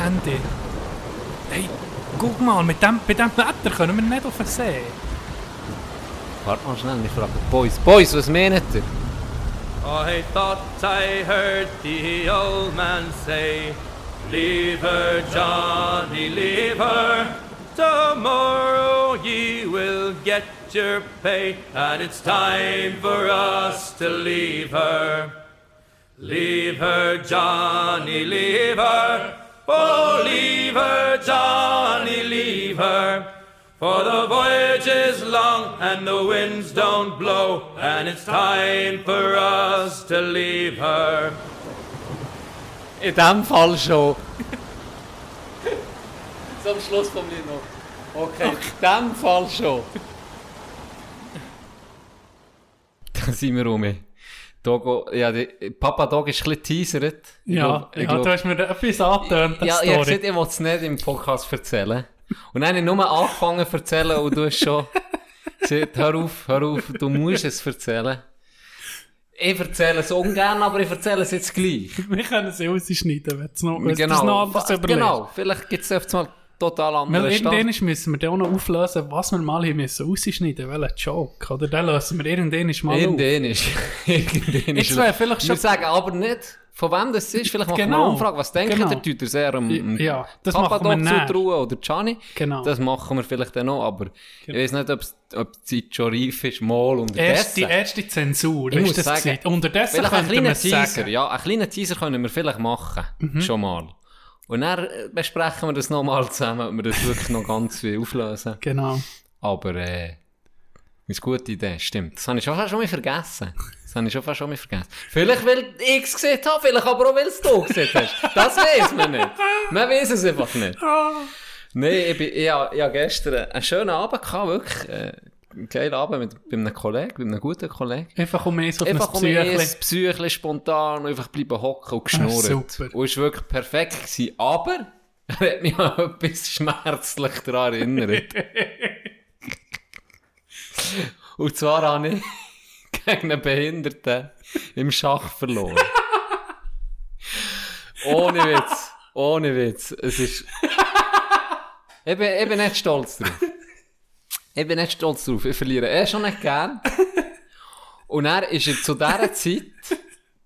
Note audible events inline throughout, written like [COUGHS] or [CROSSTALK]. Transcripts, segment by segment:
Candy. Hey, guck mal, mit dem, bei diesem Wetter können wir nicht auf den See. Warte mal schnell, ich frage Boys. Boys, was meint ihr? I thought I heard the old man say, Leave her, Johnny, leave her. Tomorrow ye will get your pay, and it's time for us to leave her. Leave her, Johnny, leave her. Oh, leave her, Johnny, leave her. For the voyage is long and the winds don't blow, and it's time for us to leave her. In dem Fall schon. [LAUGHS] so am Schluss vom Lied noch. Okay, in dem Fall schon. da sind wir rum. Dogo, ja, die, Papa Dog ist ein bisschen teasert. Ich Ja, glaub- ich ja glaub- du hast mir etwas angetönt, Ja, ich Story. habe gesagt, ich will es nicht im Podcast erzählen. Und dann habe ich nur angefangen zu erzählen und du hast schon gesagt, hör auf, hör auf, du musst es erzählen. Ich erzähle es ungern, aber ich erzähle es jetzt gleich. Wir können es rausschneiden, wenn es noch, genau, noch anders Fa- überlegt. genau, vielleicht gibt es öfters mal total Weil andere Start. irgendwann müssen wir dann auch noch auflösen, was wir mal hier müssen rausschneiden müssen. Welchen Joke. Oder den lösen wir irgendwann mal auf. Irgendwann ist, [LAUGHS] irgendwann Jetzt wäre vielleicht Wir sagen aber nicht, von wem das ist. Vielleicht machen wir Genau. eine Umfrage. Was denkt Genau. Tut ihr sehr am Ja, das Papa machen wir Dog näher. zutrauen oder Gianni? Genau. Das machen wir vielleicht dann noch, aber Genau. ich weiß nicht, ob die Zeit schon reif ist, mal unterdessen. die erste Zensur, Ich ist muss das sagen, gesagt. Unterdessen Vielleicht einen könnten wir es sagen. Mhm. ja, einen kleinen Teaser können wir vielleicht machen. Schon mal. Und dann äh, besprechen wir das nochmal zusammen, ob wir das wirklich noch ganz viel auflösen. [LAUGHS] Genau. Aber, äh, ist eine gute Idee, stimmt. Das habe ich schon fast schon mal vergessen. Das habe ich schon fast schon mal vergessen. Vielleicht, weil ich es gesehen habe, vielleicht aber auch, weil es du gesehen hast. Das weiß man nicht. Man weiß es einfach nicht. Nein, ich, bin, ich, ich habe gestern einen schönen Abend gehabt, wirklich. Äh, geilen Abend mit, bei einem Kollegen, bei einem guten Kollegen. Einfach um eins auf Einfach ein um Psychli. ein Psychli spontan einfach bleiben hocken und geschnurrt. super. Und es war wirklich perfekt. Gewesen. Aber [LAUGHS] er hat mich an etwas schmerzlich daran erinnert. [LAUGHS] und zwar habe ich [LAUGHS] gegen einen Behinderten im Schach verloren. Ohne Witz. Ohne Witz. Es ist... Ich bin, ich bin nicht stolz drauf. Ich bin nicht stolz drauf. Ich verliere eh schon nicht gern. [LAUGHS] Und dann ist er zu dieser Zeit,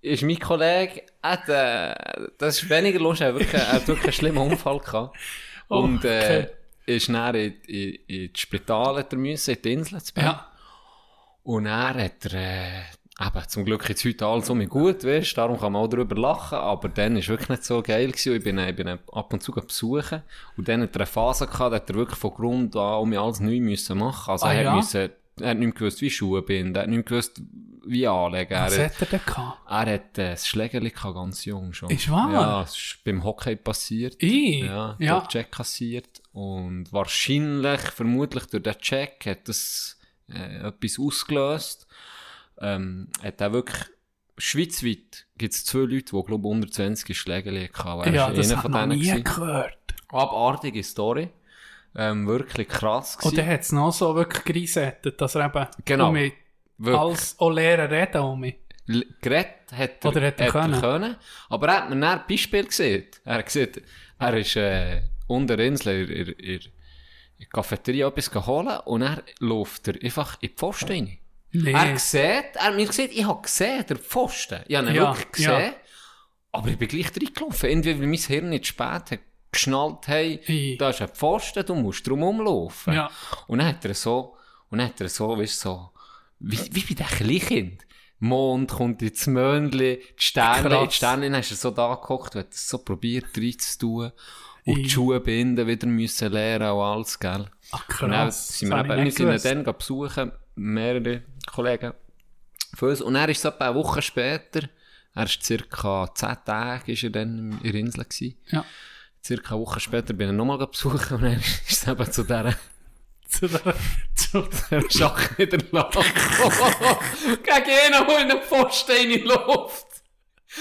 ist mein Kollege, hat, äh, das ist weniger lustig, er hat wirklich, er hat wirklich einen schlimmen Unfall gehabt. Und, äh, okay. ist dann in, in, in das Spital hat er müssen, in die Insel zu Bern. Ja. Und er hat er, äh, eben, zum Glück jetzt heute alles um mich gut, weißt, darum kann man auch darüber lachen, aber dann ist wirklich nicht so geil gewesen, ich bin, äh, ich bin äh, ab und zu besuchen, und dann hat er eine Phase gehabt, da hat er wirklich von Grund an um mich alles neu müssen machen, also Ah, er ja? müssen, er hat nicht mehr gewusst, wie Schuhe binden, er hat nicht mehr gewusst, wie anlegen, er, Was hat- er denn gehabt? er hat äh, das Schlägerli gehabt, ganz jung schon. Ist wahr? Ja, es ist beim Hockey passiert. Ich? Ja, Ja. dort Check kassiert. Und wahrscheinlich, vermutlich durch den Check hat das äh, etwas ausgelöst. Ähm, hat auch wirklich, schweizweit gibt es zwei Leute, die, glaube unter 20 Schläge hatten. Er Ja, das hat man nie gewesen. gehört. Abartige Story. Ähm, wirklich krass Und gewesen. dann hat es noch so wirklich greisettet, dass er eben Genau. um mich als auch Lehrer reden um mich. Geredet hat er, Oder hat er können? Aber er hat mir dann ein Beispiel gesehen. Er hat gesagt, er ist äh, unter Insel in, in, in, in der Cafeteria etwas geholt und er läuft er einfach in die Pfosten rein. Nee. Er sieht, er mir gesagt, ich habe gesehen, der Pfosten. Ich habe ihn Ja, wirklich gesehen. ja. Aber ich bin gleich reingelaufen. Irgendwie, weil mein Hirn nicht spät hat geschnallt, hey, Ei. da ist ein Pfosten, du musst drum rumlaufen. Ja. Und dann hat er so, und dann hat er so, weißt so, wie, wie bei den Kleinkind. Mond kommt ins Möndli, die Sterne, Krass. die Sterne, dann hast du so da und hat das so probiert reinzutun. Und die Schuhe binden wieder müssen lernen und alles, gell. Ach, Und dann krass. sind wir, eben, wir sind dann besuchen, mehrere Kollegen von uns. Und er ist so etwa eine Woche später, er ist circa zehn Tage, ist er dann in der Insel gewesen. Ja. Circa eine Woche später bin ich nochmal besuchen und dann [LAUGHS] ist es eben zu dieser Zu der, zu [LAUGHS] der, Schach wieder lachen. [LAUGHS] Gegen ihn, der in den Pfosten in die Luft.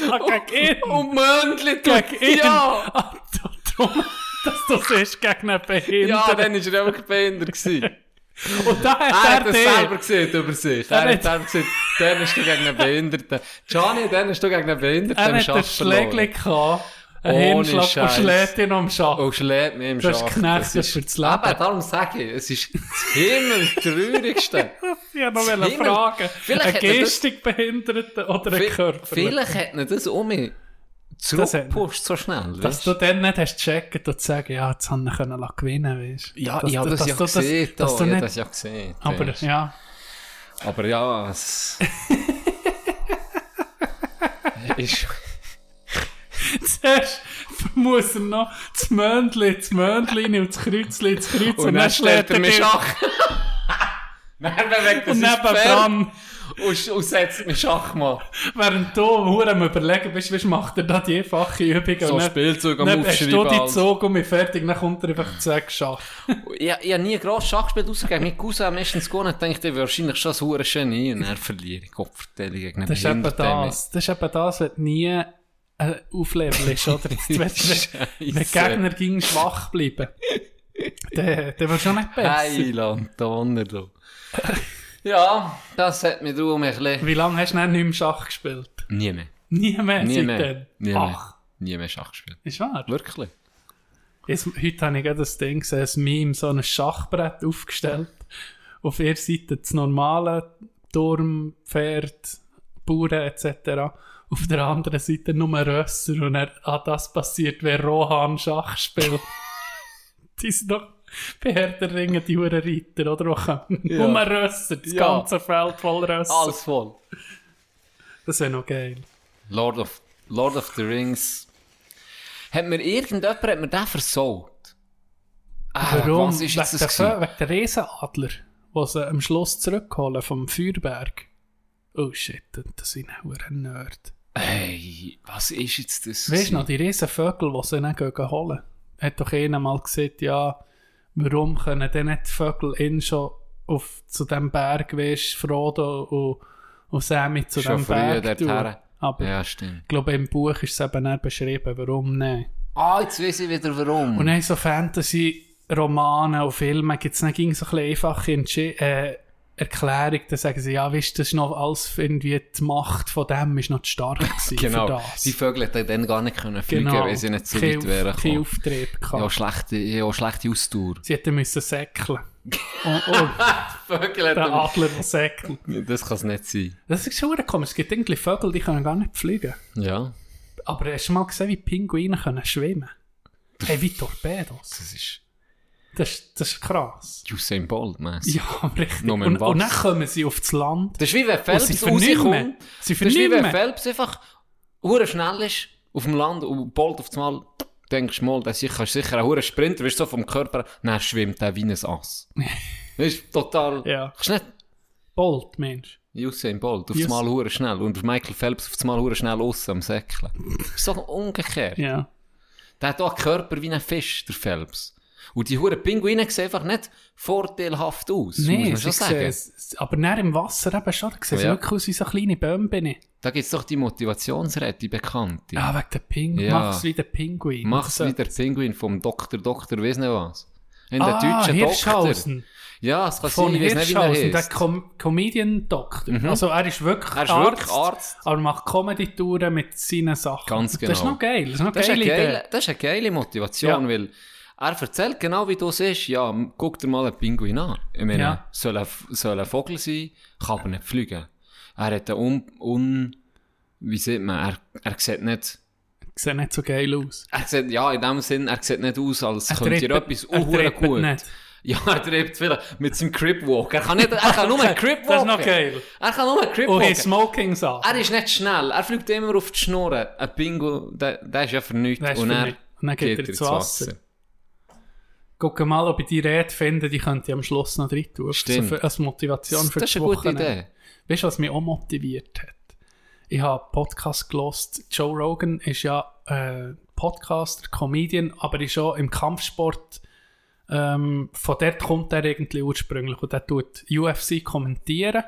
ah, gegen ihn. Und Möndli Gegen ihn. Ja! Ah, du, dumm, dass du siehst gegen einen Behinderten. Ja, dann war er einfach behindert. [LAUGHS] Und da Er hat hat er das dich. selber gesehen über sich. Er Er hat hat- selber gesehen, dann hast du gegen einen Behinderten. Gianni, dann hast du gegen einen Behinderten Er im hat ein Schach verloren. Schlägli gehabt. Ein Hirnschlag und schlägt ihn am Schach. Und schlägt mich im Das ist geknechtet ist- für das Leben. Aber darum sage ich, es ist das Himmeltraurigste. [LAUGHS] Ich wollte noch Himmel- fragen. Vielleicht Ein hat er das- Gestikbehinderter oder ein Körper? Vielleicht hat ihn das um mich zurückgepusht so schnell. Dass weisst du dann nicht hast gecheckt und sagen, ja, jetzt haben wir können gewinnen, weißt? Ja, Dass ich habe das ja dass du gesehen. dass da, du ich habe nicht, das ja gesehen. aber weisst. ja, Aber ja, es... [LAUGHS] ist... zuerst muss er noch das Möndli, das Möndli und das Kreuzli, das Kreuz Und dann stellt er mich Schach. [LAUGHS] Dann bewegt er Und nebendran, und, und setzt mich Schachmann. während du hure am überlegen bist, weißt, macht er da die einfache Übung So und dann, Spielzeug am dann hast du Aufschreiben. die alles. Zug und wir fertig, dann kommt er einfach zu Schach. Ich, ich habe nie gross Schach gespielt, außer gegen meinen Cousin am meistens gewonnen. Ich dachte, ich wahrscheinlich schon ein hure Genie. Und dann verliere ich Kopfverteilung gegen einen Das ist eben das. Das ist eben das, wenn du nie äh, auflevelst, oder? [LAUGHS] wenn, die Scheisse. Gegner gegen schwach bleiben, dann, dann wirst du auch nicht besser. Heiland, Donner, du. Ja, das hat mich darum ein bisschen... Wie lange hast du denn nicht mehr Schach gespielt? Nie mehr. Nie mehr Nie mehr. seitdem? Nie Ach, mehr. Nie mehr Schach gespielt. ist wahr. Wirklich? Jetzt, heute habe ich gerade das Ding gesehen, ein Meme, so ein Schachbrett aufgestellt. Auf ihrer Seite das normale Turm, Pferd, Bauern etc. Auf der anderen Seite nur Rösser und er, ah, das passiert, wenn Rohan Schach spielt. [LAUGHS] die sind doch [LAUGHS] bei Herr der Ringe die Huren Reiter, oder? Wo kommen Ja. Nur Rösser, das Ja. ganze Feld voll Rösser. Alles voll. Das wäre noch geil. Lord of, Lord of the Rings. Hat mir irgendjemand hat mir den versaut? Ah, Warum? Was ist jetzt wegen, das? der, wegen der Riesenadler, die sie am Schluss zurückholen vom Feuerberg. Oh shit, das sind ein Nerd. Hey, was ist jetzt das? Weißt du noch, die Riesenvögel, die sie dann holen? Hat doch einer mal gesagt, ja, warum können denn nicht die Vögel in schon auf, zu dem Berg, weißt Frodo und, und Sammy zu Schon dem Berg dorthin. Aber Ja, stimmt. ich glaube, im Buch ist es eben nicht beschrieben, warum nicht. Ah, jetzt weiß ich wieder warum. Und dann so Fantasy-Romane und Filme gibt es dann ging so ein bisschen einfache Entschi äh, Erklärung, dann sagen sie, ja, weißt das ist noch alles irgendwie die Macht von dem ist noch zu stark [LAUGHS] gewesen genau. für das. Die Vögel hätten dann gar nicht können fliegen, genau. weil sie nicht so Kein weit wären. Kein. Auftrieb gehabt. Ja, schlechte, ja, schlechte Ausdauer. Sie hätten müssen säckeln. [LAUGHS] und, und Vögel der Adler, der säckelt. Das kann es nicht sein. Das ist schon komisch. Es gibt irgendwie Vögel, die können gar nicht fliegen. Ja. Aber hast du mal gesehen, wie Pinguine können schwimmen? Hey, wie Torpedos. Das ist Das, ist- das ist krass. Usain Bolt, mässig. Ja, richtig. Nur Und, und dann kommen sie aufs Land. Das ist wie wenn Phelps rauskommt. Sie Das ist wie wenn. Phelps einfach hure schnell ist auf dem Land und Bolt auf einmal denkst du mal, der ist sicher, ist sicher ein hure Sprinter, wirst so vom Körper, dann schwimmt der wie ein Ass. [LAUGHS] das ist total, Ja. nicht Bolt, Mensch. Usain Bolt, auf Us- einmal hure schnell und Michael Phelps auf einmal hure schnell aussen am Säckeln. So umgekehrt. Ja. Der hat auch einen Körper wie ein Fisch, der Phelps. Und die hure Pinguine sehen einfach nicht vorteilhaft aus, muss Nein, man sie schon sagen. aber näher im Wasser eben schon. Da sehen sie Ja. wirklich aus wie so kleine Bömbene. Da gibt es doch die Motivationsrede, die bekannte. Ah, wegen der Pinguin. Ja. Mach's wie der Pinguin. Mach's wie der Pinguin vom Doktor, Doktor, weiss nicht was. In der Ah, deutschen Doktor. Hirschhausen. Ja, es kann Von sein, ich nicht, wie er der heißt. Com Comedian-Doktor. Also er ist wirklich Er ist Arzt, wirklich Arzt. aber macht Comedy-Touren mit seinen Sachen. Ganz Das ist genau. noch geil. Das ist noch Das ist, geile eine Idee. geile, das ist eine geile Motivation, Ja. weil er erzählt genau, wie du siehst. Ja, m- guck dir mal einen Pinguin an. Ich meine, Ja. soll, ein, soll ein Vogel sein, kann aber nicht fliegen. Er hat einen un, un wie sieht man, er, er sieht nicht, Sieht nicht so geil aus. er sieht, ja, in dem Sinn, er sieht nicht aus, als Er könnte er etwas unhuren gut. nicht. Ja, er treibt vielleicht mit seinem Cripwalk. Er kann nicht, er kann nur einen [LAUGHS] Cripwalk. Das ist noch geil. Er kann nur einen Und Cripwalk. hey, Smokings an. Er ist nicht schnell, er fliegt immer auf die Schnur. Ein Pingu, der, der ist ja. Der ist und er. Und dann geht er ins Wasser. Guck mal, ob ich die Rede finde, die könnte ich am Schluss noch drin tun. Stimmt. So für, als Motivation für Das ist das eine gute. Idee. Weißt du, was mich auch motiviert hat? Ich habe Podcast gelost. Joe Rogan ist ja äh, Podcaster, Comedian, aber ist auch im Kampfsport. Ähm, von dort kommt er irgendwie ursprünglich und er tut UFC kommentieren.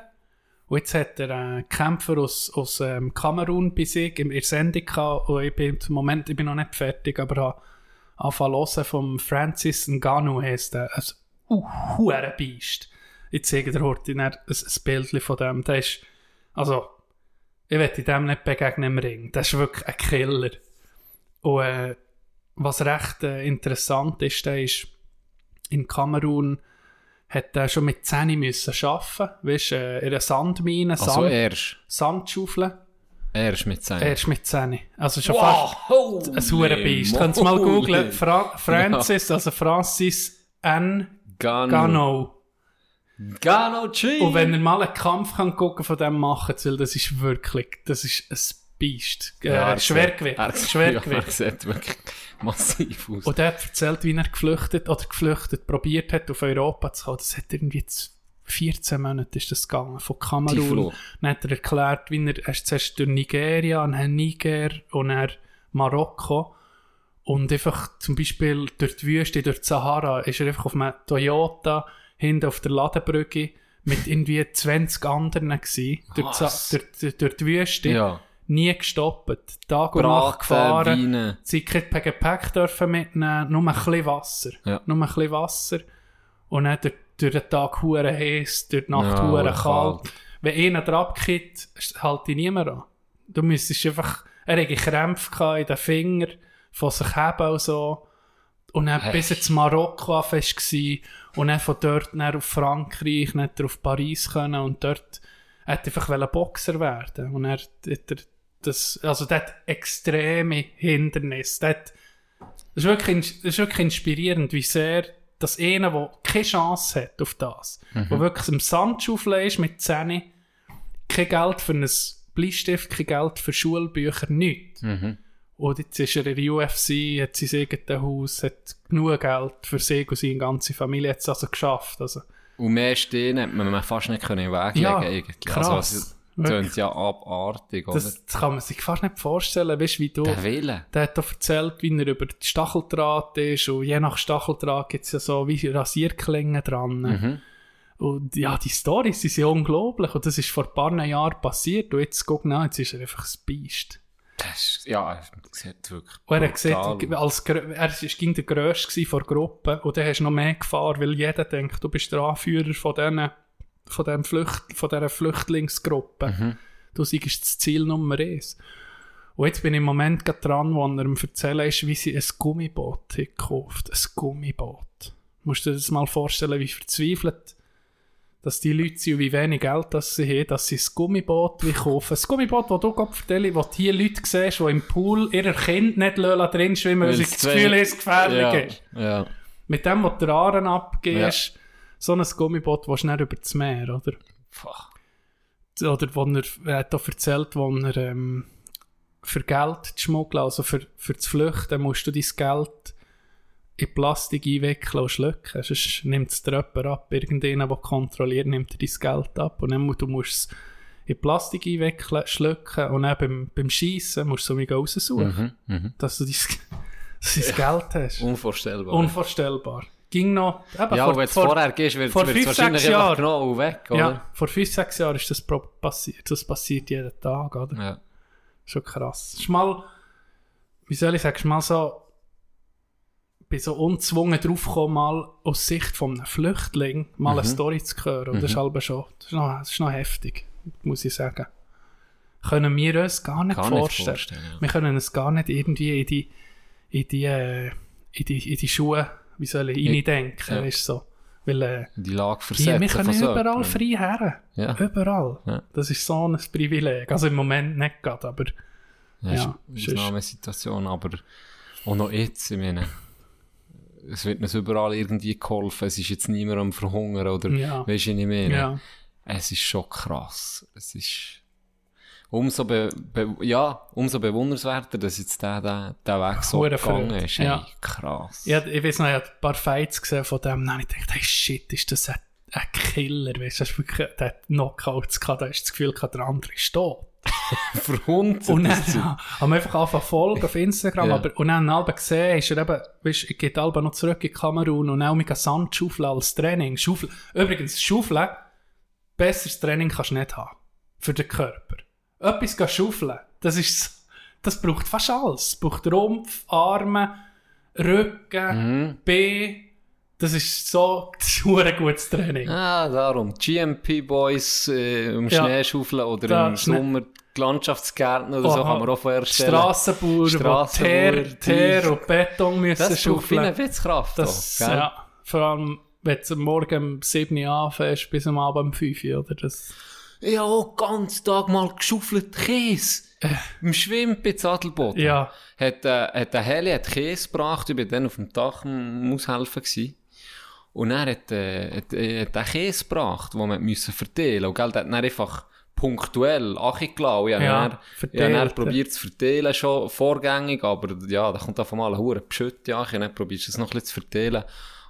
Und jetzt hat er einen Kämpfer aus, aus ähm, Kamerun bei sich in der Sendung gehabt. Und ich bin im Moment, ich bin noch nicht fertig, aber habe angefangen zu hören vom Francis Ngannou heisst der. Ein uh, Biest. Ich zeige dir heute ein, ein, Bild von dem. Der ist, also, ich werde dem nicht begegnen im Ring. Das ist wirklich ein Killer. Und äh, was recht äh, interessant ist, der ist, in Kamerun hat er schon mit 10 müssen arbeiten, weißt, äh, in einer Sandmine, Also Sand, erst. Sandschaufeln. Erst mit 10. Erst mit 10. Also schon fast Wow! ein Hurenbeist. Könnt ihr mal googlen. Fra Francis, also Francis N. Gano. Gano. Gano G. Und wenn ihr mal einen Kampf könnt gucken von dem machen, weil das ist wirklich, das ist ein Biest. Äh, er Schwergewicht. er Schwergewicht. Ja, er wirklich massiv aus. Und er hat erzählt, wie er geflüchtet oder geflüchtet probiert hat, auf Europa zu kommen. Das hat irgendwie z- 14 Monate ist das gegangen, von Kamerun. Dann hat er erklärt, wie er, er ist zuerst durch Nigeria, dann Niger und dann Marokko. Und einfach zum Beispiel durch die Wüste, durch die Sahara, ist er einfach auf einem Toyota hinten auf der Ladenbrücke mit irgendwie 20 anderen gewesen. Durch, die durch, durch, die Wüste. Ja. Nie gestoppt. Tag und Nacht gefahren. Weine. Sie kein Gepäck dürfen mitnehmen, nur ein bisschen Wasser. Ja. Nur ein bisschen Wasser. Und dann durch, durch den Tag hure heiß, durch die Nacht Ja, hure kalt. kalt. Wenn einer drauf geht, halte ich niemand an. Du müsstest einfach, er hatte Krämpfe in den Fingern, von sich haben und so. Und dann Hey. bis jetzt Marokko fest gsi und dann von dort dann auf Frankreich, dann auf Paris können und dort hat er einfach wollen Boxer werden. Und er hat er das, also hat extreme Hindernisse. Der hat, das, ist wirklich, das ist wirklich inspirierend, wie sehr das eine, der keine Chance hat auf das, wo wirklich im Sandschaufeln ist mit Zähne, kein Geld für einen Bleistift, kein Geld für Schulbücher, nichts. Mhm. Und jetzt ist er in der UFC, hat sein eigenes Haus, hat genug Geld für sich und seine ganze Familie, hat es also geschafft. Also, Und mehr stehen hat man fast nicht können weglegen Ja, eigentlich. krass. Also. Tönt ja abartig, oder? das, das kann man sich fast nicht vorstellen, weißt wie du... Der Wille. Der hat auch erzählt, wie er über die Stacheldraht ist und je nach Stacheldraht gibt es ja so wie Rasierklingen dran. Mhm. Und ja, die Storys sind unglaublich und das ist vor ein paar Jahren passiert und jetzt guck nach, jetzt ist er einfach ein Biest. Das ist, ja, er sieht wirklich Und er aus. als, er ist- ging der Grösste vor der Gruppe und dann hast du noch mehr Gefahr, weil jeder denkt, du bist der Anführer von diesen von, dem Flücht, von dieser Flüchtlingsgruppe. Mhm. Du siehst das Ziel Nummer eins. Und jetzt bin ich im Moment gerade dran, wo er ihm erzählen ist, wie sie ein Gummiboot hat gekauft Ein Gummiboot. Musst du dir das mal vorstellen, wie verzweifelt dass die Leute sind und wie wenig Geld das sie haben, dass sie ein Gummiboot wie kaufen. Ein Gummiboot, das du gerade erzählst, wo hier Leute siehst, die im Pool ihrer Kind nicht drin schwimmen, weil sie das Gefühl wenig- es ist gefährlich ja, ist. ja. Mit dem, was du Aaren abgehst, so ein Gummiboot, das schnell über das Meer, oder? Fuck. Oder wo er, er hat auch erzählt, wo er ähm, für Geld zu schmuggeln, also für, für zu flüchten, musst du dein Geld in Plastik einwickeln und schlucken. Sonst nimmt es dir jemand ab. Irgendjemand, der kontrolliert, nimmt dir dein Geld ab. Und dann musst du musst es in Plastik einwickeln, schlucken und dann beim, beim Schiessen musst du so mega raussuchen, Mhm. Mhm. dass du dein, [LAUGHS] dass du dein Geld hast. Unvorstellbar. Unvorstellbar. Ging noch... Eben, ja, vor- wenn du vor- vorher gehst, wird vor es wahrscheinlich Jahren. genommen und weg, oder? Ja, vor fünf, sechs Jahren ist das passiert. Das passiert jeden Tag, oder? Ja. Schon krass. Ist mal, wie soll ich sagen, mal so, bin so unzwungen draufgekommen, mal aus Sicht von einem Flüchtling mal eine Mhm. Story zu hören. Und das ist Mhm. halb schon, das ist, noch, das ist noch heftig, muss ich sagen. Können wir uns gar nicht nicht vorstellen. vorstellen. ja. Wir können uns gar nicht irgendwie in die, in die, äh, in die, in die Schuhe, wie soll ich, reindenken, Ja. weißt so. Weil, äh, die Lage versetzen wir können so überall frei her. Ja. Überall. Ja. Das ist so ein Privileg. Also im Moment nicht gerade, aber Ja, Ja, ist eine Ausnahmesituation, aber auch noch jetzt, ich meine, es wird uns überall irgendwie geholfen, es ist jetzt niemand am Verhungern oder Ja. weisst du nicht mehr. Es ist schon krass. Es ist umso, be, be, ja, umso bewundernswerter, dass jetzt der, der, der Weg so Hure gegangen Freude. ist. Ja. Hey, krass. Hab- ich weiß noch, ich habe ein paar Fights gesehen von dem, und ich gedacht, hey shit, ist das ein, ein Killer, weißt du, das ist wirklich, der hat Knockouts gehabt, da hast das Gefühl gehabt, der andere ist tot. [LAUGHS] Verhunzt. Und dann ja, haben wir einfach angefangen folgen auf Instagram, [LAUGHS] Ja. aber, und dann halb gesehen, ist er eben, weißt, ich gehe halb noch zurück in Kamerun und auch mit Sand schaufeln als Training. Schaufeln, übrigens, schaufeln, besseres Training kannst du nicht haben. Für den Körper. Etwas schaufeln, das ist, das braucht fast alles. Es braucht Rumpf, Arme, Rücken, Mhm. Beine. Das ist so, [LAUGHS] das ist ein gutes Training. Ah, darum. GMP-Boys äh, im Ja. Schneeschaufeln oder Da, im Sommer Landschaftsgärtner oder so, Aha. kann man auch vorstellen. Strassenbauer, die Strassenbauer, Teer, die- Teer und Beton müssen Das schaufeln. eine Witzkraft. Das, auch, ja, vor allem, wenn du Morgen um 7 Uhr anfängst, bis am Abend um 5 Uhr, oder? Das, Ich habe auch den ganzen Tag mal geschaufelt Käse. Im Schwimmen bei Zadelboden. Äh. ja, Hat, äh, hat der Heli hat Käse gebracht, ich war dann auf dem Dach Aushelfen. Gewesen. Und er hat, äh, hat, äh, hat den Käse gebracht, den wir müssen verteilen mussten. Und gell, der hat dann einfach punktuell angelassen. Ich habe Ja, dann, ja. probiert zu verteilen, schon vorgängig, aber ja, da kommt einfach mal ein hoher Pschütt, ja, ich habe dann probiert, das noch ein bisschen zu verteilen.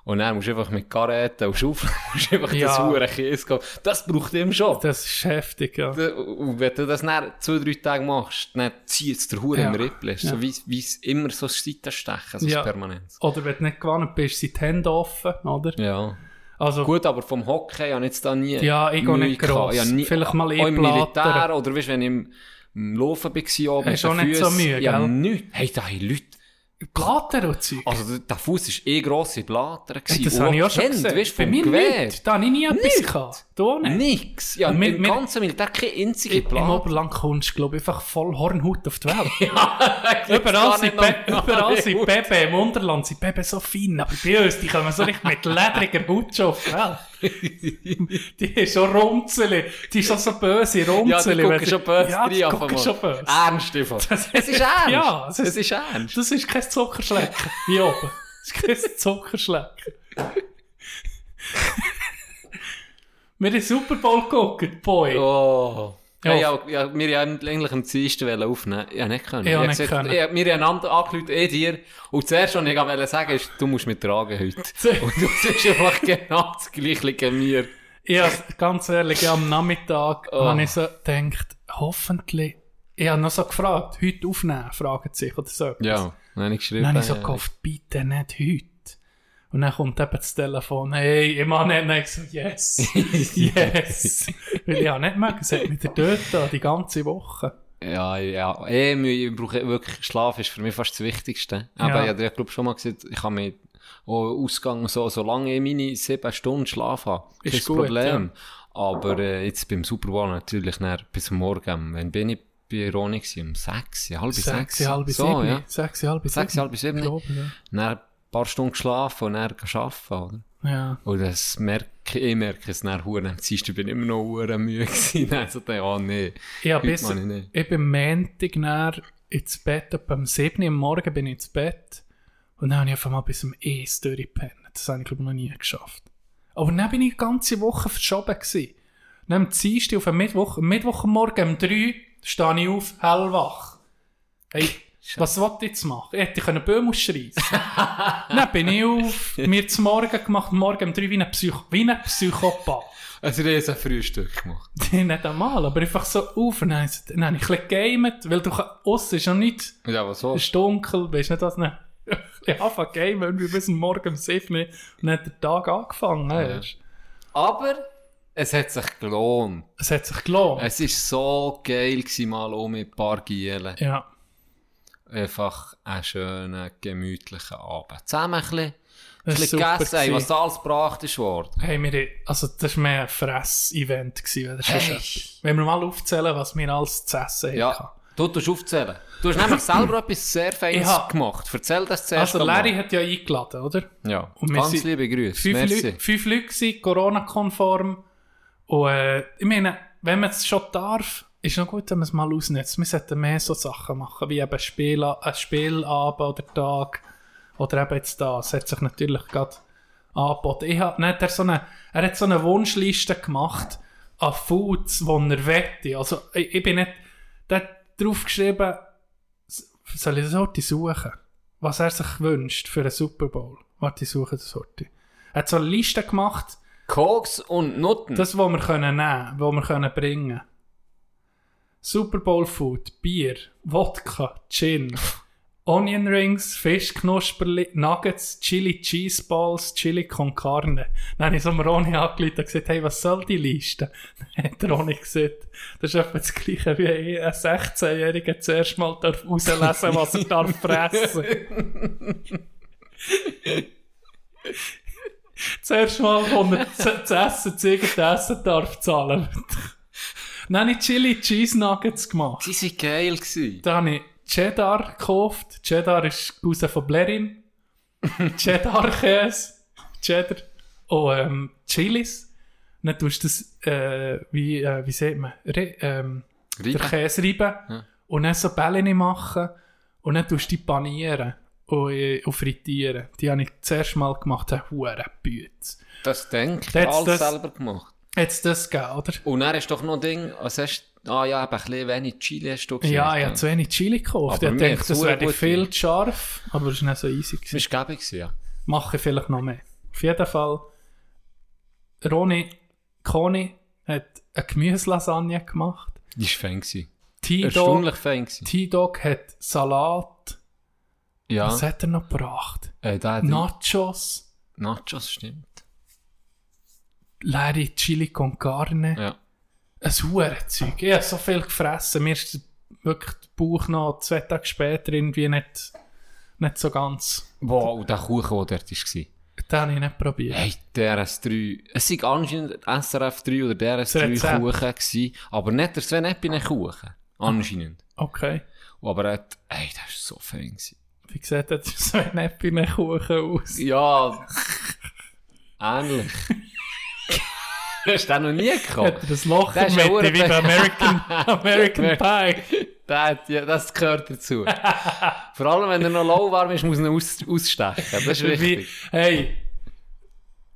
Und dann musst du einfach mit Karetten und Schaufeln, [LAUGHS] musst du einfach Ja. das hure Käse gehen. Das braucht ihm schon. das ist heftig, ja. Und wenn du das dann zwei, drei Tage machst, dann zieht es der Hure Ja. im Rippel. Ja. So wie, wie es immer so Seitenstechen, so Ja. permanent. Oder wenn du nicht gewonnen bist, sind die Hände offen, oder? Ja. Also, Gut, aber vom Hockey habe ich jetzt da nie Ja, ich gehe nicht gross. Habe nie, Vielleicht mal auch im. Militär, oder weißt, wenn ich im, im Laufen war, oben Hast mit auch nicht so Füssen, Mühe, Ja, gell? nichts. Hey, da haben Leute... Blatter und Zeug. Also, der- Fuß war eh grosse Blatter. Hey, das habe ich auch schon gesehen. Weisst, Bei mir Gewehr. nicht. Da habe ich nie etwas gehabt. Du nicht. Nix. Ja, wir- im ganzen Militär keine einzige Im Blatter. Oberland kommst du, glaube ich, einfach voll Hornhaut auf die Welt. [LAUGHS] Gibt's Überall sind, überall sind Bebe, im Unterland sind Bebe so fein, aber bei uns, die kommen so richtig mit ledriger Haut schon auf die Welt. [LAUGHS] die ist schon runzeli, die ist schon so böse Ja, die runzeli. schon böse Ja, die rein. schon böse. Ernst. [LAUGHS] Das- Es ist ernst. Ja, es ist- ist, ernst. Das ist kein Zuckerschlecken, hier oben. Das ist kein Zuckerschlecken. Wir haben Super Bowl geguckt, Boy. Oh. Ja. Ja, ja, ja, wir haben eigentlich am Dienstag aufnehmen. Ich nicht können. Ich habe nicht gesagt, können. Ich, wir haben einander angerufen, eh dir. Und zuerst, was ich wollte sagen, ist, du musst mich tragen heute. [LAUGHS] Und du bist einfach genau das Gleiche wie mir. Ja, ganz ehrlich, ja, am Nachmittag Oh. habe ich so gedacht, hoffentlich. Ich habe noch so gefragt, heute aufnehmen, fragen sie sich oder so. Ja, dann habe ich geschrieben. Dann habe ich so äh, gehofft, bitte nicht heute. Und dann kommt eben das Telefon, hey, ich mache nicht. Ich so, yes, yes. Weil ich habe nicht mögen, es hat mich der dort die ganze Woche. Ja, ja. Eh, ich brauche wirklich, Schlaf ist für mich fast das Wichtigste. Aber Ja. ich habe glaube schon mal gesagt, ich habe mir auch Ausgang so, solange ich meine sieben Stunden Schlaf habe, Ist kein Problem. Aber äh, jetzt beim Super Bowl natürlich dann, bis morgen, wenn bin ich bei gewesen, um sechs, halb sechs. Sechs, halb so, sieben. ja. Sechs, halb sieben. Sechs, halb sieben. Ich glaube, ja. Dann ein paar Stunden geschlafen und dann arbeiten, oder? Ja. Und das merke ich, merke es dann, hure, am Dienstag bin ich immer noch hure müde gewesen. [LAUGHS] Dann so, dachte ich, oh nee, heute bis, ich nicht. ich bin Montag dann ins Bett, etwa am 7 Uhr am Morgen bin ich ins Bett. Und dann habe ich einfach mal bis um 1 Uhr durchgepennt. Das habe ich, glaube noch nie geschafft. Aber dann bin ich die ganze Woche verschoben gewesen. Dann am Dienstag auf am Mittwoch, am Mittwoch am Morgen um 3 stehe ich auf, hellwach. Hey, was wollte ich jetzt machen? Ich hätte können Böhm ausschreissen. [LAUGHS] dann bin ich auf, mir zum Morgen gemacht, morgen um 3 wie ein, Psycho wie ein Psychopath. Also, ich habe ein Frühstück gemacht. [LAUGHS] nicht einmal, aber einfach so auf. Und dann, habe ich so- dann habe ich ein bisschen gegamet, weil du aussen ist noch nicht, Ja, aber so. es ist dunkel, weißt du nicht, was dann, ich habe gamen, irgendwie bis Morgen um 7 Uhr und dann hat der Tag angefangen. du. Aber es hat sich gelohnt. Es hat sich gelohnt. Es war so geil, gewesen, mal um mit ein paar Gielen. ja. Einfach einen schönen, gemütlichen Abend. Zusammen ein bisschen, ein bisschen gegessen, ey, was da alles gebracht ist worden. Hey, wir, also das war mehr ein Fress-Event. Hey. Wenn wir mal aufzählen, was wir alles zu essen hatten. Ja, du tust aufzählen. Du hast nämlich selber etwas sehr Feines hab- gemacht. Erzähl das zuerst Also. Larry hat ja eingeladen, oder? Ja, Und ganz liebe Grüße. Fünf, Merci. Leute, fünf Leute Corona-konform. Und äh, ich meine, wenn man es schon darf, ist noch gut, wenn man es mal ausnutzt. Wir sollten mehr so Sachen machen, wie eben Spiel, ein Spielabend oder Tag. Oder eben jetzt da. Es hat sich natürlich gerade angeboten. Ich hab, hat er, so eine, er hat so eine Wunschliste gemacht an Foods, die er wette. Also ich, ich bin nicht... Der hat draufgeschrieben, soll ich das heute suchen? Was er sich wünscht für einen Super Bowl. Warte, ich suche das heute. Er hat so eine Liste gemacht, Koks und Nutten. das, was wir können nehmen, was wir können bringen. Super Bowl Food, Bier, Wodka, Gin, Onion Rings, Fischknusperli, Nuggets, Chili Cheese Balls, Chili con Carne. Dann habe ich so am Ronny angerufen und gesagt, hey, was soll die Liste? [LAUGHS] Dann hat der Ronny gesagt, das ist etwa das Gleiche wie ein 16-Jähriger zuerst mal darf rauslesen was er darf fressen. [LAUGHS] Zuerst mal, wo er zu, essen, zu Essen darf zahlen. Dann habe ich Chili Cheese Nuggets gemacht. Die waren geil. Gewesen. Da habe ich Cheddar gekauft. Cheddar ist Cousin von Blerin. Cheddar-Käse. [LAUGHS] Cheddar. Und ähm, Chilis. Dann tust du das, äh, wie, äh, wie sagt man, Re ähm, Reiben. Käse reiben. Und dann so Bällchen machen. Und dann tust du die panieren. Und, äh, und frittieren. Die habe ich zuerst mal gemacht. Eine hure Bütze. Das denke ich, Jetzt alles das- selber gemacht. Jetzt das gegeben, oder? Und dann ist doch noch ein Ding, was hast du, ah ja, eben ein bisschen wenig Chili hast du gesagt. Ja, ich habe zu wenig Chili gekauft. Aber ich dachte, das wäre viel zu scharf. Aber es war nicht so easy. Das Gewesen. war gäbig, gewesen, ja. Mache ich vielleicht noch mehr. Auf jeden Fall, Roni Koni hat eine Gemüselasagne gemacht. Die war fein. T-Dog. T-Dog hat Salat. Ja, Was hat er noch gebracht? äh, Nachos. Nachos, stimmt. Leere Chili con Carne. Ja. Ein Hurenzeug. Ich habe so viel gefressen. Mir ist wirklich der Bauch noch zwei Tage später irgendwie nicht, nicht so ganz. Wow, der Kuchen, der dort war. Den habe ich nicht probiert. Hey, DRS3. Es war anscheinend SRF 3 oder Das DRS3 Rezept. Kuchen gewesen, aber nicht der Sven Eppinen Kuchen. Anscheinend. Okay. Aber er hat, hey, das war so fein. Gewesen. Wie sieht das so ein Äpfelkuchen aus? Ja, ähnlich. [LAUGHS] Hast du noch nie er das Loch Das ist Mitte wie bei American, [LAUGHS] American Pie? Hat, ja, das gehört dazu. [LAUGHS] Vor allem, wenn er noch lauwarm ist, muss er ihn aus, ausstechen. Das ist Wie, wichtig. hey,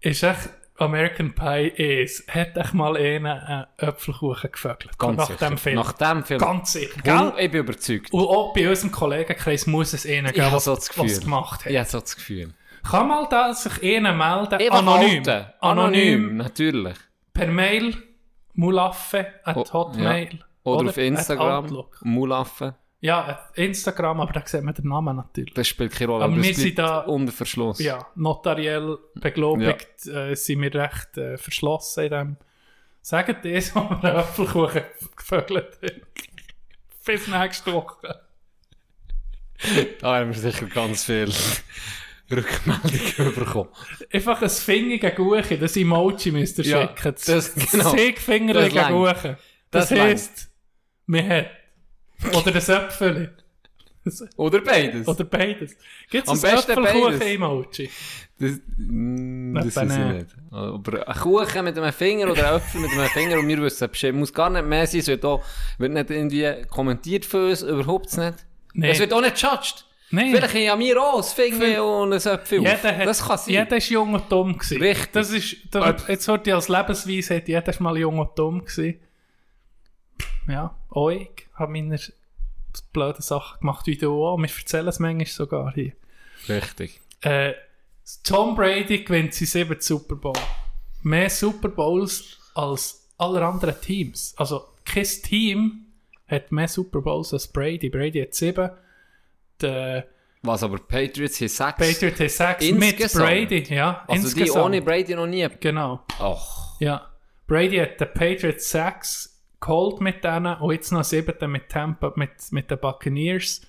ist echt American Pie ist, hat echt mal einen Apfelkuchen gefögelt? Ganz nach sicher. dem Film. Nach dem Film. Ganz sicher, gell? ich bin überzeugt. Und auch bei unserem Kollegenkreis muss es einen geben, was so das was gemacht hat. Ich habe so das Gefühl. Kann mal da sich einer melden? Anonym. halten. Anonym. natürlich. Per Mail, mulaffe at hotmail. ja. Oder, auf at Instagram. Mulaffe. Ja, Instagram, aber da sieht man den Namen natürlich. Das spielt keine Rolle. Aber das wir sind bleibt da- unter Verschluss. Ja, notariell beglobigt äh, sind wir recht äh, verschlossen in dem. Sagt das, wo wir Apfelkuchen gevögelt haben. Bis nächste Woche. Da haben wir sicher ganz viel Rückmeldungen [LAUGHS] bekommen. Einfach ein fingige Guche, das Emoji müsst ihr Ja, schicken. das- genau. Segfingerige Das langt. Guche. Das, Das heisst, wir haben. Oder ein Äpfel. Oder beides. Oder beides. Gibt es ein Äpfelkuchen-Emoji? Das, mm, das weiß ich nicht. Aber ein Kuchen mit einem Finger oder ein Äpfel mit einem Finger und wir wissen Bescheid. Muss gar nicht mehr sein. Es wird, auch, wird nicht irgendwie kommentiert für uns. Überhaupt nicht. Nee. Es wird auch nicht gejudged. Nein. Vielleicht haben ja mir auch Finger und ein Äpfel Jeder hat, Das kann sein. Jeder ist jung und dumm gewesen. Richtig. Das ist, das, jetzt hört ihr als Lebensweise, jeder ist mal jung und dumm gewesen. Ja, auch ich habe meine blöden Sachen gemacht, wie du auch. Wir erzählen es manchmal sogar hier. Richtig. Äh, Tom Brady gewinnt sie sieben Super Bowl. Mehr Super Bowls als alle anderen Teams. Also, kein Team hat mehr Super Bowls als Brady. Brady hat sieben. Der Was aber Patriots hier sechs. Patriot hat sechs mit Insgesamt? Brady. Ja, also die insgesamt. ohne Brady noch nie. Genau. Ach. Ja. Brady hat den Patriots sechs geholt mit denen und jetzt noch siebten mit Tampa, mit, mit den Buccaneers.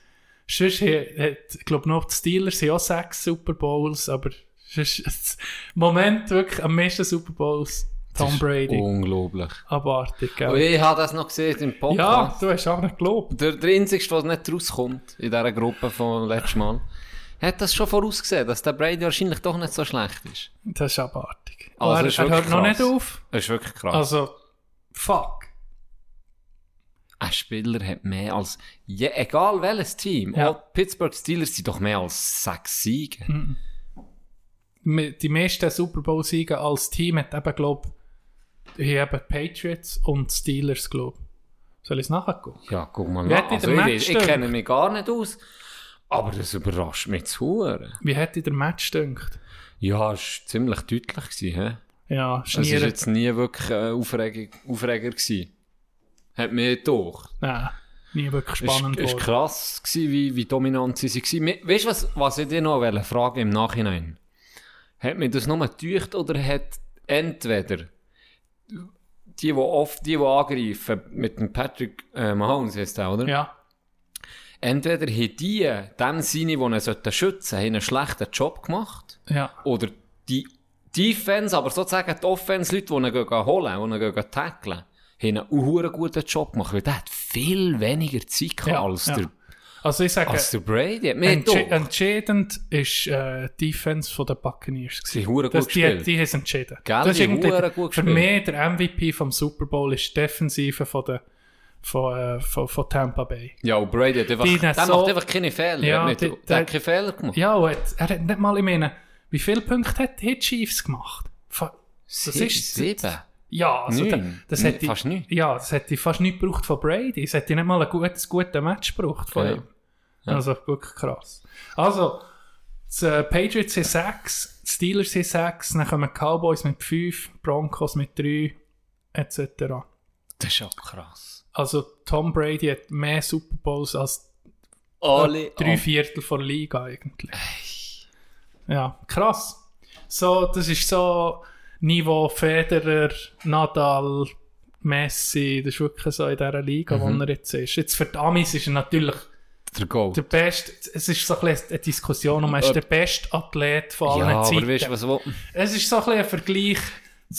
Sonst hat, glaube noch die Steelers haben auch sechs Super Bowls, aber sonst, [LAUGHS] Moment wirklich am meisten Super Bowls Tom Brady. Unglaublich. Abartig, Und gell? ich habe das noch gesehen im Ja, Podcast. du hast auch nicht gelobt. Der, der Einzige, der nicht rauskommt in dieser Gruppe von letztes Mal, hat das schon vorausgesehen, dass der Brady wahrscheinlich doch nicht so schlecht ist. Das ist abartig. Also, er das ist er hört wirklich noch krass. nicht auf. Das ist wirklich krass. Also, fuck. Ein Spieler hat mehr als, je, egal welches Team, Ja. auch Pittsburgh Steelers sind doch mehr als sechs Siege. Mi- Die meisten Super Bowl-Siege als Team hat eben, glaube ich, hier eben Patriots und Steelers, glaube ich. Soll ich es nachgucken? Ja, guck mal Wie nach. Also, ich, weiß- ich kenne mich gar nicht aus, aber das überrascht mich zu Huren. Wie hat dir der Match gedacht? Ja, es war ziemlich deutlich. Gewesen, hä? Ja, Es war jetzt nie wirklich äh, Aufreger, Aufreger gewesen. Hat mir doch. Nein, nie wirklich Es spannend war geworden. krass, gewesen, wie, wie dominant sie waren. Weißt du, was, was ich dir noch fragen im Nachhinein? Hat mir das nur getäuscht oder hat entweder die oft die, die angreifen, mit dem Patrick äh, Mahomes, heisst der, oder? Ja, Entweder haben die, dem Sinne, die sollten schützen haben einen schlechten Job gemacht. ja, Oder die Defense, aber sozusagen die Offense, Leute, die ihn holen, die ihn tacklen, haben einen guten Job gemacht, weil der hat viel weniger Zeit Ja, als, ja. Also ich sage, als der Brady. Entsche entscheidend ist äh, die Defense von den Buccaneers. Sie haben hure Das, gut die, gespielt. die haben es entschieden. Gell, das ist die gut für gespielt. mich der MVP vom Super Bowl ist die Defensive von, der, von, äh, von, von Tampa Bay. Ja, und Brady hat einfach, Die der so- macht einfach keine Fehler. Ja, nicht, die- der der- hat keine Fehler gemacht. Ja, und er hat nicht mal, ich meine, wie viele Punkte hat die Chiefs gemacht? Das ist sieben. Ja, also da- das Nein, hätte fast neun. Ja, das hätte ich fast nicht gebraucht von Brady. Es hätte nicht mal ein gutes, gutes Match gebraucht von Ja. ihm. Also wirklich krass. Also, die äh, Patriots sind 6, die Steelers sind 6, dann kommen die Cowboys mit 5, Broncos mit 3, etc. Das ist schon krass. Also Tom Brady hat mehr Super Bowls als Alle. drei Viertel von der Liga eigentlich. Ja, krass. So, das ist so Niveau Federer, Nadal, Messi, das ist wirklich so in dieser Liga, Mhm. wo er jetzt ist. Jetzt für die Amis ist er natürlich Der Gold. der beste, es ist so ein bisschen eine Diskussion, um er ist der beste Athlet von allen ja, aber Zeiten. weißt du, was wo? Es ist so ein bisschen ein Vergleich,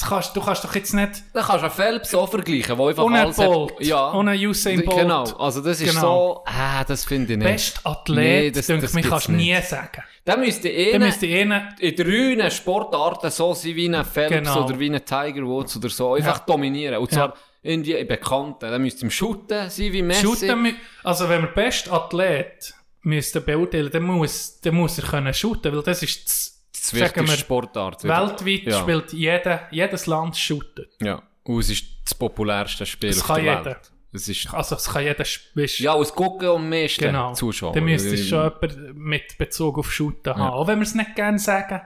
kannst, du kannst doch jetzt nicht Da kannst du einen Phelps auch vergleichen, wo einfach alles hat- Bolt, Ja. ohne Usain Bolt. Genau, also das ist Genau. so, ah, das finde ich nicht. Best Nee, Athlet, das- denke das ich, gibt's kannst du nicht. nie sagen. Müsste Dann einer müsste einer in drei Sportarten so sein wie ein Phelps Genau. oder wie ein Tiger Woods oder so. Einfach Ja. dominieren. Und zwar in die Bekannten. Da müsste im Shooten sein wie Messi. Shooten, also wenn wir best Athlet müssten beurteilen, dann muss, dann muss er können shooten, weil das ist das, sagen wichtigste wir, Sportart. weltweit Ja. spielt jeder, jedes Land shooten. Ja. Und es ist das populärste Spiel Das auf kann der jeder. Welt. Es ist, Also es kann jeder weißt, ja, aus Gucken und meisten genau. Zuschauer. Dann müsste es schon jemand mit Bezug auf Shooten haben, auch wenn wir es nicht gerne sagen,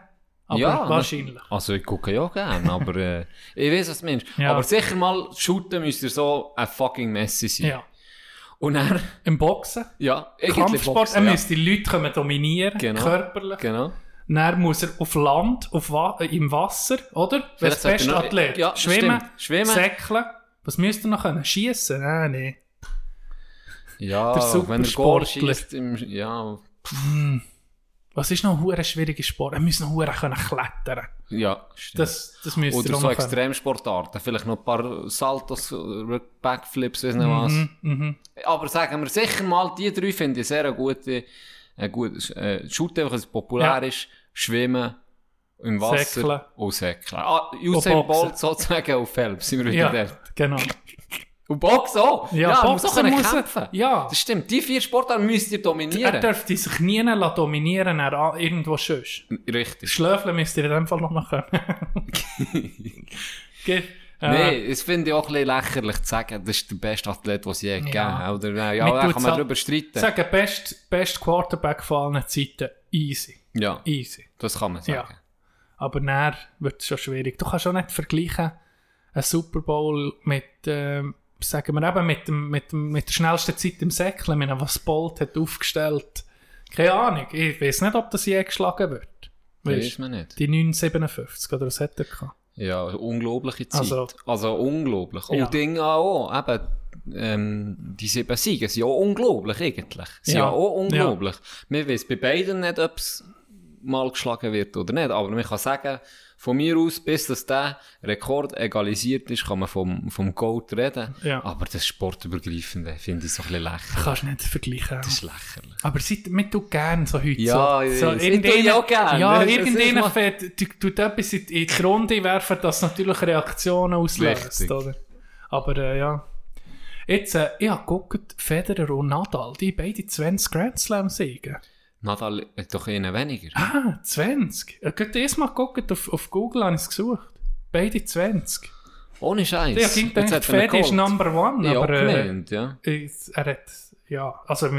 aber Ja, wahrscheinlich. Also ich gucke ja gerne, aber äh, [LAUGHS] ich weiß, was du meinst. Ja. Aber sicher mal shooten müsste so ein fucking Messi sein. Ja. Und dann, Im Boxen, ja, Kampfsport, Boxen, er ja. müsste die Leute können dominieren, Genau. körperlich. Genau. Dann muss er auf Land, auf Wa äh, im Wasser, oder? Ist sollte beste noch- Athlet? Ja, Schwimmen. Schwimmen. Säckeln. Was müsste er noch können? Schiessen? Nein, nee. Ja, Der wenn er Supersportler. schießt, im, ja, Was ist noch ein schwieriger Sport? Er muss noch hure können klettern. ja, stimmt. Das, das müsste Oder er so. Extremsportarten, vielleicht noch ein paar Saltos, äh, Backflips, weiß nicht was. Mhm, mhm. Aber sagen wir sicher mal, die drei finde ich sehr gute, ein gutes, äh, Shooten, einfach, es populär Ja. ist, Schwimmen, im Wasser Säckeln. und Säckeln. Ah, Usain. Bolt sozusagen auf Phelps, sind wir wieder Ja, dort. genau. [LAUGHS] Und Boxen auch. Ja, Ja, er muss auch Boxen muss er- kämpfen. ja. Das stimmt, die vier Sportarten müsst ihr Er dominieren. dürfte sich nie dominieren, er irgendwo sonst. Richtig. Schlöfeln müsst ihr in dem Fall noch mal können. [LAUGHS] Äh, Nein, das finde ich auch ein lächerlich zu sagen, das ist der beste Athlet, den es je gegeben Ja. hat. Oder, äh, ja, da kann man darüber streiten. Sagen, best, best Quarterback von allen Zeiten, easy. Ja, Easy. das kann man sagen. Ja. Aber dann wird es schon schwierig. Du kannst auch nicht vergleichen, einen Super Bowl mit, ähm, sagen wir eben, mit, dem, mit, dem, mit der schnellsten Zeit im Säckeln, mit dem, was Bolt hat aufgestellt. Keine Ahnung. Ich weiß nicht, ob das je geschlagen wird. Weißt, weiß man nicht. die 957 oder was hat er gehabt? Ja, unglaubliche Zeit. Also- Also, unglaublich. Und Ja. Dinge auch, eben, ähm, die sieben Siege sind ja auch unglaublich eigentlich. Sind ja, Ja. auch unglaublich. Man weiß bei beiden nicht, ob es mal geschlagen wird oder nicht, aber man kann sagen, von mir aus, bis dass der Rekord egalisiert ist, kann man vom, vom Gold reden. Ja. Aber das Sportübergreifende finde ich so ein bisschen lächerlich. Kannst du nicht vergleichen. Das ist lächerlich. Aber seit, mir tut gerne so heute Ja, so. so. Ich auch gerne. Ja, irgendeiner tut etwas in, in die Runde werfen, das natürlich Reaktionen auslöst, Richtig. oder? Aber äh, ja. Jetzt, äh, ich habe geguckt, Federer und Nadal, die beide 20 Grand Slam siegen. Nadal hat doch einen weniger. Ah, 20. Ich habe erst mal geguckt, auf, auf Google habe ich es gesucht. Beide 20. Ohne Scheiß. Ich er ihn Federer ist. Number One, Ja, aber äh, gemeint, ja. ich- er hat, ja, also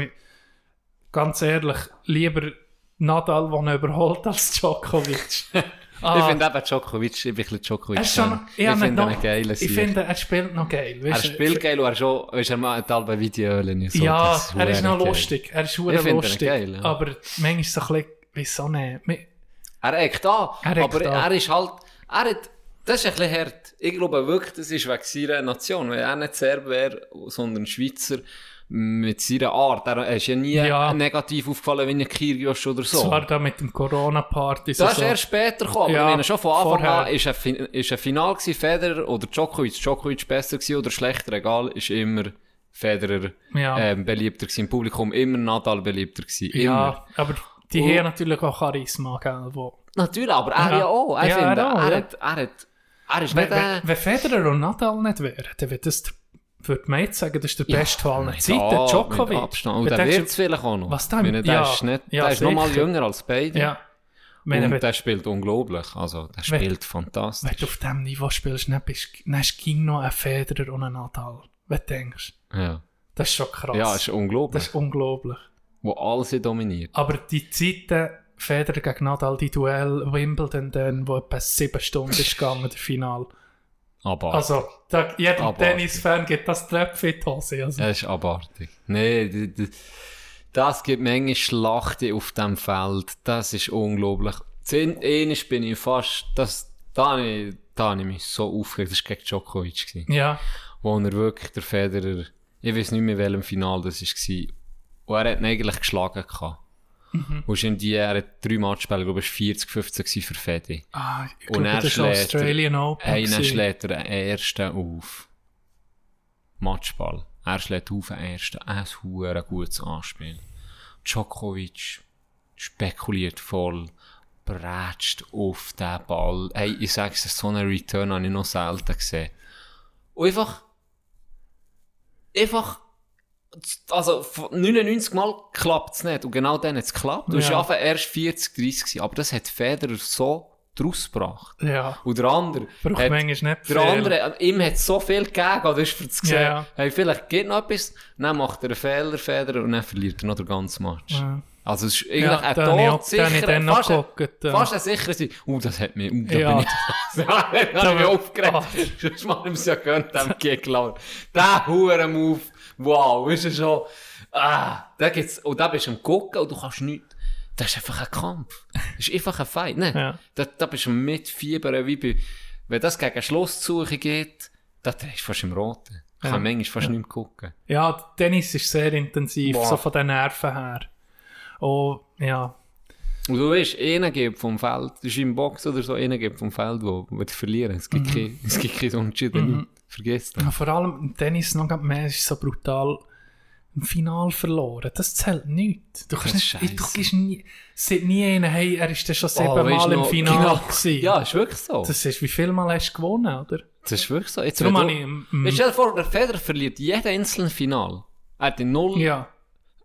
ganz ehrlich, lieber Nadal, der ihn überholt, als Djokovic. [LAUGHS] Ah, Ich finde eben Djokovic, ich bin ein bisschen Djokovic. er ist schon, ich, ich finde ihn geil. ich finde, er spielt noch geil. er weisst du. spielt geil und er, ist auch, weißt, er macht alle Videos. So, ja, das er ist noch geil. lustig. Er ist ihn lustig. geil, ja. Aber manchmal ist es so ein bisschen, wieso nicht? Er eckt an, Er aber an. er ist halt, er hat, das ist ein bisschen hart. ich glaube wirklich, das ist wegen seiner Nation. Wenn er nicht Serb wäre, sondern Schweizer, mit seiner Art. Er er ist ja nie Ja. negativ aufgefallen wie ein Kyrgios oder so. Das war da mit dem Corona-Party. Das ist so. erst später gekommen, Ja, ich meine, schon von Anfang vorher. an ist ein, Fin ist ein Final gewesen, Federer oder Djokovic. Djokovic besser gewesen oder schlechter, egal, ist immer Federer Ja. ähm, beliebter gewesen im Publikum, immer Nadal beliebter gewesen, immer. Ja, aber die Und- haben natürlich auch Charisma, gell, wo... Natürlich, aber er Ja. ja, auch. Er, Ja, er finde, auch, er, hat, er, hat, er ist nicht äh, wenn, wenn Federer und Nadal nicht wären, dann würde das, der- würde man jetzt sagen, das ist der beste Fall aller mit Zeiten, A- mit Djokovic. Abstand. Und Wenn der wird es vielleicht auch noch. was Ich meine, der ja, ist, nicht, ja, der ist noch mal jünger als beide. Ja. Wenn, Und wenn, der spielt unglaublich. Also, der Wenn- spielt wenn fantastisch. du auf diesem Niveau spielst, dann, bist, dann hast du ging noch einen Federer und einen Nadal. Wenn du denkst. Ja, Das ist schon krass. ja ist unglaublich. das ist unglaublich. Wo alles dominiert. Aber die Zeiten, Federer gegen Nadal, die Duell, Wimbledon, dann, wo etwa sieben Stunden ist gegangen, der Final. Aber Also, da, jedem Tennisfan gibt das Tröpfchen in die Hose. Also. Das ist abartig. Nee, d- d- das gibt Menge Schlachten auf dem Feld. Das ist unglaublich. Zehn, einiges bin ich fast, das, da habe ich, da habe ich mich so aufgeregt. Das war gegen Djokovic. Gewesen, Ja, wo er wirklich der Federer, ich weiß nicht mehr, in welchem Final das war, und er hat ihn eigentlich geschlagen gehabt. Mhm. Wo ist ihm die, er hat drei Matchspiele, glaube ich, 40, 15 gewesen für Fedi. ah, ich Und glaube, er das ist Australian Open. Einer gewesen. schlägt er einen ersten auf. Matchball. Er schlägt auf einen ersten. Ein hure gutes Anspiel. Djokovic spekuliert voll. Brätscht auf den Ball. Hey, ich sag's so einen Return habe ich noch selten gesehen. Und einfach, einfach, also von 99 Mal klappt es nicht. Und genau dann hat es geklappt. Du Ja. erst 40, 30 gewesen. Aber das hat Federer so draus gebracht. Ja, Und der andere, braucht hat, manchmal nicht der viel. andere, ihm hat so viel gegeben, oder ist für zu sehen, Ja. hey, vielleicht geht noch etwas, dann macht er einen Fehler, Federer, und dann verliert er noch den ganzen Match. Ja. Also es ist eigentlich Ja, ein noch fast, geguckt, ja. fast ein sicherer sein. Uh, das hat mich, uh, da Ja. bin ich, [LAUGHS] da habe ich mich aufgeregt. Ah. Sonst mal ihm es ja gönnt, dem Gegner. Der Huren-Move, wow, ist er schon, ah, da gibt's, und da bist du am gucken und du kannst nichts, das ist einfach ein Kampf. Das ist einfach ein Fight, ne? Ja. Da, da bist du mitfiebern, wie bei, wenn das gegen Schlusssuche geht, da drehst du fast im Roten. Ich Ja. kann manchmal fast nicht mehr gucken. Ja, Tennis ist sehr intensiv, Boah. so von den Nerven her. Oh, ja. Und du weißt, einer gibt vom Feld, das ist im Box oder so, einer gibt vom Feld, wo, die verlieren. Es gibt kein, es gibt kein Unentschieden. Vergiss das. Ja, Vor allem Tennis noch mehr ist so brutal. Im Final verloren, das zählt nicht. Du kannst Das ist nicht, du scheisse. gibst nie, sieht nie einen, hey, er ist schon Oh, siebenmal du im Final gewesen. Ja, ist wirklich so. Das, Das ist, wie viel Mal hast du gewonnen, oder? ist wirklich so. Jetzt, Darum wenn habe du- ich, mm, du, stell dir vor, der Federer verliert jeden einzelnen Final. Er hat in null. ja,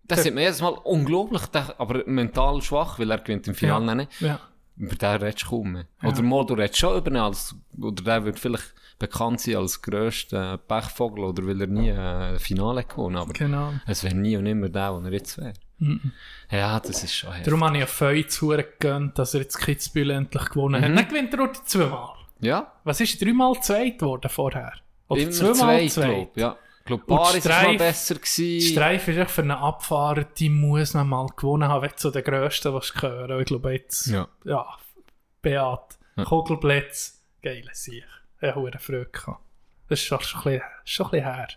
Das sieht man jedes Mal unglaublich, aber mental schwach, weil er gewinnt im Finale Ja. nicht. ja. Über den redest du kaum mehr. Oder mal, du redest schon über ihn als, oder der wird vielleicht bekannt sein als grösster Pechvogel, oder weil er nie ein Finale gewonnen aber Genau. es wäre nie und immer der, der er jetzt wäre. Ja, das ist schon heftig. Darum habe ich Feu zu gegönnt, dass er jetzt Kitzbühel endlich gewonnen hat. Dann gewinnt er auch die zweimal. Ja, Was ist dreimal zweit geworden vorher? Oder immer zweimal zwei, zweit? glaube Ja. Ich glaube, Paris war mal besser gewesen. Streif ist echt für eine Abfahrt, die muss man mal gewonnen haben, weg zu den Grössten, was ich höre. Ich glaube jetzt, Ja. ja, Beat, Ja. Kugelblitz, geile Sieg. Ich habe eine Freude gehabt. Das ist schon, schon, ein bisschen, schon ein bisschen her,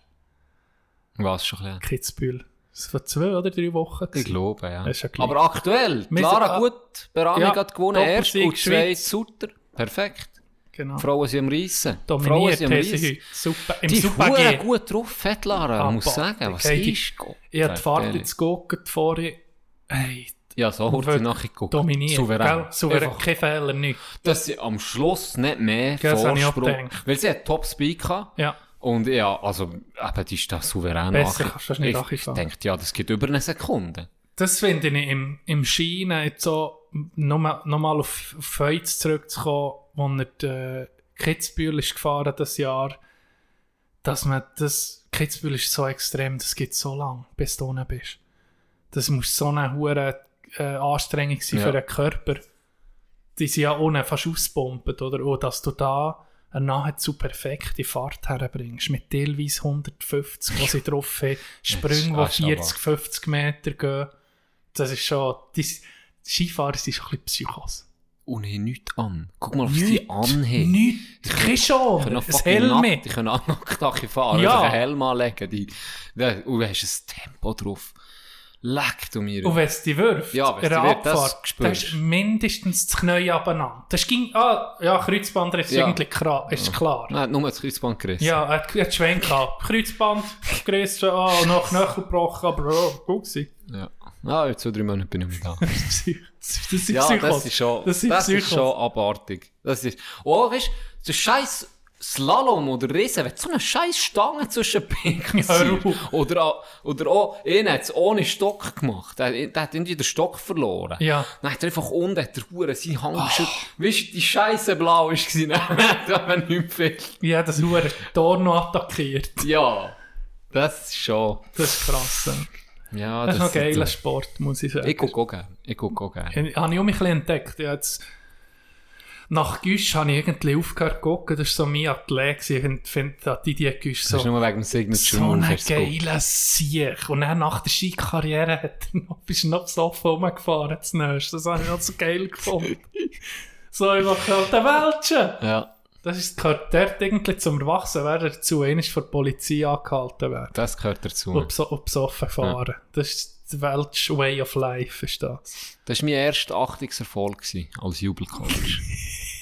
Was schon ein bisschen. Kitzbühel. Das war zwei oder drei Wochen. Ich gewesen. glaube, ja. Aber aktuell, Clara sind- gut, Berami Ja, hat gewonnen, erst und zwei Schweiz. Sutter. Perfekt. Genau. Frauen sind am Reissen. Frauen Dominiert sind am Reissen. Super, Im Die Super G. gut drauf, Fett Lara, Ah, muss boah, sagen. Was ist Gott? Ich habe die Fahrt jetzt geguckt vorher. Hey, Ja, so hat sie wirklich nachher geguckt. dominiert. Souverän. Gell? Souverän. Einfach, Kein Fehler, nicht. dass sie am Schluss nicht mehr Gell, Vorsprung... Weil sie hat Top-Speed gehabt. Ja. Und ja, also, eben, die ist da souverän Besser nachher- kannst du das nicht Ich denke, ja, das geht über eine Sekunde. Das finde ich im, im Schienen jetzt so, nochmal noch mal auf, Feuz zurückzukommen, wo er die Kitzbühel ist gefahren das Jahr, dass man das, Kitzbühel ist so extrem, das geht so lang, bis du unten bist. Das muss so eine hohe äh, Anstrengung Ja. für den Körper. Die sind ja unten fast auspumpen, oder? Und dass du da eine nahezu perfekte Fahrt herbringst, mit teilweise 150, wo sie drauf haben, Sprünge, die ist 40, 50 Meter gehen. Das ist schon, die, Skifahrer sind schon ein bisschen Psychos. und haben nichts an. Guck mal, was die anhaben. Nichts. Kein Die Schon. noch Ein Helm. die können auch nackt fahren, Ja. einfach einen Helm anlegen. Die, und du hast ein Tempo drauf. Leck du mir. Und wenn es dich wirft, Ja, in das Abfahrt, dann ist mindestens das Knie abeinander. Das ging, ah, ja, Kreuzbandriss Ja. irgendwie klar, ist klar. Nein, nur das Kreuzband gerissen. Ja, er hat, hat Schwenk gehabt. Kreuzband gerissen, ah, noch Knöchel gebrochen, aber oh, gut gewesen. Ja. Ja, in zwei, drei Monaten bin ich nicht mehr da. [LAUGHS] Das ist ja, Psychos. das ist schon, Das das, ist schon abartig. Das ist, oh, weißt du, so scheiß Slalom oder Riesen, wenn so eine scheiß Stange zwischen auf. Oder, auch- oder auch, einer hat es ohne Stock gemacht. Der, der hat irgendwie den Stock verloren. Ja. Dann hat er einfach unten, hat der Hure seinen Hang geschüttet. Weißt du, die Scheiße blau gewesen. [LAUGHS] da hat nicht viel. Ja, das Hure Tor noch attackiert. Ja. Das ist schon, Das ist krass. ja. ja, Das ist sind geiler Sport, muss ich sagen. Ich gucke auch gerne. Ich gucke auch gerne. Ich, habe ich auch ein bisschen entdeckt. Ja, jetzt, nach Güsch habe ich irgendwie aufgehört zu gucken. Das war so mein Athlet. Ich finde, da Didier Güsch Das ist so, nur wegen dem Signature so ein geiler Sieg. Und dann nach der Skikarriere hat er noch, [LAUGHS] bist du noch besoffen rumgefahren. Zunächst. Das habe ich noch so geil gefunden. so einfach halt der Weltchen. Ja. Das ist, gehört dort irgendwie zum Erwachsenwerden dazu. Einer ist von der Polizei angehalten werden. Das gehört dazu. Und beso- und besoffen fahren. Das ist der Weltsch Way of Life, ist das. Das war mein erster Achtungserfolg als Jubelcoach.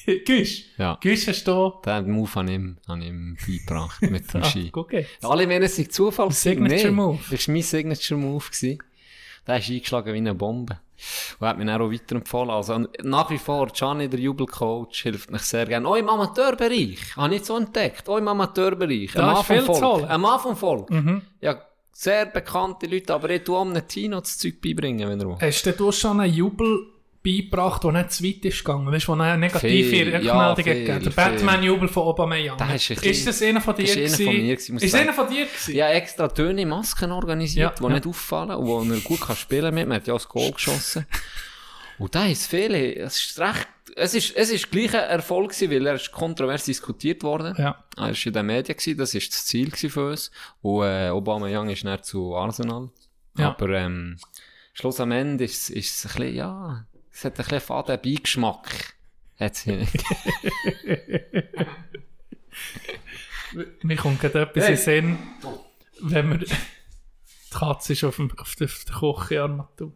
[LAUGHS] Güsch? Ja. Güsch hast du Den Move habe ich ihm, habe ich ihm beigebracht mit dem [LAUGHS] Ah, Ski. okay. Alle meinen, es sei Zufall. Signature nee, Move. Das war mein Signature Move. Gewesen. Der ist eingeschlagen wie eine Bombe. Und hat mir dann auch weiterempfohlen. Also nach wie vor, Gianni, der Jubelcoach, hilft mich sehr gerne. Auch im Amateurbereich. Habe ich so entdeckt. Auch im Amateurbereich. Da Mann vom Volk. Ein Mann vom Volk. Mhm. Ja, sehr bekannte Leute, aber ich tue einem Tino das Zeug beibringen, wenn er will. Hast du schon einen Jubel beigebracht, der nicht zu weit ist gegangen? Weißt du, eine negative Rückmeldung ja, gegeben hat? Der. Batman-Jubel von Aubameyang. Der ist ist das einer von dir Das ist einer von mir gewesen, Ist einer von dir gewesen? Ich habe extra dünne Masken organisiert, Ja, die ja. nicht auffallen und wo er gut kann spielen mit. Man hat ja auch das Goal geschossen. [LAUGHS] Und da ist viele, es ist recht, es ist, es ist gleich ein Erfolg gewesen, weil er ist kontrovers diskutiert worden. Ja. Er war in den Medien gewesen, das ist das Ziel für uns. Und, äh, Obama Young ist dann zu Arsenal. Ja. Aber, ähm, Schluss am Ende ist, ist es ein bisschen, ja, es hat ein bisschen faden Beigeschmack. Hat's hier. [LAUGHS] Mir kommt gerade etwas in den Sinn, wenn wir... Die Katze ist auf, dem, auf der, auf der.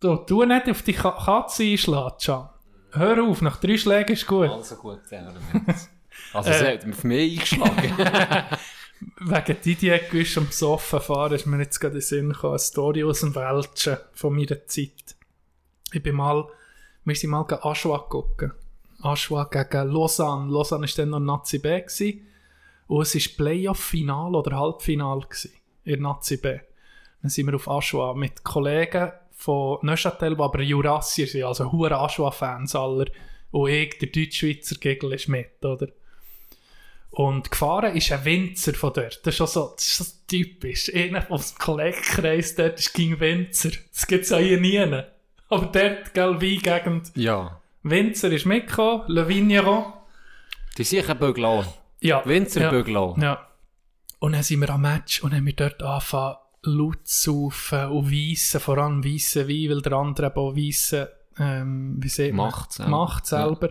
Du, tu nicht auf die Ka Katze einschlagen, Can. Hör auf, nach drei Schlägen ist gut. Also gut, ja, Also, Äh. sie hat auf mich eingeschlagen. [LAUGHS] Wegen Didier Güsch am Besoffen fahren ist mir jetzt gerade in den Sinn gekommen, eine Story aus dem Welschen von meiner Zeit. Ich bin mal, wir sind mal gegen Aschua gucken. Aschua gegen Lausanne. Lausanne war dann noch Nazi B. Gewesen. Und es war Playoff-Final oder Halbfinal gewesen, in Nazi B. Dann sind wir auf Aschua mit Kollegen von Neuchâtel, die aber Jurassier sind, also hure Aschua-Fans aller. Und ich, der Deutschschweizer Gegel, ist mit, oder? Und gefahren ist ein Winzer von dort. Das ist schon so, das ist so typisch. Einer aus dem Kollegenkreis dort ist gegen Winzer. Das gibt es ja hier nie. Aber dort, gell, Weingegend. ja. Winzer ist mitgekommen, Le Vigneron. Die sicher Böglau. Ja. Winzer ja. Böglau. Ja. Und dann sind wir am Match und haben wir dort angefangen, laut saufen und weissen, vor allem weissen Wein, weil der andere eben auch weissen, ähm, wie sieht man? Macht selber. Macht selber.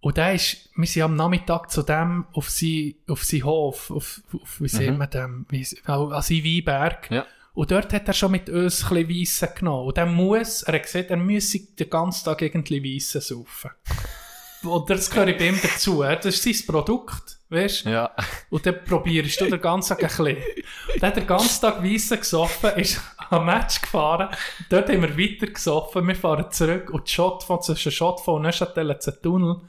Und der ist, wir sind am Nachmittag zu dem auf sein, auf sein Hof, auf, auf wie sieht man dem, wie, an seinen Weinberg. Mhm. Ja. Und dort hat er schon mit uns ein bisschen Weissen genommen. Und dann muss, er hat gesagt, er müsse den ganzen Tag irgendwie Weissen saufen. [LAUGHS] Oder das gehört bei ihm dazu. ja. Das ist sein Produkt, weißt du? Ja. Und dann probierst du den ganzen Tag ein bisschen. Und dann hat den ganzen Tag Weissen gesoffen, ist am Match gefahren. Dort haben wir weiter gesoffen. Wir fahren zurück und Schott von, zwischen Schott von Neuchâtel einen Tunnel.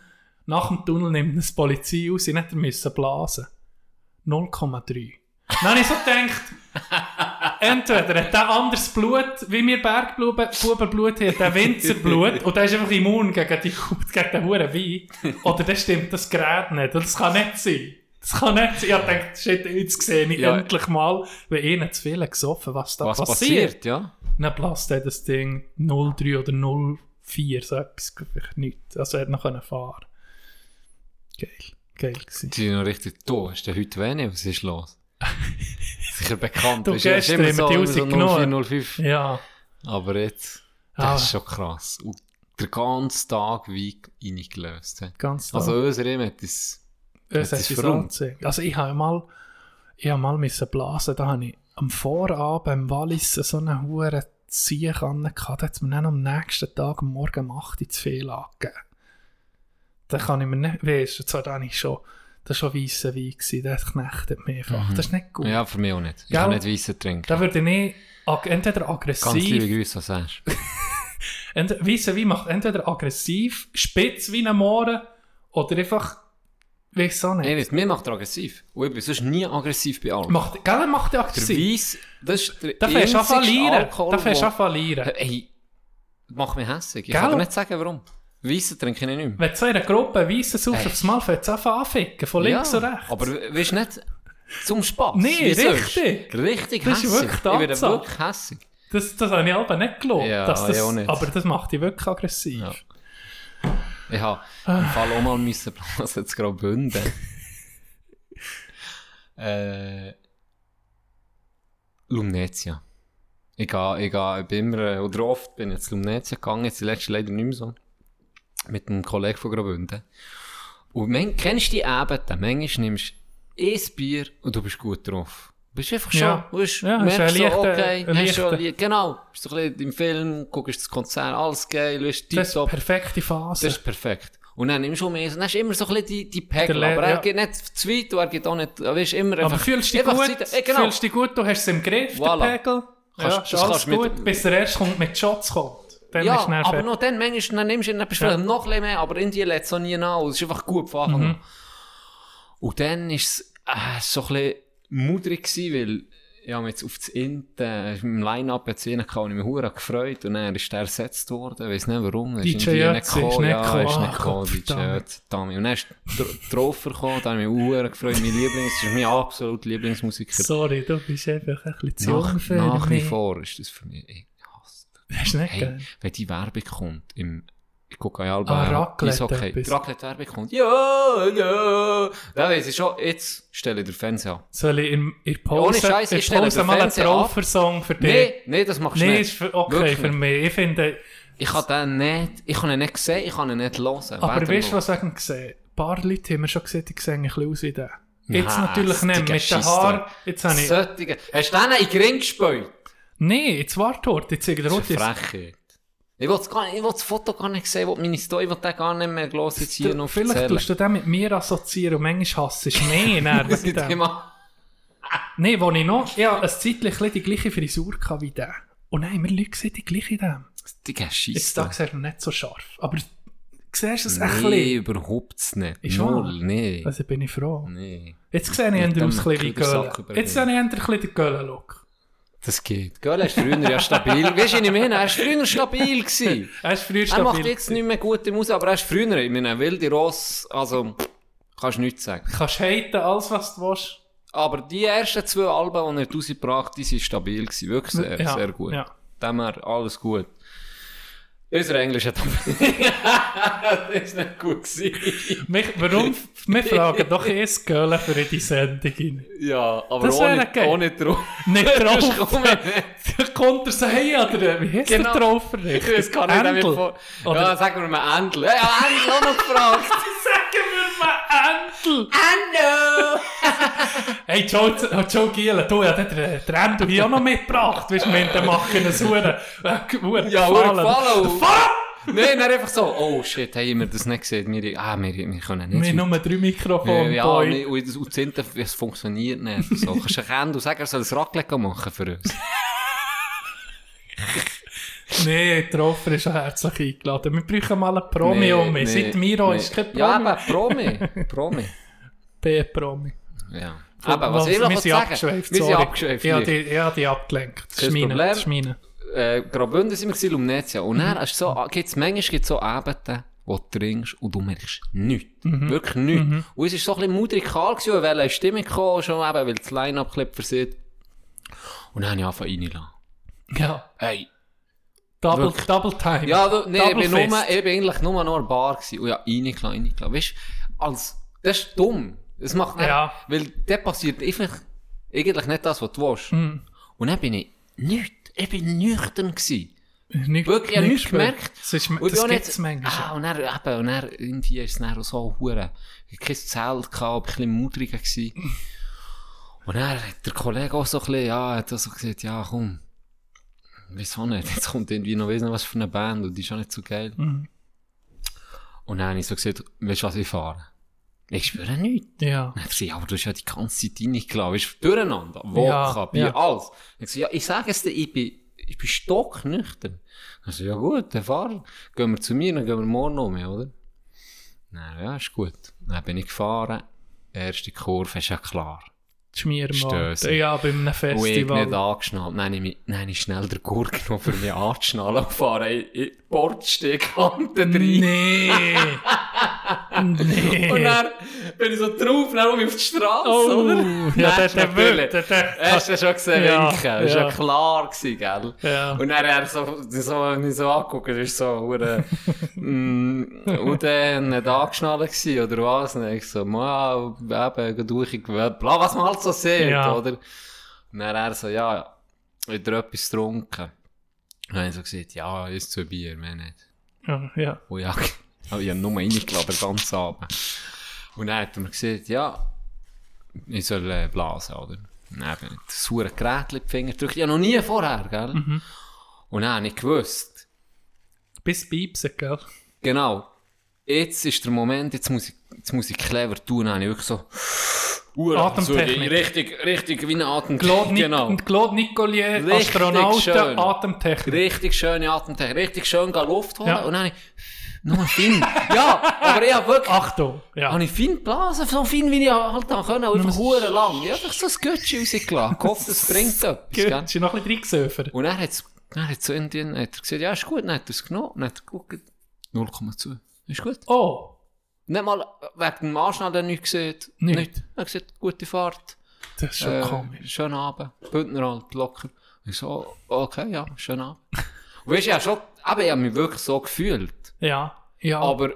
Nach dem Tunnel nimmt eine Polizei aus, sie nicht müssen blasen. 0,3. Dann habe ich so gedacht, entweder hat der anderes Blut, wie wir Bergbubenblut haben, der Winzerblut, und der ist einfach immun gegen, die, gegen den hohen Wein. Oder das stimmt das Gerät nicht. Und das kann nicht sein. Das kann nicht sein. Ich habe gedacht, shit, jetzt sehe ich Ja. endlich mal, wenn ihnen zu viel gesoffen, was da Was passiert. passiert, ja? Dann blasst er das Ding 03 oder 04, so etwas, vielleicht nicht. Also er hat noch können fahren. Geil. Geil gewesen. Die sind noch richtig, du, hast du heute wenig, was ist los? [LAUGHS] Sicher bekannt. Du, ist ja- ist gestern immer wir die immer rausgenommen. 04, 05. Ja. Aber jetzt, das Ah. ist schon krass. Und den ganzen Tag Wein reingelöst. he. Ganz Also Ehm hat das... Das hat es angezeigt. Also ich habe mal, ich habe mal müssen blasen, da habe ich am Vorabend im Wallis so eine hure Ziehkanne gehabt, da hat es mir dann am nächsten Tag am Morgen um 8 Uhr zu viel angegeben. Da kann ich mir nicht, weißt du, zwar habe ich schon, das war schon weisser Wein gewesen, der knechtet mich einfach. Das ist nicht gut. Mhm. Ja, für mich auch nicht. Ich Gell? kann nicht Weisse trinken. Da würde ich ag entweder Ganz liebe aggressiv, Grüße, was sagst [LAUGHS] weisser Wein macht entweder aggressiv, spitz wie ein Mohren, oder einfach, weiss auch nicht. Nein, mir macht er aggressiv. Und ich bin sonst nie aggressiv bei allem. Macht, gell, er macht Der aggressiv. Weiss, das ist der Da fährst du an verlieren. Da fährst du an verlieren. Hey, macht mich hässlich. Ich Gell? kann dir nicht sagen, warum. Weisse trinke ich nicht mehr. Wenn du so in einer Gruppe weissen suchst, Hey. aufs Mal fängt es einfach anficken, von links und rechts. Aber weißt du nicht, zum Spaß. Nee, Wie sonst. richtig. Richtig Das ist hässig. wirklich die Ich werde wirklich hässig. Das, das habe ich aber nicht geglaubt. Ja, das, nicht. Aber das macht dich wirklich aggressiv. Ja. Ich habe im Fall auch mal müssen blasen, jetzt gerade Bünden. [LAUGHS] äh, Lumnezia. Ich gehe, ich gehe, ich bin immer, äh, oder oft bin ich jetzt Lumnezia gegangen, jetzt die letzte leider nicht mehr so. Mit einem Kollegen von Graubünden. Und man, kennst du die Abende? Manchmal nimmst du ein Bier und du bist gut drauf. Du bist einfach schon, Ja. du bist, Ja, merkst ist so, okay, ein hast schon, genau, bist so ein bisschen im Film, guckst das Konzert, alles geil, bist Das ist die perfekte Phase. Das ist perfekt. Und dann nimmst du mehr, dann hast du immer so ein bisschen die, die Pegel, aber er ja. geht nicht zu weit und er geht auch nicht, weißt immer aber einfach, fühlst du dich gut? Zeit- Eh, genau. Fühlst du dich gut? Du hast es im Griff, Voilà. den Pegel. Kannst- ja, das ist alles kannst du mit- gut, bis der erste kommt mit Shots kommt. Dann ja, ist aber noch dann, manchmal, dann nimmst du du Ja. vielleicht noch ein mehr, aber in dir lädt es auch nie nach, und es ist einfach gut von Anfang Mhm. Und dann ist es, äh, so ein bisschen mudrig gewesen, weil, ja, jetzt auf das Inten, im Line-Up jetzt gekommen, und ich mich hure gefreut, und dann ist der ersetzt worden, ich weiss nicht warum, DJ ist nicht ja, er ist gekommen. nicht gekommen, DJ Dami. Und dann ist der Troffer gekommen, da habe ich mich hure gefreut, mein Lieblings, das ist mein absolut Lieblingsmusiker. Sorry, du bist einfach ein bisschen zu Nach, jung für nach wie vor ist das für mich, [LAUGHS] das. Nicht Hey, wenn die Werbung kommt, im, ich gucke ja alle Ah, Raclette die Raclette-Werbung kommt, ja, ja, da weiss ich schon, jetzt stelle ich den Fernseher an. Soll ich in, in Ohne Pause, Scheiß, in ich stelle Pause mal einen. Traufer-Song für dich? Nee, nee, das machst du Nee, nicht. ist für, okay Wirklich für mich. Ich finde, Ich kann den nicht, ich kann ihn nicht sehen, ich kann ihn nicht hören. aber weißt du, was ich gesehen Ein paar Leute haben mir schon gesehen, die sehen ein bisschen aus wie der. Jetzt Nein, natürlich nicht, mit den. Haaren. Jetzt habe ich... Solche- Hast du den in den Ring gespielt? Nee, jetzt warte dort, jetzt zeige ich dir eine Frechheit. Ich will, gar nicht, ich will das Foto gar nicht sehen, ich will meine Story, ich will den gar nicht mehr los jetzt hier noch Vielleicht erzählen. tust du den mit mir assoziieren und manchmal hasst du mich. dann Das ist. Nee, wo ich noch... Ja, ein Zeitchen ein die gleiche Frisur hatte wie der. Und nein, wir Leute sehen die gleiche dem. Digga, Jetzt Scheisse. da du nicht so scharf. Aber siehst du es ein Nee, bisschen? überhaupt nicht. Ist Null, nee. Also bin ich froh. Nee. Jetzt sehe ich dem aus ein bisschen Jetzt sehe ich eher ein bisschen den Gölle-Look. Das geht. Gell, er ist früher ja stabil. Weißt du, ich meine? Er war früher stabil. Gewesen. Er ist früher Er macht stabil. jetzt nicht mehr gute Musik, aber er ist früher, ich meine, wilde Ross, also, kannst du nichts sagen. Kannst haten, alles was du willst. Aber die ersten zwei Alben, die er rausgebracht hat, die sind stabil gewesen. Wirklich sehr, Ja, sehr gut. ja. Dem her, alles gut. Unser Englisch hat [LAUGHS] das ist nicht gut. Mich, warum? Wir fragen doch erst Gölle für in die Sendung rein. Ja, aber Das ohne, ohne Druck. Nicht [LAUGHS] drauf. komme ich nicht. Da kommt er so, hey, oder wie heißt Genau. der Traufer richtig? Das kann ich damit Endl. vor... Oder- Ja, sagen wir mal Endl. Ja, Endl auch noch gefragt. [LAUGHS] Sagen wir mal Endl. Endl! Hey, Joe, Joe Gielen, du, ja, der, der, der Endl hier auch noch mitgebracht. Weißt du, wir machen einen Huren, äh, Ja, gefallen. Fahr! Nein, dann einfach so, oh shit, haben wir das nicht gesehen? Wir, ah, wir, wir können nicht. Wir haben nur drei Mikrofone, ja, Boy. wir- und das- und Inter- es funktioniert nicht. [LAUGHS] So, kannst du erkennen und sagen, er soll ein Raclette machen für uns. [LAUGHS] Nee, der Traufer ist herzlich eingeladen. Wir brauchen mal einen Promi um mich. Seit Miro ist kein Promi. Ja, aber Promi. Promi. [LAUGHS] B-Promi. Ja. Aber was ich wir noch sind sagen abgeschweift, wir sind abgeschweift. Ich habe die, ich habe die abgelenkt. Das ist meine. Das ist meine. Äh, Graubünden sind wir Lumnezia. Und Mhm. dann so, gibt's, manchmal gibt's so Abende, wo du trinkst und du merkst nichts. Mhm. Wirklich nichts. Und es ist so ein bisschen mudrig kalt gewesen, weil eine Stimme kam, schon eben, weil das Line-Up versieht. Und dann habe ich angefangen reinzulassen. Ja. Hey. Double, Wirklich. Double Time. Ja, du, nee, ich Double bin, nur, Fist. ich bin eigentlich nur noch eine Bar gewesen. Und ja, reingelassen, reingelassen. Weißt du, als, das ist dumm. Das macht nicht, Ja. weil da passiert einfach, eigentlich nicht das, was du willst. Mhm. Und dann bin ich nicht, ich bin nüchtern gewesen. Nicht, Wirklich, ich habe nichts gemerkt. Das, ist, Und ich das gibt es manchmal. Ah, und dann, eben, und dann, irgendwie ist es dann auch so hure. Ich hatte kein Zelt, gehabt, aber ein bisschen mudrig gewesen. Und dann hat der Kollege auch so ein bisschen, ja, hat so gesagt, ja, komm. Wieso nicht? Jetzt kommt irgendwie noch, weiss nicht, was für eine Band, und die ist auch nicht so geil. Mhm. Und dann habe ich so gesagt, weißt du was, ich fahre? Ich spüre nichts. Ja. Er gesagt, ja, aber du hast ja die ganze Zeit reingelassen, du, durcheinander, Wodka, Ja, Bier, ja. alles. Ich gesagt, ja, ich sage es dir, ich bin, ich bin stocknüchtern. Also, ja gut, dann fahren. Gehen wir zu mir, dann gehen wir morgen um, oder? Na ja, ist gut. Dann bin ich gefahren. Erste Kurve ist ja klar. Schmiermann. Ja, bei einem Und ich Festival. nicht angeschnallt. Habe ich, habe ich schnell den Gurt genommen, für mich anzuschnallen und fahren in, in die Bordstehkante rein. Nee. [LAUGHS] nee. Und dann bin ich so drauf, dann ich auf die Straße, Oh, oder? ja, [LAUGHS] der- ist der natürlich- wird, der- der- Hast du ja schon gesehen, Ja, winken. Das war ja ja. klar gewesen, gell? Ja. Und dann er so, so, mich so angeguckt, das ist so, hure, mm, und dann nicht angeschnallt gewesen, oder was? Und dann ich so, mal, eben, geh durch, bla, was man halt so sieht, Ja. oder? Und dann er so, ja, wieder etwas getrunken. Und dann habe ich so gesagt, ja, ist zwei Bier, mehr nicht. Ja, ja. Und ja, aber ich habe nur reingeladen, den ganzen Abend. Und dann hat er mir gesagt, ja, ich soll äh, blasen, oder? Und dann habe ich das saure Gerät in die Finger gedrückt. Ja, noch nie vorher, gell? Und dann habe ich gewusst, Bis Piepsen, gell? genau, jetzt ist der Moment, jetzt muss ich, jetzt muss ich clever tun. Dann habe ich wirklich so, Uhr, Atemtechnik. So, richtig, richtig wie eine Atemtechnik. Claude, Nic genau. Claude Nicolier, Richtig Astronauten, schön. Atemtechnik. Richtig schöne Atemtechnik. Richtig schön Luft holen. Ja. Und dann habe ich, nur fein. ja, aber ich habe wirklich, Achtung. Ja. habe ich fein geblasen, so fein wie ich halt haben können, aber einfach hure lang. Ich habe einfach so ein Götsch rausgelassen. Gott, das bringt etwas, ja noch ein bisschen reingesöfert. Und er hat er hat so in den, hat er gesagt, ja, ist gut, dann hat er es genommen, dann hat er geguckt, 0,2. Ist gut. Oh, Nicht mal wegen dem Anschnall, der nichts gesehen. Nicht. Nicht. Er hat gesagt, gute Fahrt. das ist schon Äh, komisch. Schönen Abend. Bündner halt, locker. Ich so, okay, ja, schönen Abend. Und weißt du, ja, schon, aber ich habe mich wirklich so gefühlt. Ja, ja. Aber,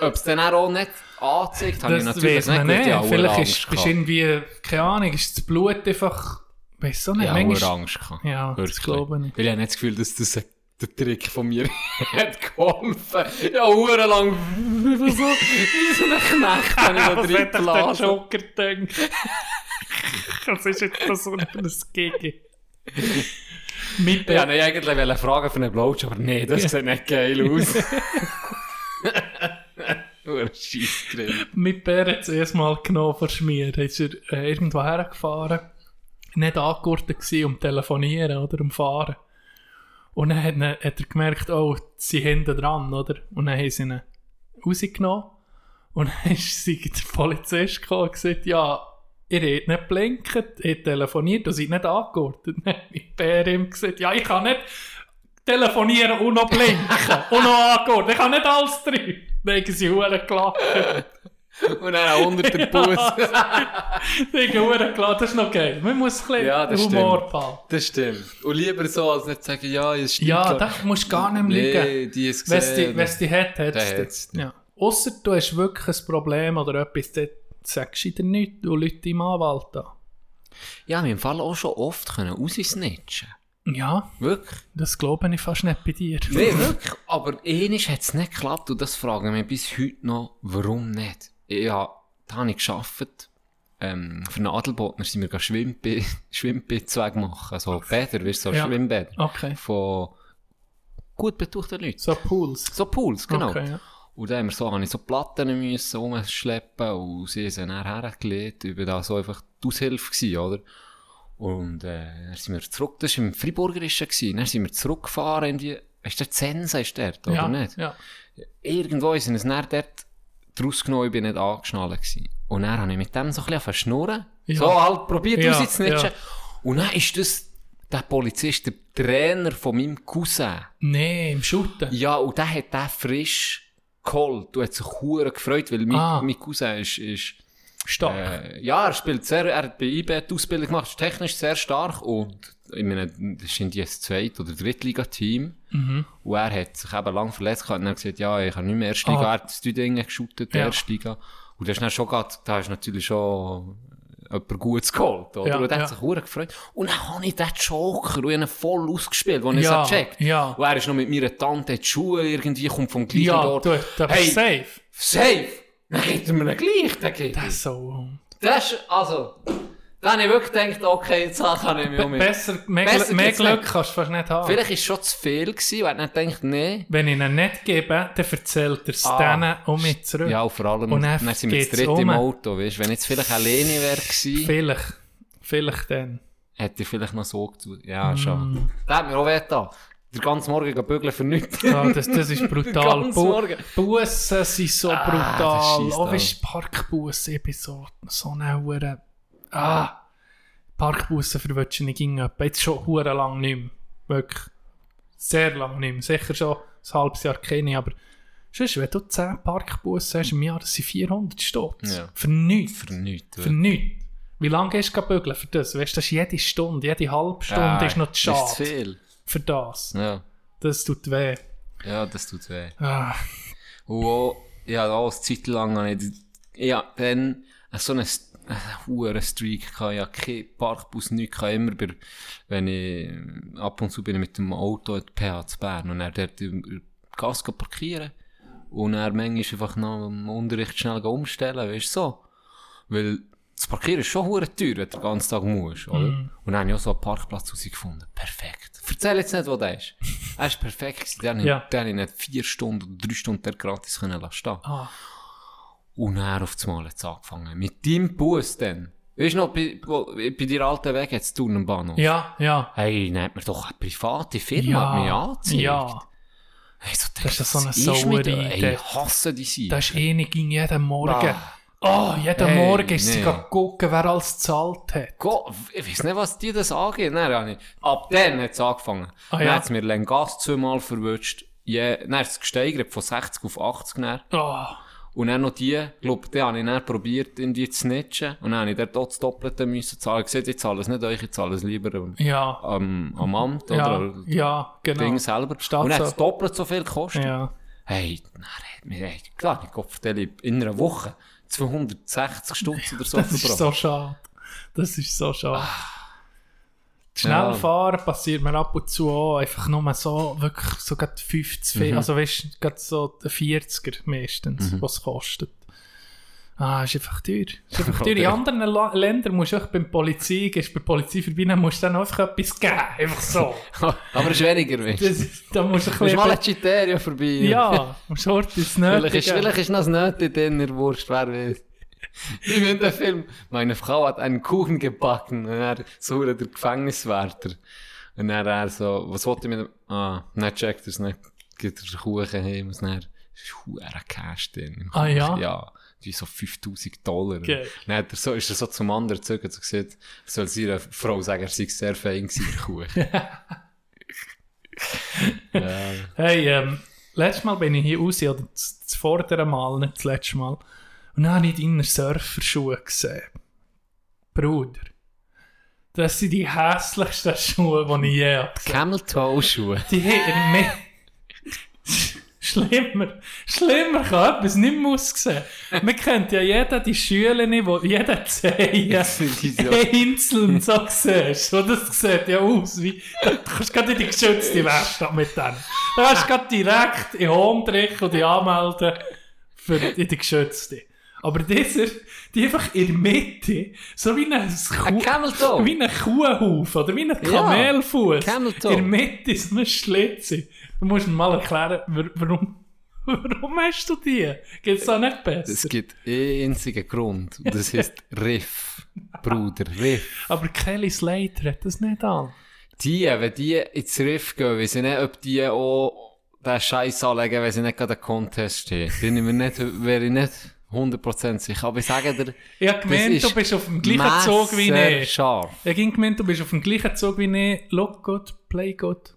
ob es dann auch nicht angezeigt, habe ich das natürlich nicht. nicht. Ja, Vielleicht ist, bist irgendwie, keine Ahnung, ist das Blut einfach, weiss auch nicht, Ja, manchmal- Angst gehabt. Ja, das Wirklich. glaube ich. Weil ich habe nicht das Gefühl, dass das der Trick von mir [LAUGHS] hat geholfen. Ja, hure lang, wie [LAUGHS] so, wie so ein Knecht, habe ich da drin hat gelassen. Joker gedacht? [LAUGHS] Was ist jetzt das für ein Gigi? Mit Ja, nein, eigentlich wollte fragen für einen Blowjob, aber nee, das [LAUGHS] sieht nicht geil aus. [LAUGHS] Hure Scheiss drin. mit Bär zuerst mal genommen verschmiert. Ist er äh, irgendwo hergefahren, nicht angegurtet gewesen, um telefonieren oder um fahren. Und dann hat, er- hat er gemerkt, oh, sie hinten dran, oder? Und dann haben sie ihn rausgenommen. Und dann [LAUGHS] ist sie, der Polizist gekommen und gesagt, ja, ihr habt nicht blinkt, ihr telefoniert und seid nicht [LAUGHS] hat mit Bär ihm gesagt, ja, ich kann nicht telefonieren und noch blinken [LAUGHS] und noch angegurtet. Ich kann nicht alles drin. Dann haben sie verdammt gelacht. [LAUGHS] Und dann auch unter den Bus. Ich habe klar, das ist noch geil. Man muss ein bisschen Ja, das Humor behalten. Das stimmt. Und lieber so, als nicht sagen, ja, es stimmt. Ja, da musst du gar nicht mehr liegen. Nee, die ist Wenn es die, gesehen. die hat, hat Der es. Ja. Ausser du hast wirklich ein Problem oder etwas, dann sagst du dir nichts und Leute im Anwalt an. Ja, wir haben im Fall auch schon oft können. Ja, Wirklich. das glaube ich fast nicht bei dir. Nee, wirklich. Aber ähnlich hat es nicht geklappt und das fragen wir bis heute noch, warum nicht. Ja, da habe ich geschafft. Ähm, für einen Adelbotner sind wir gehen Schwimmbe [LAUGHS] Schwimmbezweig machen. So Bäder, weißt du, so Ja. Schwimmbäder. Okay. Von gut betuchten Leuten. So Pools. So Pools, genau. Okay, ja. Und dann haben wir so, ich so Platten müssen rumschleppen und sie sind dann hergelegt. Ich war da so einfach die Aushilfe gewesen, oder? Und, äh, dann sind wir zurück, das war im Friburgerischen gewesen, dann sind wir zurückgefahren in die, ist der Zensa ist dort, oder ja, nicht? Ja. Irgendwo ist es dann dort draus genommen, ich bin nicht angeschnallt gewesen. Und dann habe ich mit dem so ein bisschen verschnurren. Ja. So halt probiert Ja, rauszusnitchen. ja. Und dann ist das der Polizist, der Trainer von meinem Cousin. Nee, im Shooten. Ja, und der hat den frisch geholt. Du hat sich hure gefreut, weil mein, Ah. mein Cousin ist, ist Stark. äh, ja, er spielt sehr, er hat bei IB die Ausbildung gemacht, ist technisch sehr stark und ich meine, das in die Zweit- oder Drittliga-Team. Mhm. Und er hat sich eben lang verletzt gehabt und dann gesagt, ja, ich kann nicht mehr Erstliga, Ah. er hat das Dinge geshootet, Ja. Erstliga. Und das ist dann schon grad, da ist natürlich schon jemand Gutes geholt, oder? Ja, und er ja. hat sich verdammt gefreut. Und dann habe ich den Joker, und ich ihn voll ausgespielt, als ich Ja, es gecheckt ja. Und er ist noch mit meiner Tante in die Schule, irgendwie kommt vom gleichen Ja, Ort. du, da hey, safe. safe! Dann gibt er mir gleich, geht Das ist so... Das ist, also, dann habe ich wirklich gedacht, okay, jetzt kann ich mich um mich. besser, mehr, Besser mehr Glück nicht. kannst du fast nicht haben. Vielleicht war es schon zu viel gewesen, weil ich nicht gedacht, nee. Wenn ich ihn nicht gebe, dann erzählt er es Ah. denen um mich zurück. Ja, und vor allem, Und dann dann sind wir das dritte im um. Auto, weißt Wenn jetzt vielleicht alleine wäre gewesen, Vielleicht. Vielleicht dann. hätte ich vielleicht noch so getan. Ja, schon. Mm. Das hat mir auch weh getan. Der ganze Morgen bügeln für nichts. Ja, das, das ist [LAUGHS] brutal. Bu. Bussen sind so Ah, brutal. Auch an. weißt du, Parkbussen, ich bin so, so eine Hure. Ah! Parkbussen verwünsch ich nicht gegen Jetzt schon hure lang nicht mehr. Wirklich. Sehr lang nicht mehr. Sicher schon ein halbes Jahr kenne ich, aber sonst, wenn du 10 Parkbussen hast im Jahr, das sind 400 Stutz. Ja. Für nichts. Für nichts. Für nichts. Wie lange gehst du bügeln für das? Weißt du, das ist jede Stunde, jede halbe Stunde ist noch zu Das ist zu schade viel. für das. Ja. Das tut weh. ja, das tut weh. Ah, Und auch, ja, auch eine Zeit lang ich, ja, dann so einen, einen hohen Streak gehabt, ja, kein Parkbus, nichts, ich immer bei, wenn ich, ab und zu bin ich mit dem Auto in die PH zu Bern und er dort Gas parkieren und er manchmal einfach nach dem Unterricht schnell umstellen, weißt du so. Weil, das Parkieren ist schon hure teuer, wenn du den ganzen Tag musst, oder? Und dann habe ich auch so einen Parkplatz herausgefunden. Perfekt. Erzähl jetzt nicht, wo der ist. Er ist perfekt gewesen. Den, Ja. den habe ich nicht vier Stunden oder drei Stunden dort gratis können lassen stehen. ah. Und dann auf das Mal hat es angefangen. Mit deinem Bus dann. Weißt du noch, bei, bei dir alten Weg jetzt Turnenbahnhof? Ja, ja. Hey, nennt mir doch eine private Firma, Ja, hat mich angezeigt. ja. Hey, so Das ist so eine Sauerei, ich hasse die sie. Das ist eh nicht jeden Morgen. Ah. Oh, jeden Hey, Morgen ist sie nee. nee. gucken, wer alles gezahlt hat. Go, ich weiß nicht, was dir das angeht. Dann habe ich, ab dann hat es angefangen. Ah, dann ja. hat es mir Lengas zweimal verwünscht. Je, dann hat es gesteigert von 60 auf 80 dann. Oh, Und dann noch die, glaub, die habe ich dann probiert, in die zu snitchen. Und dann habe ich dort auch das Doppelte müssen zahlen. Ich sehe, ich zahle es nicht euch, ich zahle es lieber am, ja. am, am Amt Ja, oder ja, genau. Ding selber. Statt und dann hat es doppelt so viel gekostet. Ja. Hey, dann hat mir, hey, klar, ich Kopfdeli in einer Woche 260 Stutz [LAUGHS] oder so Das ist verbracht. so schade. Das ist so schade. Schnell Ja. fahren passiert mir ab und zu auch. Einfach nur so, wirklich so gerade 50, Mhm. also weißt du, so der 40er meistens, Mhm. was kostet. Ah, ist einfach teuer. Ist einfach teuer. Okay. [LAUGHS] In anderen La Ländern musst du auch beim Polizei, gehst bei der Polizei vorbei, dann musst du dann einfach etwas geben. Einfach so. [LAUGHS] Aber es ist weniger, weißt du. Das, da musst du ein Du musst mal ein bisschen... Criterio vorbei. Ja, musst du etwas Vielleicht ist, vielleicht ist noch das Nötige drin, der Wurst, wer weiß. Ich bin der Film, meine Frau hat einen Kuchen gebacken und er so der Gefängniswärter. Und dann er so, was wollte ich mit dem, ah, nicht checkt er es nicht, gibt er den Kuchen heim und dann ist ein Cash drin. Ah, ja? Ja, wie so 5000 Dollar. Geil. Dann hat er so, ist er so zum anderen gezogen und gesagt, er soll seiner Frau sagen, er sei sehr fein gewesen, Kuchen. [LAUGHS] ja. Hey, ähm, letztes Mal bin ich hier raus, oder das, das vordere Mal, nicht das letzte Mal. Und dann habe ich deine Surferschuhe gesehen. Bruder. Das sind die hässlichsten Schuhe, die ich je habe gesehen. Camel Toe Schuhe. Die haben mir... Schlimmer. Schlimmer kann etwas nicht mehr aussehen. Man kennt ja jeden, die Schüler, wo jeder Zehen [LAUGHS] einzeln so siehst. So, das sieht ja aus wie... Du kannst gerade in die geschützte Werkstatt mit denen. Du kannst gerade direkt in Hondrich und die anmelden für in die geschützte. Aber dieser, die einfach in der Mitte, so wie ein, Ein Kuh, wie ein Kuhhuf oder wie ein Kamelfuß. Toe. in der Mitte ist ein Schlitze. Du musst mir mal erklären, wa- warum, [LAUGHS] warum hast du die? Geht's da nicht besser? Es gibt einen einzigen Grund. Und das heißt [LAUGHS] Riff. Bruder, Riff. Aber Kelly Slater hat das nicht an. Die, wenn die ins Riff gehen, weiß ich nicht, ob die auch den Scheiß anlegen, wenn sie nicht gerade einen Contest stehen. Bin ich mir nicht, wäre ich nicht 100% sicher. Aber ich sage dir, [LAUGHS] hab gemeint, du bist auf dem gleichen Zug wie ich. scharf. Ich hab gemeint, du bist auf dem gleichen Zug wie ich. Look good, play good.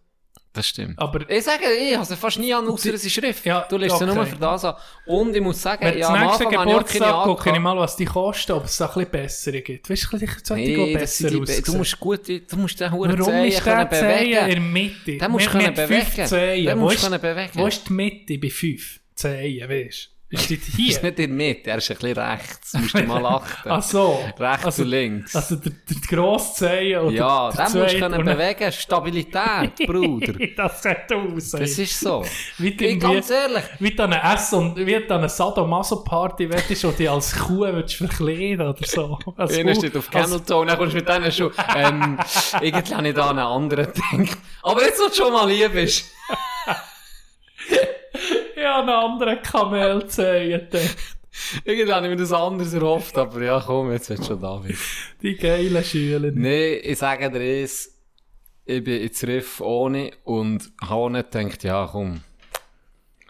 Das stimmt. Aber Ich sage, ich habe sie fast nie an, außer es ist Schrift. Ja, du lässt sie okay. nur für das an. Und ich muss sagen, wenn ja, am Anfang habe ich Geburtstag gucke ich mal, was die kosten, ob es da ein bisschen bessere gibt. Weißt du, vielleicht sollte Nee, besser die, aussehen. du musst gut, du musst den Huren Warum Zehen ist der Zehen in bewegen. der Mitte? Den musst du bewegen. Zehen. Den musst du bewegen. Wo ist die Mitte bei 5 Zehen, weißt du? [LAUGHS] Ist das Er ist hier? nicht in der Mitte, er ist ein bisschen rechts. Du musst dir mal [LAUGHS] achten. Ach so. Rechts also, und links. Also der, der grosse Zehen oder ja, der den musst du können bewegen. Stabilität, [LAUGHS] Bruder. das sieht aus. ey. Das ist so. Wie Ich, irgendwie- ganz ehrlich. Wie du an einer Ess- und wie du an einer Sadomaso-Party wettest und dich als Kuh willst verkleiden oder so. Als Einer steht auf Camel Toe, dann kommst du mit denen schon, ähm, irgendwie habe ich da einen anderen gedacht. Aber jetzt, wo du schon mal lieb bist. Ja, einen anderen Kamelzehen gedacht. Irgendwie habe ich mir das anders erhofft, aber ja, komm, jetzt wird schon da wieder. Die geilen Schüler. Nee, ich sage dir eins, ich bin ins Riff ohne und habe auch nicht gedacht, ja, komm,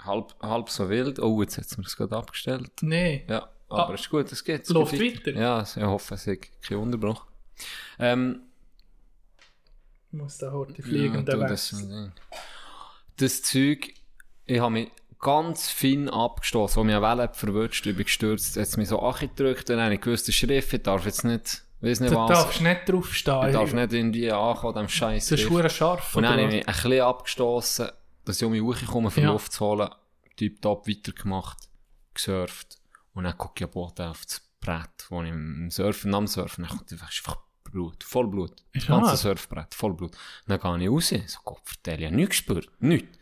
halb, halb so wild. Oh, jetzt hat es mir gerade abgestellt. Nee. Ja, aber Ah. ist gut, es geht. es Läuft weiter? Ja, ich hoffe, es hat keinen Unterbruch. Ähm, Ich muss da heute die Ja, du, das Zeug, ich habe mich ganz fein abgestoßen, als mich eine Welle verwünscht, ich bin gestürzt, hat mich so angedrückt dann habe ich gewusst, der Schrift, ich darf jetzt nicht, weiss nicht Du was, darfst nicht draufstehen. ich darf nicht irgendwie ankommen, dem scheiß Das ist verdammt scharf. Und dann habe ich mich ein bisschen abgestoßen, dass ich um mich hochkomme, für Ja. Luft zu holen, tiptop weitergemacht, gesurft und dann gucke ich am Boden auf das Brett, wo ich im Surfen, am Surfen, dann kommt einfach Blut, voll Blut. Das Ist ganze wahr? Surfbrett, voll Blut. Dann gehe ich raus, so Gott vertell, ich habe nichts gespürt, nichts.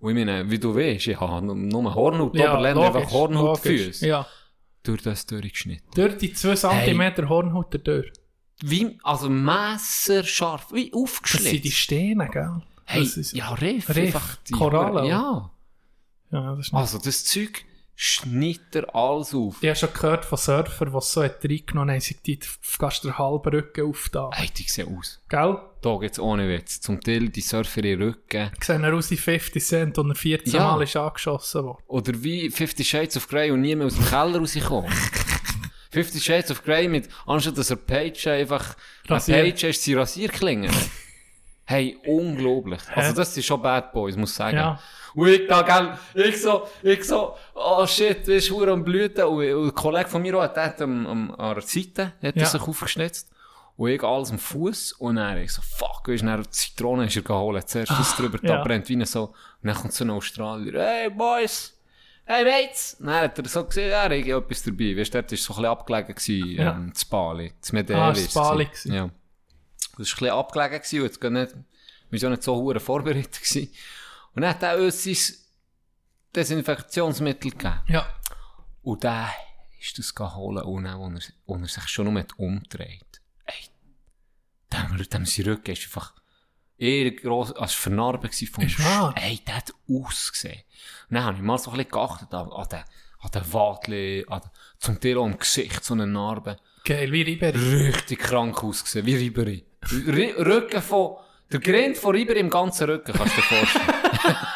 Und ich meine, wie du weißt, ich habe nur- Hornhaut, Ja, Oberländer, einfach logisch, Hornhautfüße. logisch. Ja. Durch das durchgeschnitten. Durch die 2 cm Hornhaut durch. Wie, also messerscharf, wie Das aufgeschlitzt. sind die Steine, gell? Hey, das ja, Riff, Riff, einfach die Korallen. Ja. ja, das. Also, das Zeug schneidet er alles auf. Ich habe schon gehört von Surfern, die es so hat reingenommen haben, sind die fast den halben Rücken auf da. Hey, die sehen aus. Gell? Da geht's ohne Witz. Zum Teil die Surfer in Rücken. Sehen aus wie 50 Cent und er 14 Ja. Mal ist angeschossen worden. Oder wie Fifty Shades of Grey und nie mehr aus dem Keller rausgekommen. [LAUGHS] Fifty Shades of Grey mit, anstatt dass er Page einfach, Rasier. Page ist sie Rasierklingen. Hey, unglaublich. Also, das sind schon Bad Boys, muss ich sagen. Ja. Und ich da, gell, ich so, ich so, oh shit, du bist hure am Blüten. Und, und ein Kollege von mir auch, der hat am, am, an der Seite, hat Ja. sich aufgeschnitzt. Und ich alles am Fuß und dann ich so, fuck, weisst du, dann Zitrone ist er geholt. Zuerst das drüber, da ja. brennt wie so. Und dann kommt so ein Australier, hey boys, hey mates. Und dann hat er so gesehen, ja, ich habe etwas dabei. Weißt du, dort war so ein bisschen abgelegen gewesen, Ja. ähm, das Bali, das Medell. Ah, ist das Bali. Ja. Das war ein bisschen abgelegen gewesen und jetzt gar nicht, wir waren auch nicht so hure vorbereitet gewesen. Und dann hat er uns sein Desinfektionsmittel gegeben. Ja. Und dann ist das geholt, dann, als er, sich schon nur hat umgedreht. Ey, dem, dem sein Rücken ist einfach eher gross, als gewesen vom wahr? Ey, der hat ausgesehen. Und dann habe ich mal so ein bisschen geachtet an, an den, an den Wadli, an, zum Teil auch im Gesicht so eine Narbe. Geil, wie Ribery. Richtig krank ausgesehen, wie Ribery. R Rücken von, der Grind von Ribery im ganzen Rücken, kannst du dir vorstellen. [LAUGHS]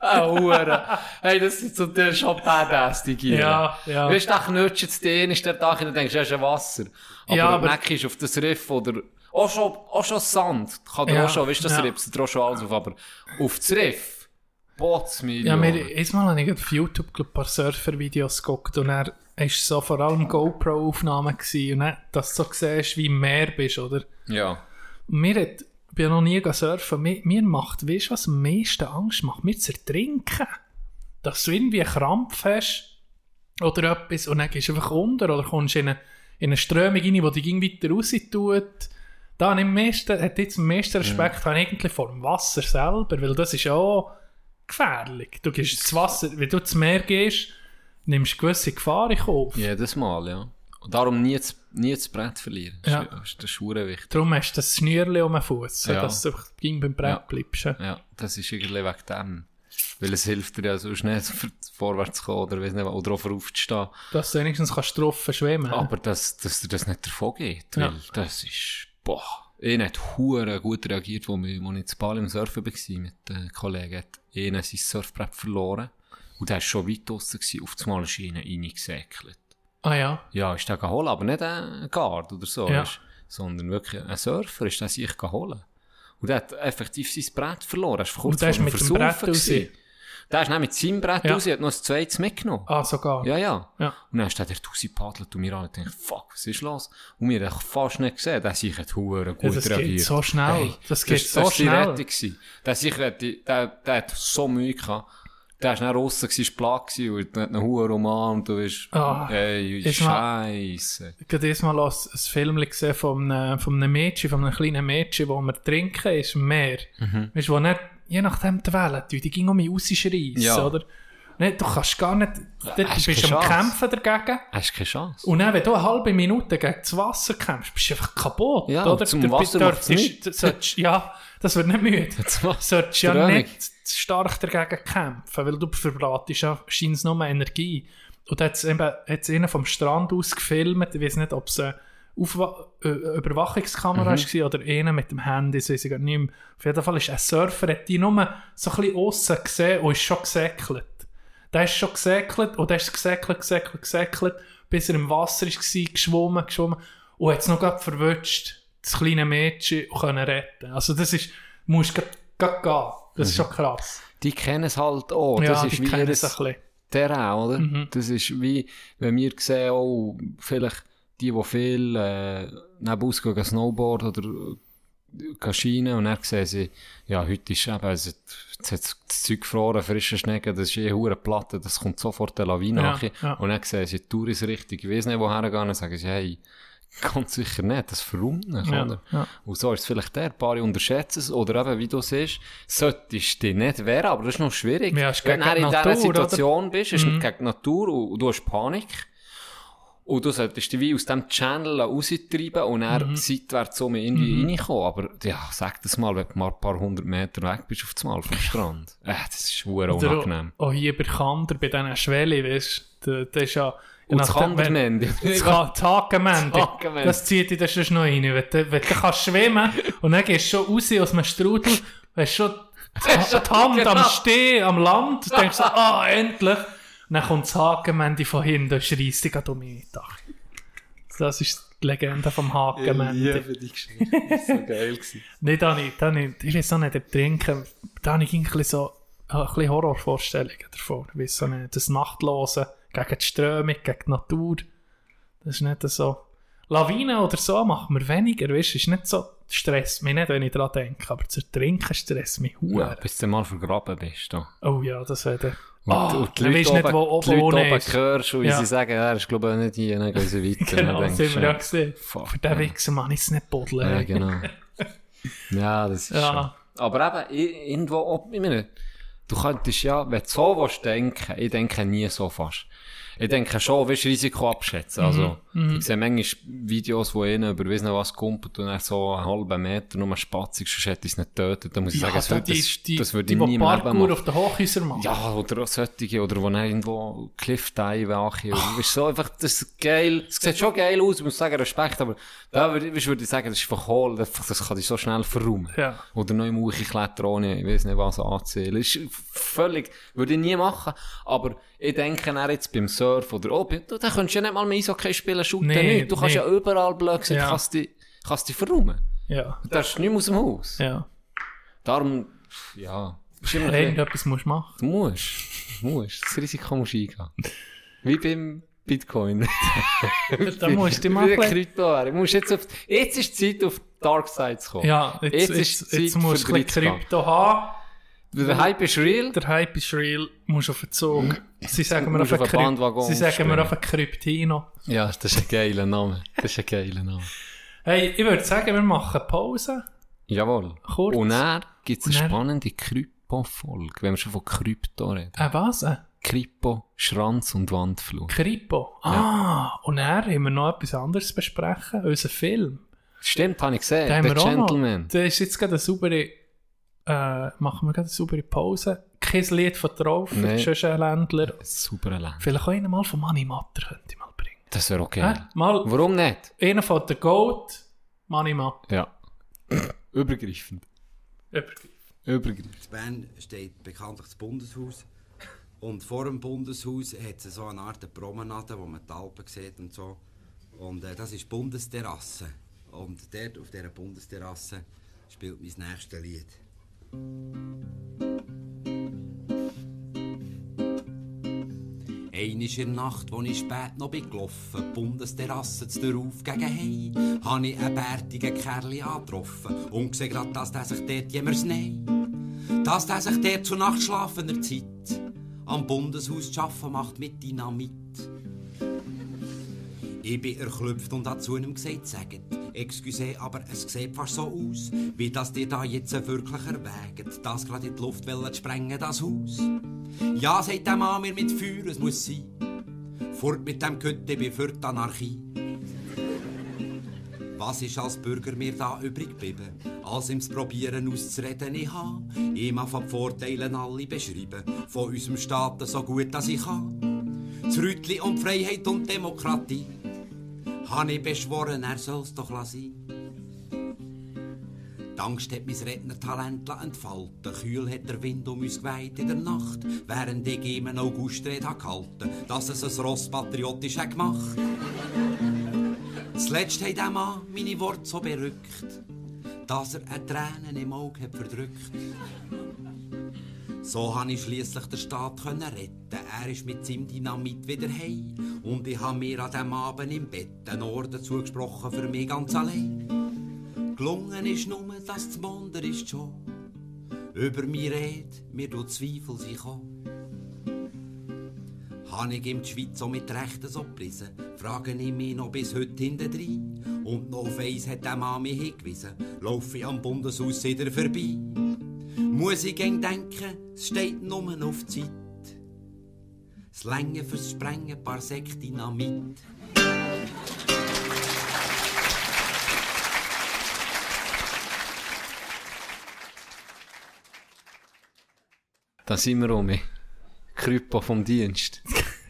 Ah. Hey, das sind so der schon badass, die Gier. Ja, ja. Weißt du, da knutscht es den, ist der Tag, und denkst das ist ein Wasser. Aber, Ja, aber- ist auf das Riff oder, auch schon, auch schon Sand. Kann Ja, auch schon, weißt du, das ja. rippst dir auch schon alles auf, aber auf das Riff, Bots, Ja, mir, einmal habe ich auf YouTube glaub, ein paar Surfer-Videos geguckt und er ist so vor allem GoPro-Aufnahmen gewesen und dann, dass du so siehst, wie im Meer bist, oder? ja. Mir hat, ich bin ja noch nie surfen, mir, mir macht, weißt du, was am meisten Angst macht? Mir zu ertrinken. Dass du irgendwie einen Krampf hast oder etwas und dann gehst du einfach unter oder kommst in eine, in eine Strömung rein, die dich irgendwie weiter raus tut. Da habe ich am meisten, hat jetzt am meisten Respekt ich eigentlich vor dem Wasser selber, weil das ist auch gefährlich. Du gehst ins Wasser, wenn du ins Meer gehst, nimmst gewisse Gefahr in Kauf. Jedes Mal, ja. Und darum nie das, nie das Brett verlieren. Das Ja. ist- Das ist, das ist wichtig. Darum hast du das Schnürchen um den Fuß, Ja. dass du ging beim Brett Ja. bleibst. ja. Ja, das ist irgendwie wegen dem. Weil es hilft dir ja so schnell [LAUGHS] vorwärts zu kommen oder, weiss nicht, oder auch aufzustehen. Dass du wenigstens kannst drauf schwimmen Aber dass, dass dir das nicht davon geht. Ja. Weil das ist, boah. Ich hat hure gut reagiert, wo, wir, wo ich zu Bali im Surfen war mit den Kollegen. Hat einer sein Surfbrett verloren. Und der war schon weit draussen, gewesen, auf die Schiene reingesäckelt. Ah ja. Ja, ist der geholt, aber nicht ein Guard oder so, Ja. weisst, sondern wirklich ein Surfer ist der sich geholt. Und der hat effektiv sein Brett verloren. Er ist kurz Und der ist vor dem mit dem Brett raus? Der ist mit seinem Brett Ja. raus, er hat noch ein zweites mitgenommen. Ah, sogar. Ja, ja. Ja. Und dann ist der dort rausgepaddelt und wir alle denken, fuck, was ist los? Und wir haben fast nicht gesehen, der sich hat gut Ja, das geht reagiert. so schnell. Das geht das, so das ist die schnell. Rettung gewesen. Der, sich, der, der, der hat so Mühe gehabt. Der war dann draussen, war gewesen, und hat einen hohen Roman, und du bist, Ah, ey, mal- Scheisse. Ich habe diesmal ein, ein Film gesehen von einem, von einem Mädchen, von einem kleinen Mädchen, wo wir trinken, ist im Meer. Mhm. Weißt du, wo nicht, je nachdem die Wellen, die, die ging um mich rausschreissen, Ja. oder? Nee, du kannst gar nicht, du hast bist am. Kämpfen dagegen. Hast keine Chance. Und dann, wenn du eine halbe Minute gegen das Wasser kämpfst, bist du einfach kaputt, Ja, oder? zum Du Wasser dürftest- du solltest- Ja, das wird nicht müde. [LAUGHS] Du solltest ja nicht zu stark dagegen kämpfen, weil du verbratest ja scheint nur Energie. Und da hat es vom Strand aus gefilmt, ich weiß nicht, ob es eine äh, Überwachungskamera war oder einer mit dem Handy, das weiß ich gar nicht mehr. Auf jeden Fall ist ein Surfer, hat die nur so ein bisschen aussen gesehen und ist schon gesäckelt. Der ist schon gesäckelt und der ist gesäckelt, gesäckelt, gesäckelt, bis er im Wasser war, geschwommen, geschwommen und hat es noch gerade verwünscht, das kleine Mädchen, und können retten. Also das ist, du musst gerade gerade gehen. Das ist schon krass. Die kennen es halt auch. das ja, ist die kennen es ein bisschen. Terrain, oder? Mhm. Das ist wie, wenn wir sehen, oh, vielleicht die, die viel äh, gehen, Snowboard oder Schienen und dann sehen sie, ja, heute ist eben, also, jetzt hat das Zeug gefroren, frische Schnee, das ist eh hure Platte, das kommt sofort der Lawine Ja, ja. Und dann sehen sie die Tourisrichtung, ich weiss nicht, woher gehen, dann sagen sie, hey, ganz sicher nicht, das verrummt nicht, Ja, oder? ja. Und so ist es vielleicht der, ein paar unterschätzen es, oder eben, wie du siehst, solltest du dich nicht wehren, aber das ist noch schwierig. Ja, ist Wenn du in die dieser Natur, oder? Situation bist, ist Mhm. gegen die Natur und, und du hast Panik. Und du solltest dich wie aus diesem Channel raustreiben und dann Mhm. seitwärts so irgendwie reinkommen. Aber ja, sag das mal, wenn du mal ein paar hundert Meter weg bist auf das Mal vom Strand. [LAUGHS] Äh, das ist schwer unangenehm. auch hier bei Kander, bei diesen Schwelle, weißt du, da- das ist ja... Und das Kandermende. [LAUGHS] Das. Tagemendi. Das zieht dich schon noch rein. Wenn du, wenn du kannst schwimmen [LAUGHS] und dann gehst du schon raus aus dem Strudel, hast schon die, Hand Genau. am Stehen, am Land, denkst du, ah, endlich. Dann kommt das Hakenmendi von hinten und schreist dich gerade um mich. Das ist die Legende vom Hakenmendi. die Geschichte. Das war so geil. [LAUGHS] Nein, da nicht, da nicht. Ich weiß auch nicht, ob trinken, da habe ich ein bisschen so, ein bisschen Horrorvorstellungen davon. Ich weiß auch nicht, das Nachtlose gegen die Strömung, gegen die Natur. Das ist nicht so. Lawinen oder so machen wir weniger, weißt du, ist nicht so, stresst mich nicht, wenn ich daran denke, aber zu trinken stresst mich Ja, huere. bis du mal vergraben bist. Da. Oh ja, das wäre Und, Ah, und die Leute nicht, wo oben die Leute oben ist. hörst und Ja. sie sagen, er ist glaube ich nicht hier, dann gehen sie weiter. [LAUGHS] Genau, das haben wir ja gesehen. Für den. Wichser kann ich es nicht buddeln. Ja, genau. [LAUGHS] ja, das ist Ja. schon. Aber eben, irgendwo, ich meine, du könntest ja, wenn du so willst denken, ich denke nie so fast. Ich denke schon, willst du Risiko abschätzen. Also, Mhm. ich sehe manchmal Videos, wo einer über weiss nicht was kumpelt und dann so einen halben Meter nur spatzig, sonst hätte ich es nicht getötet. Da muss ich Ja, sagen, das, da würde- die, das, die, das würde ich nie Parkour machen. auf den Hochhäusern machen. Ja, oder solche, oder wo irgendwo Cliff-Dive ankommen. Du bist so einfach, das ist geil. Es sieht schon geil aus, ich muss sagen, Respekt, aber da würde ich, würde ich sagen, das ist hohl, das, das kann dich so schnell verräumen. Ja. Oder noch im Uchi klettern ohne, ich weiß nicht was anzählen. Das ist völlig, würde ich nie machen, aber ich denke dann jetzt beim Surf oder, oh, da da könntest du ja nicht mal mehr Eishockey spielen, shooten Nee, nicht. Du kannst nee. ja überall blöd sein, Ja. du kannst dich, kannst dich verräumen. Ja, Du darfst nicht mehr aus dem Haus. ja. Darum, ja, Irgendetwas musst du machen. Du musst. Du musst. Das Risiko musst du eingehen. Wie beim Bitcoin. [LAUGHS] Da musst du mal Kryptowährung. Du musst jetzt, auf, jetzt ist die Zeit, auf die Dark Side zu kommen. Ja, jetzt, Jetzt jetzt, ist jetzt, Zeit musst du. Krypto haben. Der Hype ist real. Der Hype ist real, musst auf den Zug. Sie sagen mir auf auf den einen Bandwagon Kryp- Sie sagen mir auf den Kryptino. Ja, das ist ein geiler Name. Das ist ein geiler Name. Hey, ich würde sagen, wir machen Pause. Jawohl. Kurz. Und dann gibt es eine spannende Krypto-Folge, wenn wir schon von Krypto reden. Äh, was? Äh, Krypto, Schranz und Wandflug. Krypto. Ah, und dann haben wir noch etwas anderes besprechen. Unser Film. Stimmt, habe ich gesehen. Auch noch. Gentleman. Da ist jetzt gerade eine saubere, äh, machen wir gerade eine saubere Pause. Kein Lied von drauf, Nee. schon ein Ländler. Super Land. Vielleicht auch einen mal von Money Matter könnte ich mal bringen. Das wäre okay. Äh, mal Warum nicht? einen von der Goat, Money Matter. Ja. [COUGHS] Übergreifend. Übergriff. Übergreifend. In Bern steht bekanntlich das Bundeshaus. Und vor dem Bundeshaus hat es so eine Art Promenade, wo man die Alpen sieht und so. Und äh, das ist die Bundesterrasse. Und dort auf dieser Bundesterrasse spielt mein nächstes Lied. Eine ist in der Nacht, wo ich spät noch bin gelaufen, die Bundesterrasse zu der Auf gegen Hei, habe ich einen bärtigen Kerl angetroffen und gesehen grad, dass der sich dort jemals nein, dass der sich dort zu nachtschlafender Zeit am Bundeshaus zu arbeiten macht mit Dynamit. Ich bin erklüpft und hat zu ihm gesagt, sagt, excuse, aber es sieht fast so aus, wie das dir da jetzt wirklich erwägt, das gerade in die Luft sprengen, das Haus. Ja, sagt der Mann mir mit Feuer, es muss sein. Fort mit dem Kütte, bin für die Anarchie. Was ist als Bürger mir da übrig geblieben? Als zu probieren auszureden, ich habe ihm von Vorteilen alle beschrieben, von unserem Staat so gut als ich kann. Das Rütli und Freiheit und Demokratie, habe ich beschworen, er soll's doch lassen. Die Angst hat mein Rednertalent entfalten. Kühl hat der Wind um uns geweiht in der Nacht, während ich ihm einen Augustrede gehalten dass es ein Ross patriotisch hat gemacht. Zuletzt hat der Mann meine Worte so berückt, dass er eine Tränen im Auge hat verdrückt. So konnte ich schließlich den Staat retten. Er ist mit seinem Dynamit wieder heim. Und ich habe mir an dem Abend im Bett einen Orden zugesprochen für mich ganz allein. Gelungen ist nur, dass das Wunder ist schon. Über mich red, mir du Zweifel sich kommen. Habe ich ihm die Schweiz so mit Rechten so gepriesen, frage ich mich noch bis heute hintendrein. Und noch auf eins hat der Mann mich hingewiesen, laufe ich am Bundeshaus wieder vorbei. Muss ich gern denken, es steht nur auf Zeit. Das Länge fürs Sprengen, paar Säcke Dynamit. Da sind wir um. Krypo vom Dienst.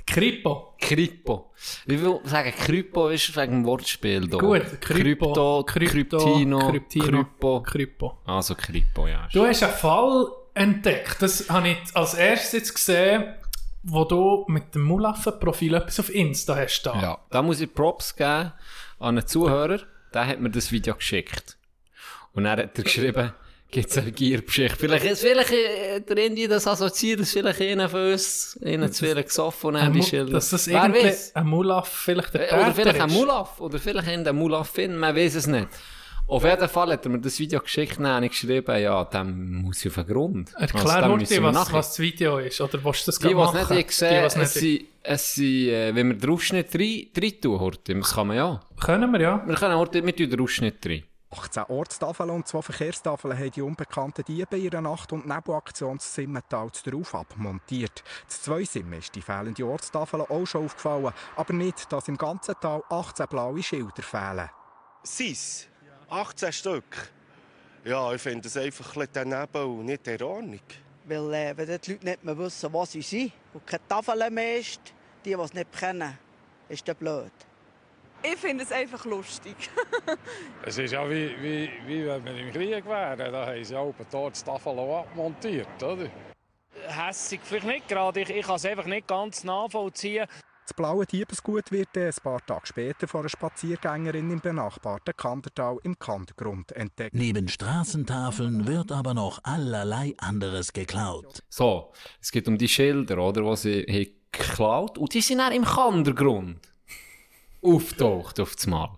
Kripo. Kripo. Ich will sagen, Krypo ist wegen dem Wortspiel da. Gut, Krypo, Krypto, Krypto, Kryptino, Krypo. Krypo. Also Krypo, ja. Du hast einen Fall entdeckt. Das habe ich als erstes jetzt gesehen, wo du mit dem Mulaffen-Profil etwas auf Insta hast. Da. Ja, da muss ich Props geben an einen Zuhörer. Der hat mir das Video geschickt. Und dann hat er geschrieben, gibt's eine Gierbeschicht. Vielleicht, ist vielleicht äh, der Indie das assoziiert, dass vielleicht einer von uns, einer zu viel gesoffen und dann die Schilder. Dass das irgendwie ein Mulaff vielleicht der Äh, Oder Täter vielleicht ein ist. Mulaf. Oder vielleicht ein Mulafin, man weiß es nicht. Auf jeden Fall hat er mir das Video geschickt und dann habe ich geschrieben, ja, dem muss ich auf den Grund. Erklär Also, dir, was, was das Video ist. Oder du das Die, die gerade es machen? nicht ich sehe, Die, was es nicht es sind, äh, wenn wir den Ausschnitt rein, rein tun, Horti, das kann man ja. Können wir, ja. Wir können Horti, wir tun den Ausschnitt rein. 18 Ortstafeln und zwei Verkehrstafeln haben die unbekannten Diebe in ihrer Nacht- und Nebelaktion zu Simmental drauf abmontiert. Das zwei Simmen ist die fehlende Ortstafel auch schon aufgefallen, aber nicht, dass im ganzen Tal 18 blaue Schilder fehlen. Sis, 18 Stück. Ja, ich finde es einfach ein bisschen daneben und nicht in Ordnung. Weil äh, wenn die Leute nicht mehr wissen, was sie sind und keine Tafeln mehr ist, die, die es nicht kennen, ist das blöd. Ich finde es einfach lustig. [LAUGHS] Es ist ja wie, wie, wie wenn wir im Krieg wären. Da haben sie auch dort die Tafel auch abmontiert, oder? hässig vielleicht nicht gerade. Ich, ich kann es einfach nicht ganz nachvollziehen. Das blaue Diebesgut wird dann ein paar Tage später von einer Spaziergängerin im benachbarten Kandertal im Kandergrund entdeckt. Neben Straßentafeln wird aber noch allerlei anderes geklaut. So, es geht um die Schilder, oder, die sie haben geklaut und die sind dann im Kandergrund auftaucht auf das Mal.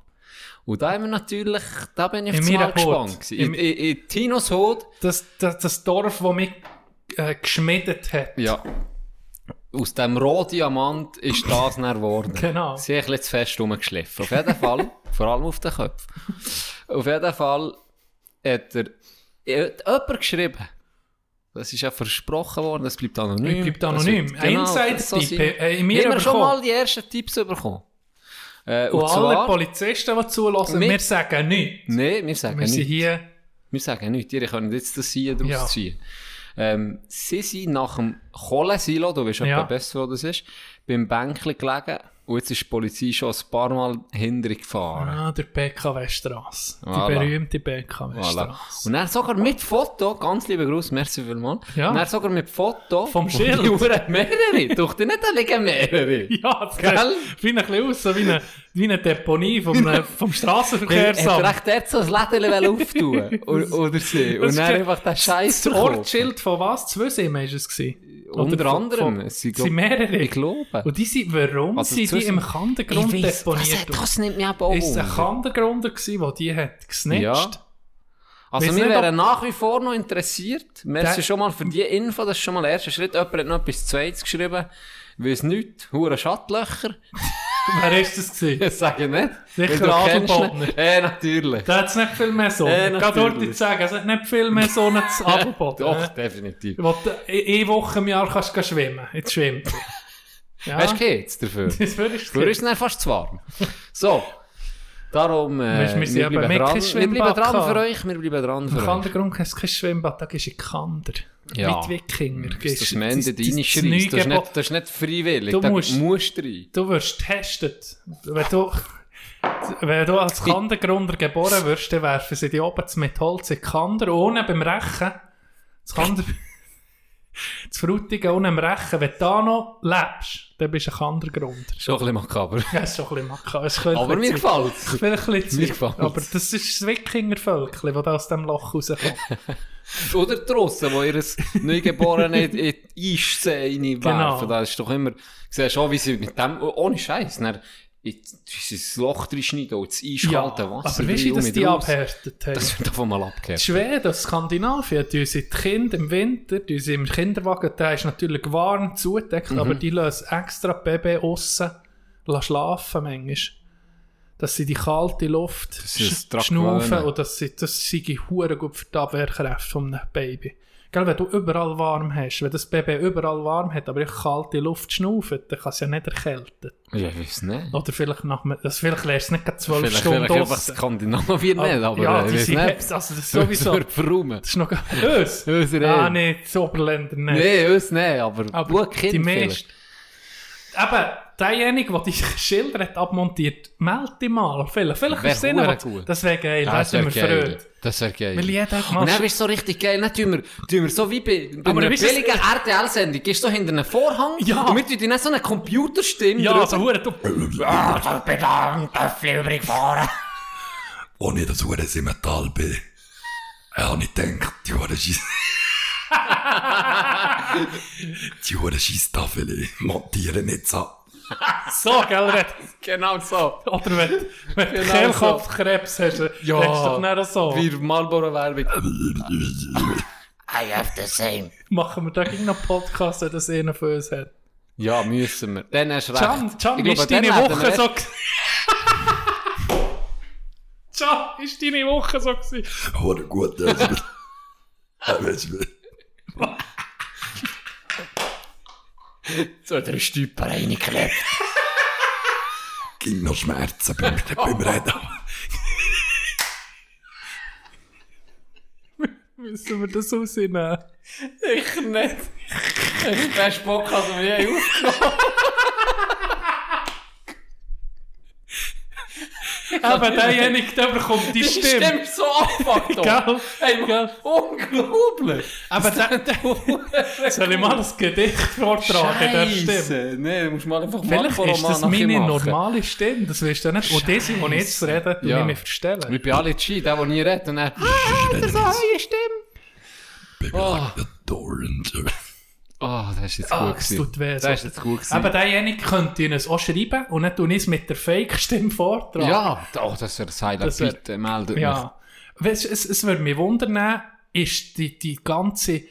Und da haben wir natürlich, da bin ich In auf das meiner Mal gespannt. In, in, in Tinos Hut, Das, das, das Dorf, das mich äh, geschmiedet hat. ja, aus dem Rohdiamant ist das dann geworden. [LAUGHS] Genau. Sie haben ein bisschen zu fest rumgeschliffen. Auf jeden Fall, [LAUGHS] vor allem auf den Köpfen. Auf jeden Fall hat er, hat jemand geschrieben. Das ist ja versprochen worden, das bleibt anonym. Es bleibt Das anonym. wird- genau, soll sein. äh, Haben wir schon mal die ersten Tipps bekommen. Äh, Und, und alle zwar, Polizisten, die zulassen, Wir- wir sagen nichts. Nein, wir sagen Wir sind nicht. hier... Wir sagen nichts. Ihr könnt jetzt das hier draus Ja. ziehen. Ähm, sie sind nach dem Kohlensilo, du weißt ja. besser, wo das ist, beim Bänkchen gelegen und jetzt ist die Polizei schon ein paar Mal hinterher gefahren. Ah, der BKW-Strasse. Die Voilà. berühmte Voilà. BKW-Strasse. Und er sogar mit Foto, ganz liebe Gruß, merci vielmals. Ja. Und er sogar mit Foto Vom Schild. Die Uhren mehrere. Doch, die nicht, liegen mehrere. [LAUGHS] Ja, das Gell? sieht ein bisschen aus, so wie eine, wie eine Deponie vom, äh, vom Er Straßenverkehrsamt. hat recht dort so ein Lädchen auftun [LAUGHS] oder, oder sie. Und Das dann einfach den Scheiß Das Ortsschild von was? Zwei Simmen war es? Unter anderem. von- Es sind glaub- mehrere. Ich glaube. Und die sind, warum Also sind die im Kandergrund Ich weiss, deponiert? Das, das nimmt mich aber auch Ist es ein. Kandergrund gewesen, wo die hat gesnitcht? Ja. Also Weiss wir nicht, ob- wären nach wie vor noch interessiert. Merci Der- schon mal für die Info, das ist schon mal der erste Schritt. Jemand hat noch etwas Zweites geschrieben. Weiss nicht, hure Schattlöcher. [LAUGHS] Wer ist das gewesen? Das sage ich nicht. Sicher du. Adelbodner. Eh, natürlich. Da hat es nicht viel mehr so. Äh, Äh, Gerade natürlich. wollte ich sagen, es hat nicht viel mehr so einen zu [LAUGHS] Adelboden. Doch, äh. definitiv. Wo du eine Woche im Jahr kannst du schwimmen. Jetzt schwimmt. [LAUGHS] Ja. Weißt du, geht's dafür? Das würde ich Früher ist es fast zu warm. So. Darum, äh, wir wir, bleiben dran. wir bleiben dran für euch, wir bleiben dran Im für euch. Kandergrund hast du kein Schwimmbad, da gehst du in Kander. Ja. Mit Wikinger. Das Gehst- das- das- das. Das nicht, das ist nicht freiwillig. Du musst- musst rein. Du wirst getestet. Wenn du, wenn du als Kandergrunder geboren wirst, dann werfen sie dich oben mit Holz in Kander, ohne beim Rechen. Das Kander... Das Frutigen ohne am Rechen. Wenn du da noch lebst, dann bist du ein Kandergrund. Schon ein bisschen makaber. Ja, schon ein bisschen makaber. Es Aber mir ein bisschen Mir gefällt's. Aber das ist das Wikingervölkchen, das da aus dem Loch rauskommt. [LAUGHS] Oder die Russen, die ihr Neugeborene in die Eissee reinwerfen. Genau. Das ist doch immer, siehst schon, wie sie mit dem, ohne Scheiß, in dieses Loch reinschneiden und das eiskalte Wasser aber weißt du, dass die raus. abhärtet haben? Das wird davon mal In abgehört. Schweden, Skandinavien, die Kinder im Winter, tun sie im Kinderwagen, der ist natürlich warm zugedeckt, Mhm. aber die lassen extra die Baby aussen lassen schlafen manchmal. Dass sie die kalte Luft sch- schnaufen und dass sie, das sei hure gut für die Abwehrkräfte von einem Baby. Gell, wenn du überall warm hast, wenn das Baby überall warm hat, aber ich kalte Luft schnauft, dann kann es ja nicht erkälten. Ja, ich weiß nicht. Oder vielleicht nach, das vielleicht lässt es nicht zwölf Vielleicht, Stunden vielleicht einfach draussen. Skandinavien Ah, nicht, aber ja, ich weiß nicht. also das sowieso. [LAUGHS] Das wird ist noch gar Uns? Unsere Ah, Ehe. nicht, das Oberländer nicht. Nee, uns nicht, aber, Aber gut Kind die meisten. Eben, derjenige, der die Schilder hat abmontiert, meld dich mal. Vielleicht, vielleicht ist es was- gut. Das wäre geil, Das das hätten wir wär geil. Das wäre geil. Weil jeder hat Und dann bist du so richtig geil. Dann tun wir, tun wir so wie bei, bei Aber einer billigen RTL-Sendung. Gehst du hinter einen Vorhang Ja. und wir tun dir dann so eine Computerstimme Ja, drüber. so hure du... Ah, ich am Töffel übrig gefahren. Als ich das Hure Simmental bin, habe ich gedacht, die Hure Scheiss... die Hure Scheisstafel montieren nicht so. So, gell, Red? Genau so. Oder wenn, wenn du Genau Kehlkopfkrebs hast, ja, redest du doch nicht so. Wie Marlboro-Werbung. I have the same. Machen wir da gleich noch Podcast, wenn das einer von uns hat. Ja, müssen wir. Dann hast du recht. Can, Can, Ich wie glaube, ist deine Woche so... [LAUGHS] Can, ist deine Woche so gewesen? Hure gut, also... [LAUGHS] [LAUGHS] So drei Stüper reingeklebt. ging noch Schmerzen beim, [LAUGHS] beim Reden. Müssen wir das rausnehmen? Ich nicht. Ich den Bock also mir je aufgenommen. [LAUGHS] [LAUGHS] Eben, derjenige, der bekommt die Die Stimme. Stimme ist so abgefuckt. [LAUGHS] Gell? Hey, Gell? unglaublich. Aber der, [LAUGHS] der, soll ich mal ein Gedicht vortragen in der Stimme? Nee, musst mal einfach Vielleicht ist das meine normale Stimme, das weißt du nicht. Und die, die nicht jetzt reden, die Ja. ich mich verstellen. Wie bei Ali G, der, der nie redet. Und dann... das war eure Stimme. Baby Oh. like the door. Oh, das ist jetzt Ah, gut das gewesen. tut weh. Das so. ist jetzt gut gewesen. Aber derjenige könnte Ihnen es auch schreiben und tue ich es mit der Fake-Stimme vortragen. Ja, oh, das wäre das Highlight. Das wär- Bitte, meldet mich. Ja. Weißt, du, es, es würde mich wundern, ist die, die ganze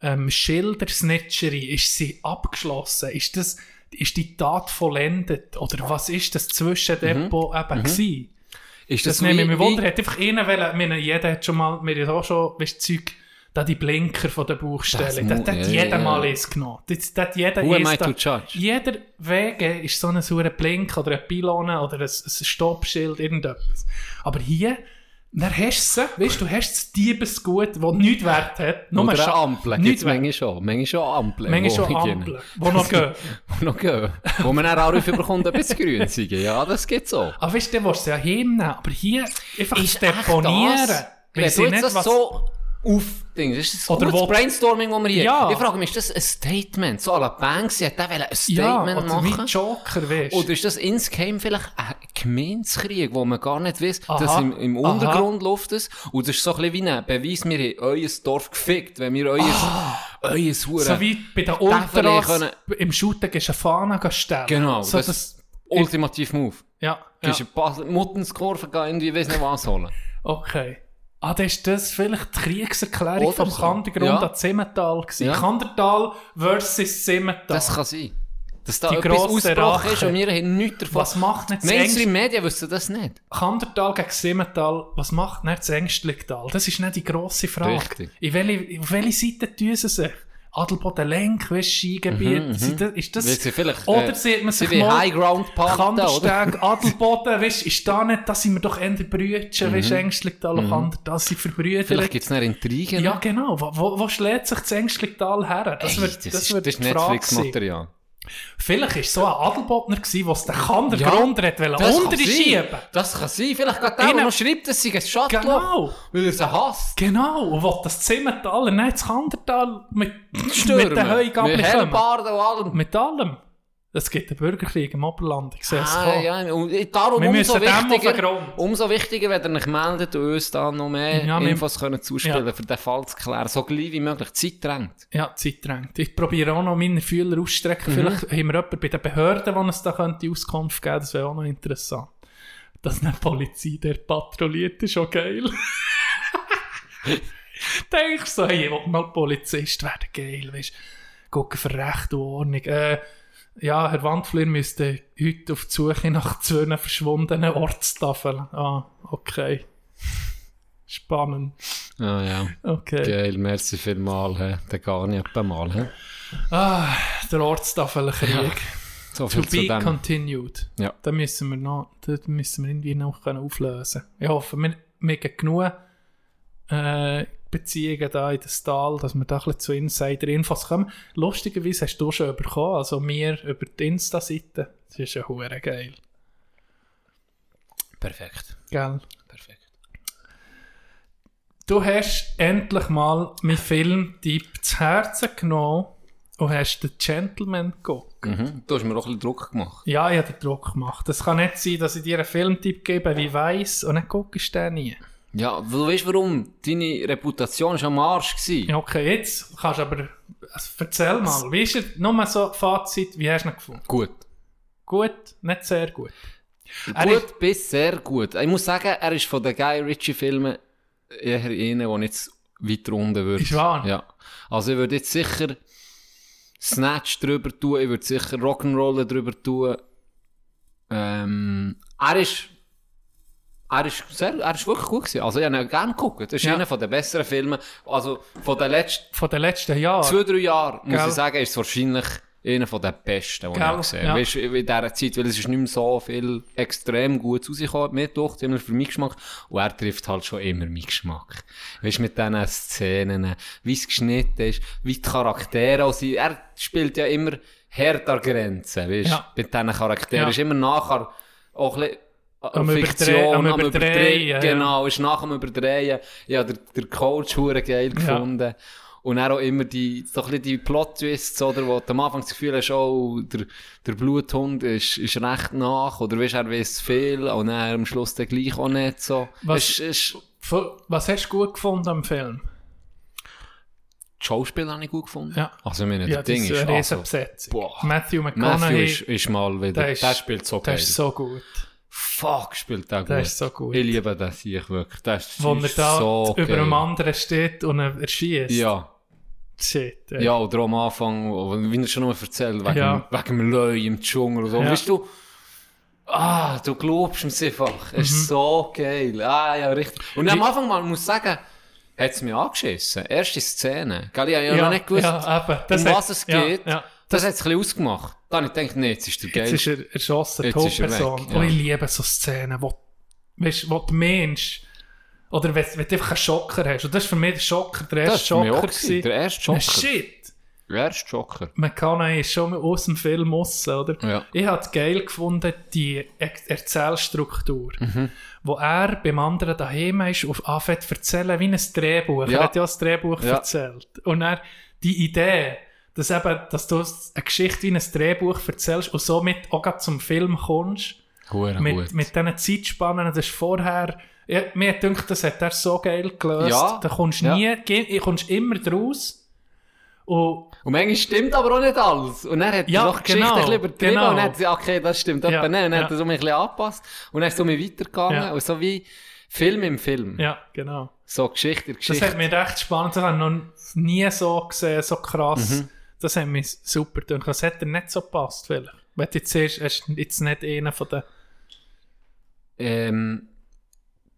ähm, Schildersnitcherei, ist sie abgeschlossen? Ist, das, ist die Tat vollendet? Oder was ist das Zwischendepot eben gewesen? Ist Das, das, nehme ich mich wunder. Hat einfach einer wollen, meine, jeder hat schon mal, mir hat auch schon, weißt Zeug, da die Blinker von der Buchstelle, das, das hat jeder ja. mal eins genommen. Das, das jeder Who am I to judge? Jeder Wege ist so ein saurer Blink oder ein Pylone oder ein, ein Stoppschild, irgendetwas. Aber hier, dann hast du es, weißt du, hast das Diebesgut, das nichts wert hat. Nur Oder eine Ampel. Gibt es manchmal schon. Manchmal schon Ampeln. Manchmal schon. Ampeln, die noch gehen. Die noch gehen. Wo man dann auch Ruf bekommt, ein bisschen grün zu. Ja, das geht so. Aber weißt du, dann willst du es ja heimnehmen. Aber hier einfach Ist deponieren. Wenn du jetzt nicht, das so aufdingst, ist das Oder Oder wo- Brainstorming, das wir hier Ja. Ich frage mich, ist das ein Statement? So à la Banksy, hat der ein Ja, Statement wie machen? Joker, weißt du. Oder ist das insgeheim vielleicht ein Gemeinskrieg, wo man gar nicht weiß, Aha. dass im, im. Untergrund läuft es? Und das ist so ein bisschen wie ein Beweis, wir haben euer Dorf gefickt, wenn wir euer, euer Hure... Ah. So wie bei den Ultras können- im Shooten gehst du eine Fahne stellen. Genau, so das, das, ist ultimativ Move. ja, Du ja. gehst eine Muttenskurve irgendwie, weiss nicht was holen. Okay. Ah, das ist das vielleicht die Kriegserklärung Oder vom so. Kandergrund Ja. an Simmental gewesen. Ja. Kandertal versus Simmental. Das kann sein. Dass da Die etwas ausgebrochen ist und wir haben nichts davon. Was macht nicht das Mainstream-Medien wissen das nicht. Kandertal gegen Simmental, was macht nicht das Ängstlichtal? Das ist nicht die grosse Frage. Richtig. In welche, auf welche Seite tun sie sich? Adelboden Lenk, weißt Skigebiet. Mhm, mhm. Sind das- Ist das, sie oder äh, sieht man sie sich wie mal, High Ground Panther, Kandersteg, Adelboden, weißt ist da nicht, da sind wir doch eher Brütchen, Mhm. weißt du, Ängstlichtal und Mhm. Kandertal sind verbrüdert. Vielleicht gibt es noch Intrigen. Ja, genau. Wo, wo, wo schlägt sich das Ängstlital her? Das Ey, wird, das, das ist, wird das ist. Netflix-Material. Vielleicht war es so ein gewesen, der den Kandergrund ja, das kann unter sein. schieben Das kann sein. Vielleicht geht der, der noch schreibt, dass sie ein Schattloch, Genau. weil er sie hasst. Genau, und will das Zimmertal, nein, das Kandertal mit, Stürmen. mit den Heugabeln Mit Hellebarden und allem. Mit allem. Es gibt einen Bürgerkrieg im Oberland, ich sehe es Ah, ja, und darum Wir umso wichtiger, Grund. umso wichtiger, wenn ihr euch meldet und uns da noch mehr Ja, wir- Infos können zuspielen Ja. für den Fall zu klären. So gleich wie möglich. Zeit drängt. Ja, Zeit drängt. Ich probiere auch noch meine Fühler auszustrecken. Mhm. Vielleicht haben wir jemanden bei den Behörden, der uns da könnte Auskunft geben Das wäre auch noch interessant. Dass eine Polizei der patrouilliert, ist auch geil. [LAUGHS] Denkst du so, hey, ich will mal Polizist werden, geil, weißt du. Gucken für Recht und Ordnung. Äh, ja, Herr Wandflier müsste heute auf die Suche nach zwei verschwundenen Ortstafeln. Ah, okay. Spannend. Ah, ja. Okay. Geil, merci vielmal. He. Den gar nicht mal. He. Ah, der Ortstafelkrieg. Ja, so to be continued. Ja. Da müssen wir noch, da müssen wir irgendwie noch können auflösen. Ich hoffe, wir, wir genug äh, Beziehungen da in das Tal, dass wir da ein bisschen zu Insider-Infos kommen. Lustigerweise hast du schon bekommen, also mir über die Insta-Seite. Das ist ja hure geil. Perfekt. Gell? Perfekt. Du hast endlich mal meinen Filmtipp zu Herzen genommen und hast den Gentleman geguckt. Mhm. Du hast mir auch ein bisschen Druck gemacht. Ja, ich habe den Druck gemacht. Es kann nicht sein, dass ich dir einen Filmtipp gebe, wie weiss, und dann guckst du den nie. Ja, du weißt warum? Deine Reputation war am Arsch. Gewesen. Ja, okay, jetzt kannst du aber... Also, erzähl mal, wie ist er, nur mal so Fazit, wie hast du ihn gefunden? Gut. Gut, nicht sehr gut. Er Gut bis sehr gut. Ich muss sagen, er ist von den Guy Ritchie-Filmen eher einer, der jetzt weiter unten würde. Ist wahr? Ja. Also ich würde jetzt sicher Snatch drüber tun, ich würde sicher Rock'n'Roll drüber tun. Ähm, er ist er ist, sehr, er ist wirklich gut gewesen. Also ich habe ihn gerne geguckt. Das ist Ja. einer von den besseren Filmen. Also von den letzten Von den letzten Jahren. zwei, drei Jahren, muss Gell? ich sagen, ist es wahrscheinlich einer von den besten, die ich Gell? habe gesehen Ja. habe. Weißt du, in dieser Zeit, weil es ist nicht mehr so viel extrem gut rausgekommen, mir doch, immer für meinen Geschmack. Und er trifft halt schon immer meinen Geschmack. Weißt du, mit diesen Szenen, wie es geschnitten ist, wie die Charaktere auch sind. Er spielt ja immer härter Grenzen, weißt du, Ja. mit diesen Charakteren. Ja. Ist immer nachher auch ein bisschen Am Fiktion, am am Überdrehen, ja. genau, ist nach dem Überdrehen. Ja, der, der Coach hure geil gefunden. Und dann auch immer die, so ein die Plot-Twists, oder, wo du am Anfang das Gefühl hast, oh, der, der Bluthund ist, ist recht nach, oder weißt, er weiss viel, und dann am Schluss dann gleich auch nicht so. Was, ist, Von- was hast du gut gefunden am Film? die Schauspieler habe ich gut gefunden. Ja. Also, ich meine, Ja, das Ding ist, also, boah. Matthew Matthew McConaughey, ist, ist mal wieder, der der, ist- spielt so der geil. ist so gut. Fuck, spielt der gut. Der ist so gut. Ich liebe den Sieg wirklich. Der ist, Wo er da so über geil. einem anderen steht und er erschießt. Ja. Shit. ey. Ja, oder am Anfang, wie er schon mal erzählt, wegen, Ja. wegen dem Löwe im Dschungel oder so. Ja. Weißt du, ah, du glaubst ihm einfach. Es Mhm. ist so geil. Ah, ja, richtig. Und am Anfang mal, muss ich sagen, hat es mich angeschissen. Erste Szene. Gell, ich habe ja, Ja, noch nicht gewusst, ja, eben. Um was es ja, geht. ja. Das hat es ein bisschen ausgemacht. Dann habe ich gedacht, nee, jetzt ist der geil. Jetzt ist er erschossen, die er Hauptperson. weg, Und ja. ich liebe so Szenen, wo, weißt, wo der Mensch, oder wenn, wenn du einfach einen Schocker hast, und das ist für mich der Schocker, der erste Schocker. gewesen, der erste Schocker. Shit! Der erste Schocker. McConaughey ist schon aus dem Film raus, oder? Ja. Ich habe es geil gefunden, die Er- Erzählstruktur. Mhm. Wo er beim anderen daheim ist und anfängt zu erzählen wie ein Drehbuch. Ja. Er hat ja das Drehbuch Ja. erzählt. Und er, die Idee, dass, eben, dass du eine Geschichte wie ein Drehbuch erzählst und somit auch zum Film kommst. Hure mit, gut. mit diesen Zeitspannen, das ist vorher, ja, mir gedacht, das hat er so geil gelöst. Ja. Da kommst du Ja. nie, kommst immer draus. Und Und manchmal stimmt aber auch nicht alles. Und dann hat Ja, er noch Geschichte genau, ein bisschen übertrieben genau. und dann hat sie, okay, das stimmt Ja, nicht. Und dann hat er so ein bisschen angepasst. Und dann ist es so mir weitergegangen. Ja. Und so wie, Film im Film. Ja, genau. So Geschichte in Das Geschichte. hat mich recht spannend, das habe ich noch nie so gesehen, so krass. Mhm. Das hat mich super gedacht. Das hat dir nicht so gepasst, vielleicht. Wenn du jetzt siehst, er ist jetzt nicht einer von den... ähm,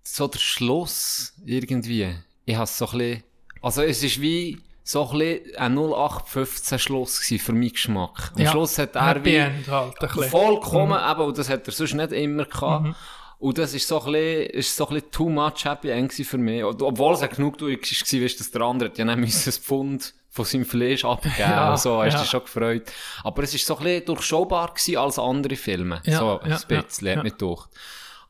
so der Schluss irgendwie. Ich habe so ein bisschen, also es ist wie so ein bisschen ein 0815 Schluss gewesen für meinen Geschmack. Am Ja, Schluss hat er wie halt, vollkommen, Mhm. eben, und das hat er sonst nicht immer gehabt. Mhm. Und das ist so ein bisschen, ist so ein bisschen too much Happy End für mich. Obwohl es ja genug du war, weißt, dass der andere ja nicht [LAUGHS] ein Pfund von seinem Fleisch abgeben [LAUGHS] Ja, und so, hast ja. du dich schon gefreut. Aber es ist so ein bisschen durchschaubar als andere Filme. Ja, so ein ja, bisschen, ja, mich gedacht.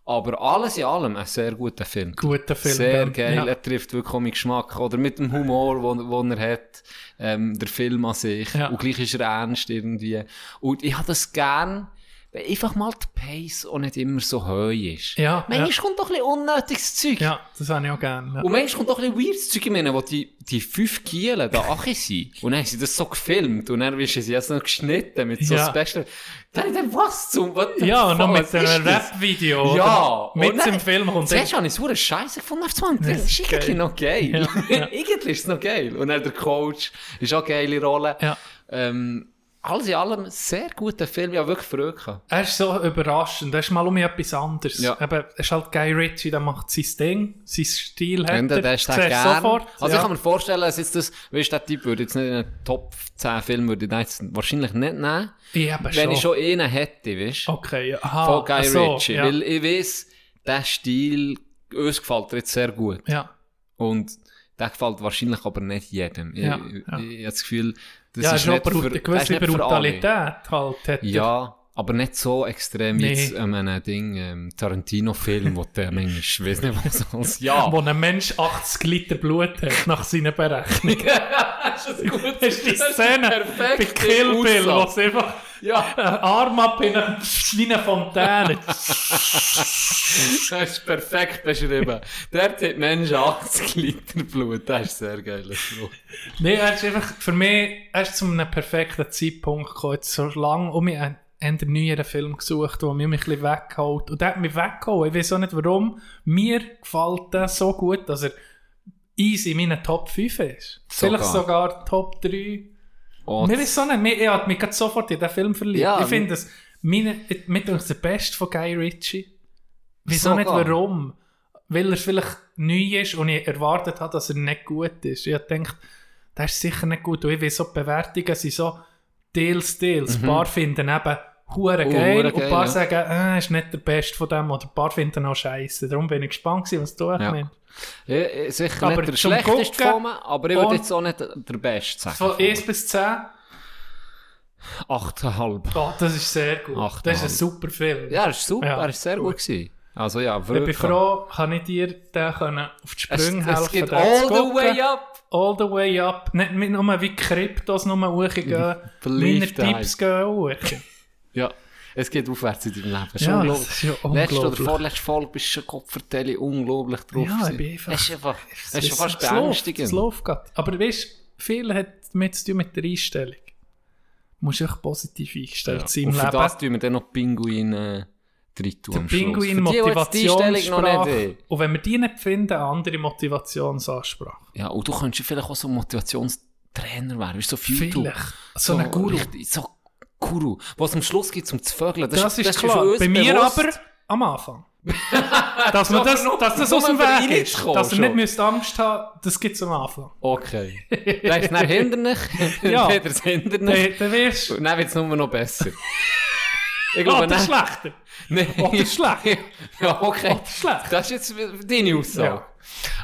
Aber alles in allem ein sehr guter Film. Guter Film, Sehr geil, ja. er trifft wirklich meinen Geschmack. Oder mit dem Humor, wo er hat, ähm, der Film an sich. Ja. Und gleich ist er ernst irgendwie. Und ich habe das gern, wenn einfach mal die Pace auch nicht immer so hoch ist. Ja, Manchmal ja. kommt doch ein bisschen unnötiges Zeug. Ja, das habe ich auch gerne. Ja. Und manchmal kommt doch ein bisschen weirdes Zeug, ich meine, wo die, die fünf Gielen da [LAUGHS] achi sind. Und dann haben sie das so gefilmt. Und dann ist sie jetzt noch geschnitten mit so Ja. Special. Dann gedacht, was zum, the Ja, und noch mit was einem? Rap-Video, Ja. Mit Und dann- im Film kommt Zuerst dann- habe ich es verdammt scheiße gefunden auf 20. Ja, Das ist geil. irgendwie noch geil. Ja, ja. [LAUGHS] irgendwie ist es noch geil. Und dann der Coach ist auch eine geile Rolle. Ja. Ähm, alles in allem sehr guter Film. Ja, wirklich verrückt. Er ist so überraschend. Er ist mal um etwas anderes. Ja. Eben, er ist halt Guy Ritchie, der macht sein Ding, sein Stil hat Wenn er. der ist gern. sofort. Also ja. ich kann mir vorstellen, dass jetzt das, weißt der Typ würde jetzt nicht in einen Top 10 Film würde ich jetzt wahrscheinlich nicht nehmen. Ich eben wenn schon. ich schon einen hätte, weißt du? Okay, ja. Aha, Von Guy so, Ritchie. ja. Weil ich weiss, der Stil, uns gefällt er jetzt sehr gut. Ja. Und der gefällt wahrscheinlich aber nicht jedem. Ja, ich, ja. ich, ich habe das Gefühl, das ja, ist ist eine ist gewisse. Brutalität halt. Hat. Ja, aber nicht so extrem wie jetzt ähm, ein Ding, ähm, Tarantino-Film, wo der ich weiß nicht was als ja. Wo ein Mensch 80 Liter Blut hat, nach seiner Berechnung. [LAUGHS] das ist gut. Das ist die Szene bei Kill Bill, wo es einfach Ja. einen Arm ab in eine, wie eine Fontäne. Das ist perfekt beschrieben. Der hat Menschen 80 Liter Blut, das ist sehr geil. Nee, er ist einfach, für mich, er ist zu einem perfekten Zeitpunkt gekommen. So lange um mich einen, einen neueren Film gesucht, der mich ein bisschen weggeholt. Und der hat mich weggeholt. Ich weiß auch nicht warum. Mir gefällt der so gut, dass er easy in meinen Top 5 ist. Sogar. Vielleicht sogar Top 3. Oh, Mir ist so nicht, mir, ich habe mich sofort in den Film verliebt. Ja, ich finde meine, mit uns der Beste von Guy Ritchie. Wieso nicht warum? Weil er vielleicht neu ist und ich erwartet habe, dass er nicht gut ist. Ich denke, der ist sicher nicht gut. Und ich weiß, so Bewertungen sind so Deals, Deals. Mhm. Ein paar finden eben hure Oh, geil und ein paar ja. sagen, äh, ist nicht der Beste von dem oder ein paar finden auch scheiße. Darum bin ich gespannt gewesen, was du Ja. meinst. Ja, äh, sicher Aber nicht der schlechteste Gucken von mir, aber ich würde jetzt auch nicht der Beste sagen. Von 1 bis 10, 8,5. oh, das ist sehr gut. Acht das ist ein super Film. Ja, er ist super, Ja. er ist sehr gut gewesen. Also ja, Ich bin froh, kann ich dir den können auf die Es- Sprünge es helfen. geht den all the way up. All the way up. Nicht nur wie Kryptos nur hochgehen. Meine Tipps gehen hoch. Ja, es geht aufwärts in deinem Leben. Das Ja, unglaublich. das ist ja Letzte oder unglaublich. vorletzte Folge bist du schon Kopfverteilung unglaublich drauf. Ja, ich bin einfach... Das ist einfach, das ist schon fast es beängstigend. Es läuft gerade. Aber weißt du, viel hat damit zu tun mit der Einstellung. Du musst echt positiv eingestellt Ja. sein im Und für Leben. das tun wir dann noch Pinguin äh, drin tun Der. Pinguin Motivationssprache. Und wenn wir die nicht finden, eine andere Motivationsansprache. Ja, und du könntest vielleicht auch so ein Motivationstrainer werden, weißt so auf YouTube. Vielleicht. So ein Guru. richtig- So Guru. Was am Schluss gibt zum zu vögeln. Das, ist für klar. Bei mir bewusst. aber am Anfang. [LAUGHS] dass, man das, dass das aus dem Weg ist. Dass ihr nicht müsst Angst haben das gibt es am Anfang. Okay. Dann ist es dann hinderlich. [LAUGHS] Ja. Dann wird es hinderlich. Dann, dann wirst Und dann wird es nur noch besser. [LAUGHS] Ich Oder dann- schlechter. Nee. Oder schlecht. Ja, okay. Oder schlecht. Das ist jetzt deine Aussage. Ja.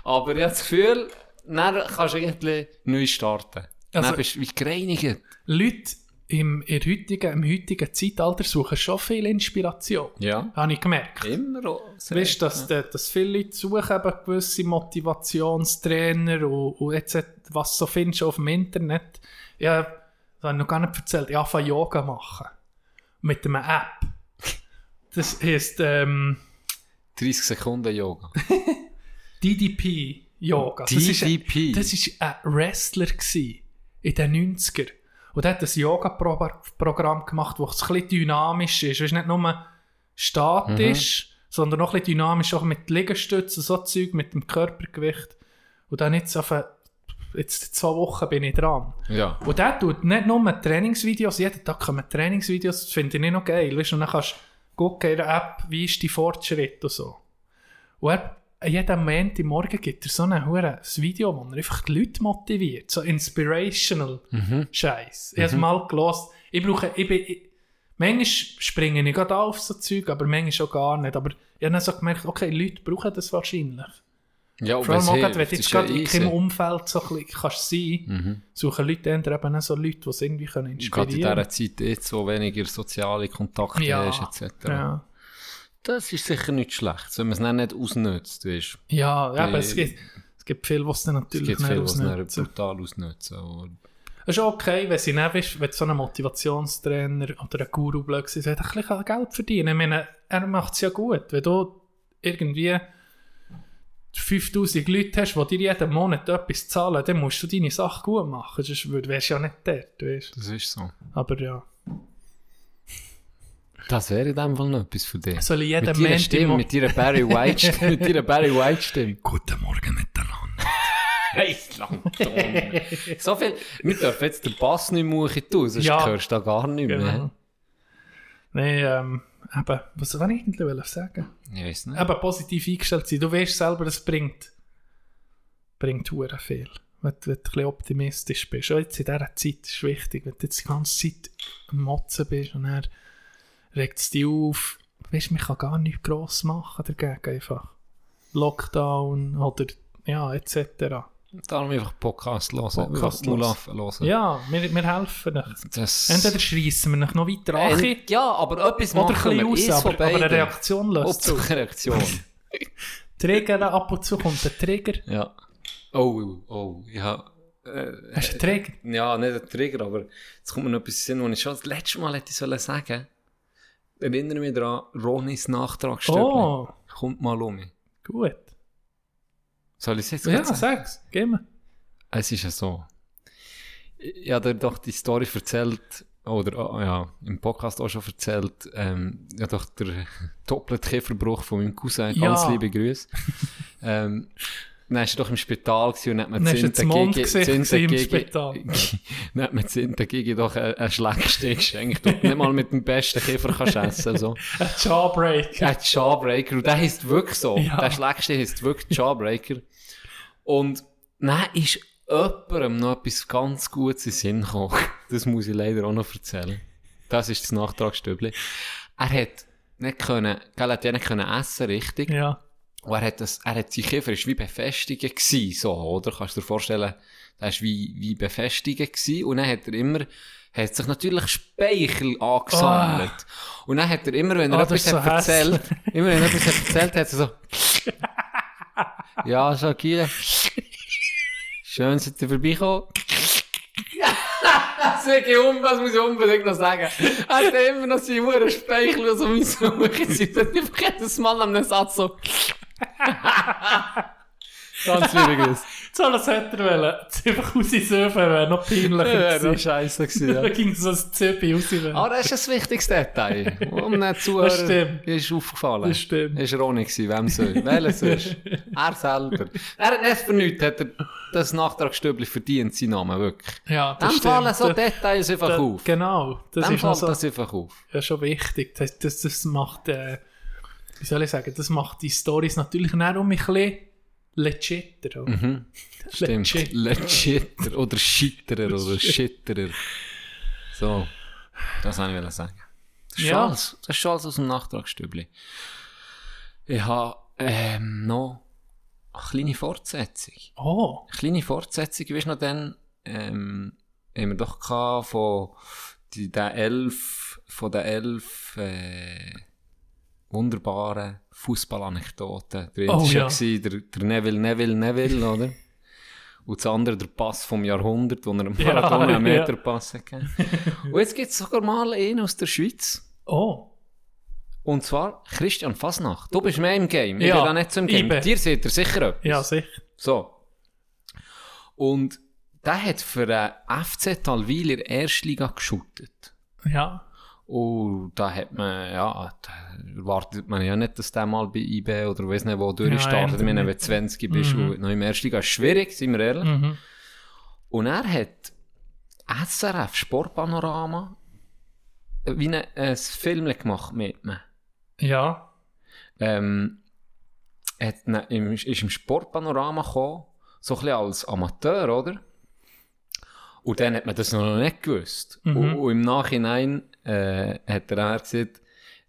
Aber ich habe das Gefühl, dann kannst du irgendwie neu starten. Also- dann bist du wie gereinigt. Leute im, im, heutigen, im heutigen Zeitalter suchen schon viel Inspiration. Ja. Habe ich gemerkt. Immer Weißt du, dass, de- dass viele Leute suchen eben gewisse Motivationstrainer und, und jetzt, was du so findest auf dem Internet. Ja, das habe ich noch gar nicht erzählt. Ich anfange Yoga machen. Mit einer App. Das heisst ähm, 30 Sekunden Yoga. [LAUGHS] DDP Yoga. Das ist ein- DDP? Das war ein Wrestler in den 90er. Und er hat ein Yoga-Programm gemacht, das ein bisschen dynamisch ist. Es ist nicht nur statisch, Mhm. sondern noch ein bisschen dynamisch, auch mit Liegestützen, so Zeug, mit dem Körpergewicht. Und dann jetzt auf jetzt zwei Wochen bin ich dran. Ja. Und der tut nicht nur Trainingsvideos, jeden Tag kommen Trainingsvideos, das finde ich nicht noch geil. Weißt und dann kannst du gucken in der App, wie ist die Fortschritt und so. Und er, jeden Moment im Morgen gibt er so ein, ein Video, wo er einfach die Leute motiviert. So inspirational Mhm. Scheiß. Ich habe es Mhm. mal gelost. Ich brauche, ich bin, ich, manchmal springe ich gerade auf so Zeug, aber manchmal auch gar nicht. Aber ich habe dann so gemerkt, okay, Leute brauchen das wahrscheinlich. Ja, Vor allem auch hilft, gerade, wenn du jetzt ist ja gerade in easy. keinem Umfeld so ein bisschen kannst sein, Mhm. suchen Leute eher eben so Leute, die es irgendwie können Gerade in inspirieren dieser Zeit jetzt, wo weniger soziale Kontakte Ja, hast, etc. ja. Das ist sicher nicht schlecht, wenn man es dann nicht ausnutzt. Weißt. Ja, ja, aber es gibt, es gibt viele, die es dann Es natürlich gibt nicht viele, die es dann brutal ausnutzen. Und Es ist okay, wenn sie nicht weißt, wenn so ein Motivationstrainer oder ein Guru blöd ist, hat ein bisschen Geld verdienen. Ich meine, er macht es ja gut. Wenn du irgendwie 5000 Leute hast, die dir jeden Monat etwas zahlen, dann musst du deine Sache gut machen. Sonst wär- wärst du ja nicht dort, weißt Das ist so. Aber ja. Das wäre in dem Fall noch etwas für dich. Soll ich jeden mit Stimme, mit deiner Barry White [LAUGHS] Stimme, mit deiner Barry White Stimme. Guten Morgen miteinander. Hey, Langton. so viel. Wir dürfen jetzt den Bass nicht mehr tun, sonst Ja. hörst du da gar nicht mehr. Genau. Nein, ähm, eben, was wollte ich eigentlich wollen sagen? Ich weiß nicht. Eben positiv eingestellt sein. Du weißt selber, es bringt, bringt hure viel. Wenn, du- wenn du ein bisschen optimistisch bist. Auch jetzt in dieser Zeit ist es wichtig, wenn du jetzt die ganze Zeit am Motzen bist und dann regt es dich auf. Weißt du, man kann gar nichts gross machen dagegen einfach. Lockdown oder ja, etc. Darum einfach Podcast hören. Podcast hören. Ja, wir, wir helfen euch. Entweder schreissen wir euch noch weiter an. Äh, ja, aber etwas Oder machen wir. raus, von aber, aber eine. Reaktion löst Hauptsache zu. eine Reaktion. [LAUGHS] Trigger, ab und zu kommt der Trigger. ja. Oh, oh, habe... Äh, Hast du einen Trigger? Ja, nicht ein Trigger, aber jetzt kommt mir noch etwas in den Sinn, was ich schon das letzte Mal hätte sollen sagen Erinnere mich daran, Ronis Nachtragsstöckchen. Oh. Kommt mal um. Gut. Soll ich es jetzt Ja, sag's. Gib mir. Es ist ja so. Ich habe dir doch die Story erzählt, oder ah, ja, im Podcast auch schon erzählt, ähm, ja doch der [LAUGHS] doppelte Kieferbruch von meinem Cousin, ganz Ja. liebe Grüße. [LAUGHS] ähm, dann war er doch im Spital und hat mir Dann hast du das Mondgesicht gewesen im Gigi- Spital. [LAUGHS] dann hat mir Zinta Gigi doch einen, einen Schlägstich geschenkt, und nicht mal mit dem besten Kiefer kannst du essen, so. [LAUGHS] Ein Jawbreaker. Ein Jawbreaker. Und der heisst wirklich so. Ja. Der Schlägstich heisst wirklich Jawbreaker. Und dann ist jemandem noch etwas ganz Gutes in Sinn gekommen. Das muss ich leider auch noch erzählen. Das ist das Nachtragsstübli. Er hat nicht können, gell, er hat ja nicht können essen, richtig? Ja. Und er hat das, er hat sein Kiefer ist wie befestigt gewesen, so, oder? Kannst du dir vorstellen, er ist wie, wie befestigt gewesen. Und dann hat er immer, hat sich natürlich Speichel angesammelt. Und dann hat er immer, wenn er Ah, etwas das ist hat so erzählt, immer wenn er etwas hat erzählt, hat er so, [LAUGHS] ja, Shakira, schön, seid ihr vorbeigekommen. [LAUGHS] Das sage ich um, das muss ich unbedingt noch sagen. Er hat immer noch seinen Huren Speichel so suchen. Sie hat einfach jedes Mal am Satz so. [LAUGHS] Ganz Grüße. So, das hätte er wollen. Jetzt einfach raussuchen, wäre noch peinlicher Ja, wäre noch gewesen. ja. [LAUGHS] Da ging so ein Zöppi rauswählen. Aber das ist ein wichtiges Detail. Um nicht zuhören, Das stimmt. ist aufgefallen. Das stimmt. Ist Ronny gewesen, wem soll? Welcher sonst? [LAUGHS] er selber. Er hat nicht für nichts, hat er das Nachtragsstübli verdient, sein Name, wirklich. Ja, das Dann stimmt. fallen so Details einfach da- auf. Genau. Das Dann ist fällt so, das einfach auf. ja schon wichtig. Das, das, das macht, äh, wie soll ich sagen, das macht die Stories natürlich auch um ein bisschen legiter. oder? Mhm. [LAUGHS] Stimmt. Legit. Legiter oder Schitterer oder Schitterer. So. Das wollte ich sagen. Das ist, Ja. alles, das ist schon alles aus dem Nachtragsstübli. Ich habe ähm, noch eine kleine Fortsetzung. Oh. Eine kleine Fortsetzung, weißt du noch dann, ähm, haben wir doch von die, den elf, von den elf, äh, wunderbaren Fußballanekdoten. Der Oh, ja. war ja. der, der Neville, Neville, Neville, oder? [LAUGHS] Und das andere der Pass vom Jahrhundert, wo er einem Ja, Maradona einen ja. Meterpass hat gegeben. [LAUGHS] Und jetzt gibt es sogar mal einen aus der Schweiz. Oh. Und zwar Christian Fasnacht. Du bist mehr im Game. Ich Ja, bin da nicht so im Game. Dir seht ihr sicher etwas. Ja, sicher. So. Und der hat für den FC Talwil in der Erstliga geschuttet. Ja. Und da hat man, ja, erwartet man ja nicht, dass der mal bei IB oder weiss nicht wo durchstartet. Ja, ich meine, wenn du 20 bist Mhm. und noch im ersten Liga, ist schwierig, sind wir ehrlich. Mhm. Und er hat SRF Sportpanorama wie ein, ein Film gemacht mit mir. Ja. Ähm, hat ne, im, ist im Sportpanorama gekommen, so ein bisschen als Amateur, oder? Und dann hat man das noch nicht gewusst. Mhm. Und, und im Nachhinein äh, hat er gesagt,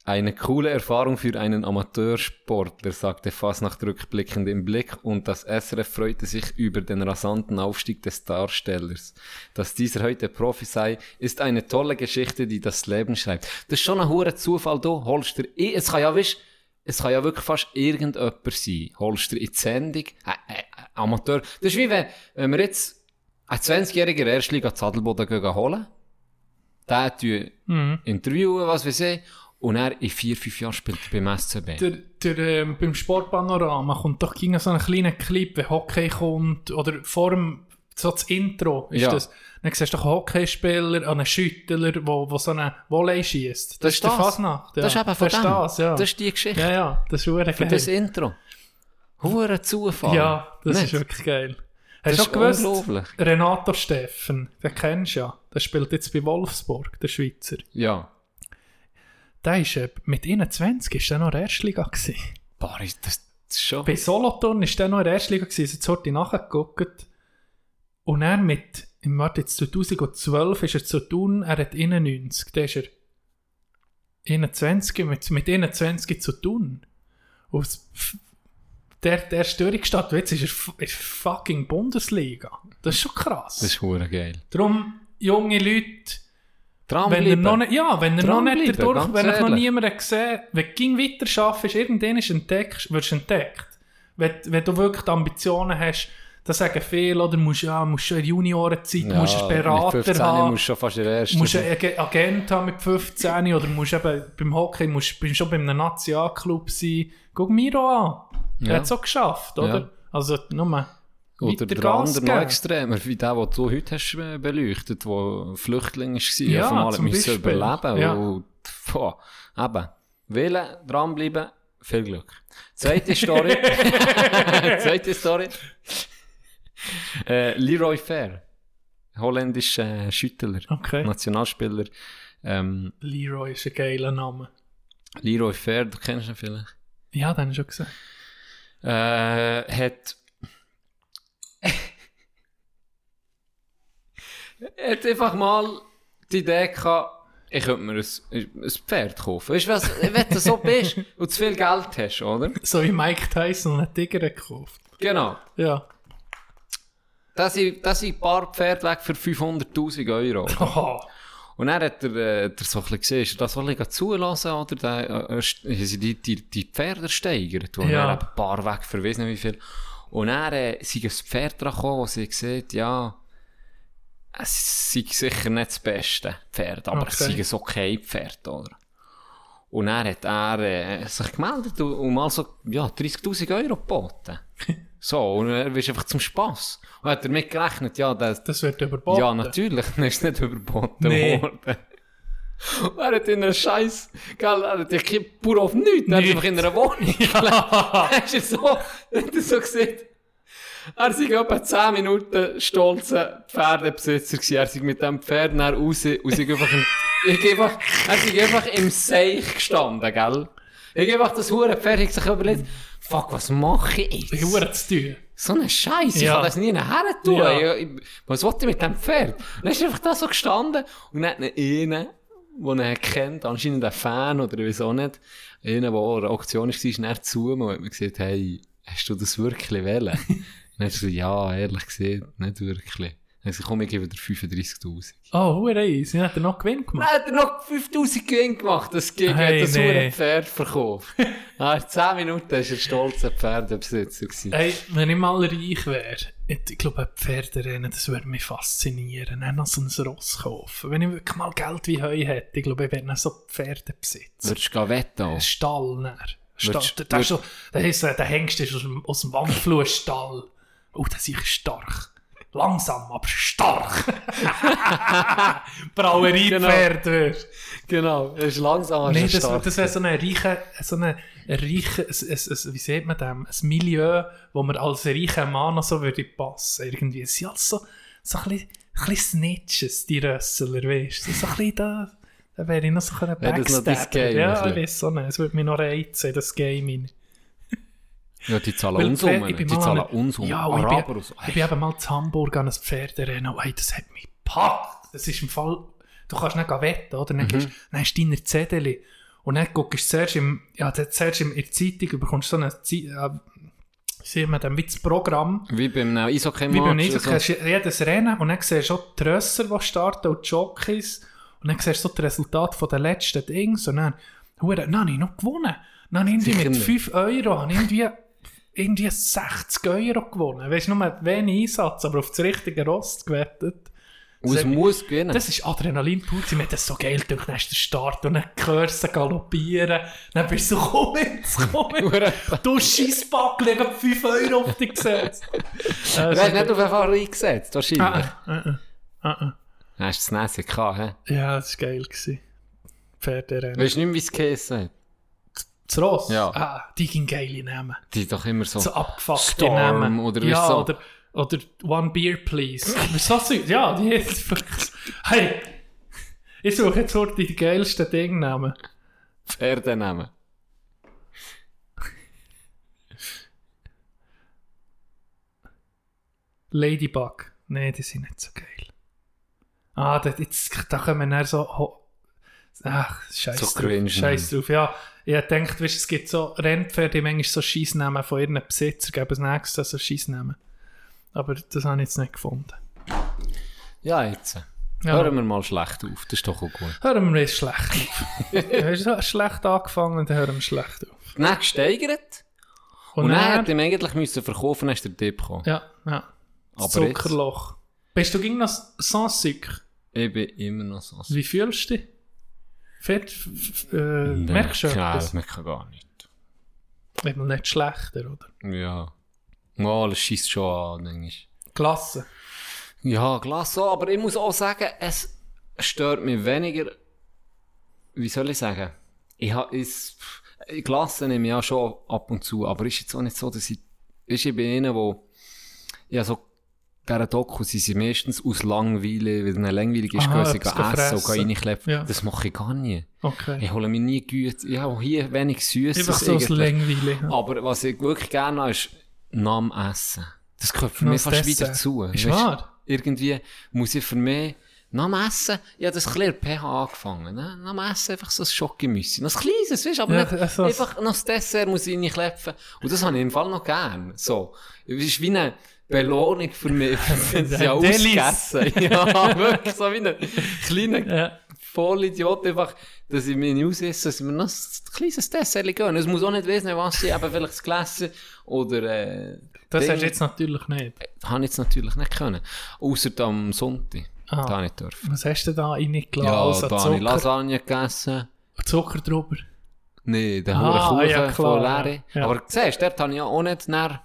eine coole Erfahrung für einen Amateursportler, sagte Fasnacht rückblickend im Blick und das SRF freute sich über den rasanten Aufstieg des Darstellers. Dass dieser heute Profi sei, ist eine tolle Geschichte, die das Leben schreibt. Das ist schon ein hoher Zufall, du holst dir, eh, es kann ja, weißt, es kann ja wirklich fast irgendjemand sein. Holst dir in die Sendung, äh, äh, Amateur. Das ist wie wenn, wenn wir jetzt einen 20-jährigen Erstliga Zadelboden holen, den tun Mhm. interviewen, was weiß ich, und er in vier, fünf Jahren spielt er beim SCB. Der, der, ähm, beim Sportpanorama kommt doch gegen so einen kleinen Clip, wenn Hockey kommt, oder vor dem, so das Intro ist Ja. das. Dann siehst du einen Hockeyspieler, einen Schüttler, wo, wo so eine Volley schießt. Das ist der das. Fasnacht. Ja. Das ist eben von das, ist das, ja. Das ist die Geschichte. Ja, ja, das ist Für geil. das Intro. Hure Zufall. Ja, das Nicht? ist wirklich geil. Hast du auch gewusst. Renato Steffen, den kennst du ja, der spielt jetzt bei Wolfsburg, der Schweizer. Ja. Der ist, äh, mit 21 ist der noch in der Erstliga gewesen. Boah, ist das, schon... Bei Solothurn ist der noch in der Erstliga gewesen, jetzt heute nachgeguckt. Und er mit, im Warte jetzt 2012 ist er zu tun, er hat 91, der ist er 21, mit, mit 21 zu tun. Und der, der Störungsstadt, jetzt ist er ist fucking Bundesliga. Das ist schon krass. Das ist hure geil. Darum, junge Leute, wenn ihr noch nicht, ja, wenn ihr noch nicht dadurch, wenn ich noch niemanden gesehen wenn du ging weiter schaffst, irgendwann ist entdeckt, wirst du entdeckt. Wenn, wenn du wirklich die Ambitionen hast, das sagen viele, oder musst, ja, musst schon in Juniorenzeit, Ja, musst einen Berater mit 15 haben, musst du schon fast ersten musst einen Ag- Agent haben mit 15 oder musst eben beim Hockey musst, musst schon bei einem Nationalclub sein. Guck Miro an. Ja. Er hat es auch geschafft, oder? Ja. Also, nur Oder der andere noch extremer, wie der, den du heute hast äh, beleuchtet, der Flüchtling war, Ja, auf einmal Beispiel. überleben. Ja. Und, boah, eben, wählen, dranbleiben, viel Glück. Zweite Story. [LAUGHS] [LAUGHS] Zweite Story. Äh, Leroy Fair. Holländischer äh, Schüttler. Okay. Nationalspieler. Ähm, Leroy ist ein geiler Name. Leroy Fair, du kennst ihn vielleicht. Ja, den habe ich schon gesehen. Äh, hat. hat einfach mal die Idee gehabt, ich könnte mir ein, ein Pferd kaufen. Weißt du was? Wenn du so bist und zu viel Geld hast, oder? So wie Mike Tyson einen Tiger gekauft. Genau. Ja. Da sind, da sind ein paar Pferde weg für 500.000 Euro. Und dann hat er, äh, der so ein bisschen gesehen, ist er das soll ich zulassen, oder? Da, äh, haben sie die, die, die Pferde steigert, und Ja. dann eben ein paar weg für weiss nicht wie viel. Und dann äh, sind ein Pferd dran gekommen, wo sie sieht, ja, es sei sicher nicht das beste Pferd, aber es Okay. sei ein okay Pferd, oder? Und dann hat er äh, sich gemeldet und, und mal so, ja, 30.000 Euro geboten. [LAUGHS] so, und er ist einfach zum Spass. Und hat er mitgerechnet, ja, das, Das wird überboten. ja, natürlich, dann [LAUGHS] ist es nicht überboten Nee. worden. Und er hat in einer Scheiß, gell, er hat ja kein pur auf nichts, er ist einfach in einer Wohnung. [LAUGHS] Ja. er ist so, [LAUGHS] hat so gesehen, er war etwa 10 Minuten stolzer Pferdebesitzer gewesen. Er ist mit dem Pferd nach raus und ist einfach, im, ich einfach, er ist einfach im Seich gestanden, gell. Ich einfach das hure Pferd, ich sich überlegt, fuck, was mache ich jetzt? Hure zu tun. So ein Scheiß, ich Ja. kann das nie nachher tun. Ja. Ich, ich, was wollte ich mit dem Pferd? Und dann ist einfach da so gestanden und dann hat einen, den er kennt, anscheinend ein Fan oder wieso nicht, einen, der an der Auktion war, ist näher zu mir und hat mir gesagt, hey, hast du das wirklich und [LAUGHS] dann hat er gesagt, ja, ehrlich gesagt, nicht wirklich. Gesagt, komm, ich gebe dir 35'000. Oh, hure easy. Hat er noch Gewinn gemacht. hat er noch 5000 Gewinn gemacht, das gegen Hey, das nee. Pferd verkauft. [LAUGHS] Nach 10 Minuten war er stolzer Pferdebesitzer. gewesen. Hey, wenn ich mal reich wäre, ich, glaube, ein Pferderennen, das würde mich faszinieren. Dann noch so ein Ross kaufen. Wenn ich wirklich mal Geld wie Heu hätte, ich glaube, ich wäre so Pferde besitzen. Würdest du wetten? Ein Stall. Stall, Würdest- der, ist so, der, Hengst ist aus dem, aus dem Wandflussstall. Oh, der ist stark. Langsam, aber stark. [LAUGHS] Braueriepferd wirst. Genau, er ist langsam, aber Nee, das, stark. das wäre so ein reiche, so ein, ein reiche, ein, ein, ein, wie sieht man dem, ein Milieu, wo man als reicher Mann noch so würde passen. Irgendwie, es sind alles so, so ein bisschen, ein bisschen Snitches, die Rössler, weißt du, so ein bisschen da, da wäre ich noch so ein das Backstabber. Ja, ich weiß so nicht, es würde mich noch reizen, das Game rein. Ja, die zahlen Weil uns Pferd- um. ich Die zahlen an- uns um. Ja, Araber ich bin, ich bin eben mal zu Hamburg an ein Pferderennen und hey, das hat mich gepackt. Das ist im Fall, du kannst nicht wetten, oder? Dann, Mhm. gehst, dann hast du deine Zettel und dann guckst du zuerst, im, ja, dann zuerst in der Zeitung, du bekommst so eine Zeit, wie sieht man denn, wie das Programm. Wie beim äh, Eishockey-Match. Wie beim Eishockey, hast du jedes Rennen und dann siehst du auch die Rösser, die starten und die Jockeys und dann siehst du so das Resultat von den letzten Dings und dann, dann habe ich noch gewonnen. Dann irgendwie mit nicht. 5 Euro, irgendwie, irgendwie 60 Euro gewonnen. Weißt du, nur wenig Einsatz, aber auf das richtige Rost gewettet. Und es Das- muss gewinnen. Das ist Adrenalin pur. Sie mir das so geil durch. Der Start und dann sie galoppieren. Dann bist du so, komm jetzt, komm [LAUGHS] jetzt. du Scheissbackel, ich habe 5 Euro auf dich gesetzt. Du hast nicht auf den Fahrer eingesetzt, wahrscheinlich. Ah, ah, ah, ah, ah. Hast du das Näschen gehabt, hä? Ja, das war geil. Pferderennen. Weißt du nicht mehr, wie es geheißen hat? Das Ross? Ja. Ah, die ging geile Namen. Die doch immer so... So abgefuckte Storm Namen. oder ja, so. oder, oder One Beer Please. [LAUGHS] Aber so süß. Ja, die [LAUGHS] ist. Hey! Ich suche jetzt heute die geilsten Dingnamen. Pferdenamen. Ladybug. Nee, die sind nicht so geil. Ah, da, jetzt, da kommen dann so... Ach, scheiß So drauf. Scheiß drauf. Ja, ich weißt, es gibt so Rennpferde, die manchmal so Scheissnamen von ihren Besitzer geben, das nächste so Scheissnamen. Aber das habe ich jetzt nicht gefunden. Ja, jetzt. Ja. Hören wir mal schlecht auf, das ist doch auch gut. Hören wir jetzt schlecht auf. [LAUGHS] Haben so schlecht angefangen, dann hören wir schlecht auf. Dann gesteigert. Und, Und dann dann- hätte ich eigentlich müssen verkaufen, ist der Tipp gekommen. Ja, ja. Das Aber Zuckerloch. Bist du gegen das sans Sucre? Ich bin immer noch so. Wie fühlst du dich? Fett, äh, Nee, merkst du Nein, das merke ich gar nicht. Man nicht schlechter, oder? Ja. Ja, das schießt schon an, denke ich. Klasse. Ja, Glas so, aber ich muss auch sagen, es stört mich weniger. Wie soll ich sagen? Ich habe es. Glasse nehme ich ja schon ab und zu, aber ist jetzt auch nicht so, dass ich. Ist ich bei ihnen, wo. Ja, so. Dieser Doku sind sie meistens aus Langweile, weil es langweilig ist, Aha, gehen sie essen und gehen reinklepfen. Ja. Das mache ich gar nie. Okay. Ich hole mir nie gut. Ich habe hier wenig Süßes. Einfach so aus. Langweile, ja. Aber was ich wirklich gerne habe, ist Namen essen. Das gehört für mich fast wieder zu. Ist Weisst, wahr? Irgendwie muss ich für mich Namen essen. Ich habe das ein pH angefangen. Ne? Namen essen, einfach so ein Schockgemüse. Noch ein kleines, weißt du, aber Ja, nicht, also- einfach noch das Dessert muss ich reinklepfen. Und das habe ich im Fall noch gern. So. Es ist wie eine Belohnung für mich, [LAUGHS] wenn sie ja ausgegessen. [LAUGHS] Ja, wirklich so wie ein kleiner Ja. Vollidiot, einfach, dass ich mich nicht ausesse, dass ich mir noch ein kleines Dessert gönne. Es muss auch nicht wissen, was ich, eben vielleicht Gläschen oder, äh, Das Ding. hast du jetzt natürlich nicht. Habe ich jetzt natürlich nicht können. Ausser am Sonntag. Ah. Da ich dürfen. Was hast du da reingelassen? Ja, Also da habe ich Lasagne gegessen. Zucker drüber. Nee, der Ah, Kuchen ja, klar, von. Larry. Ja. Aber siehst du, dort habe ich ja auch nicht näher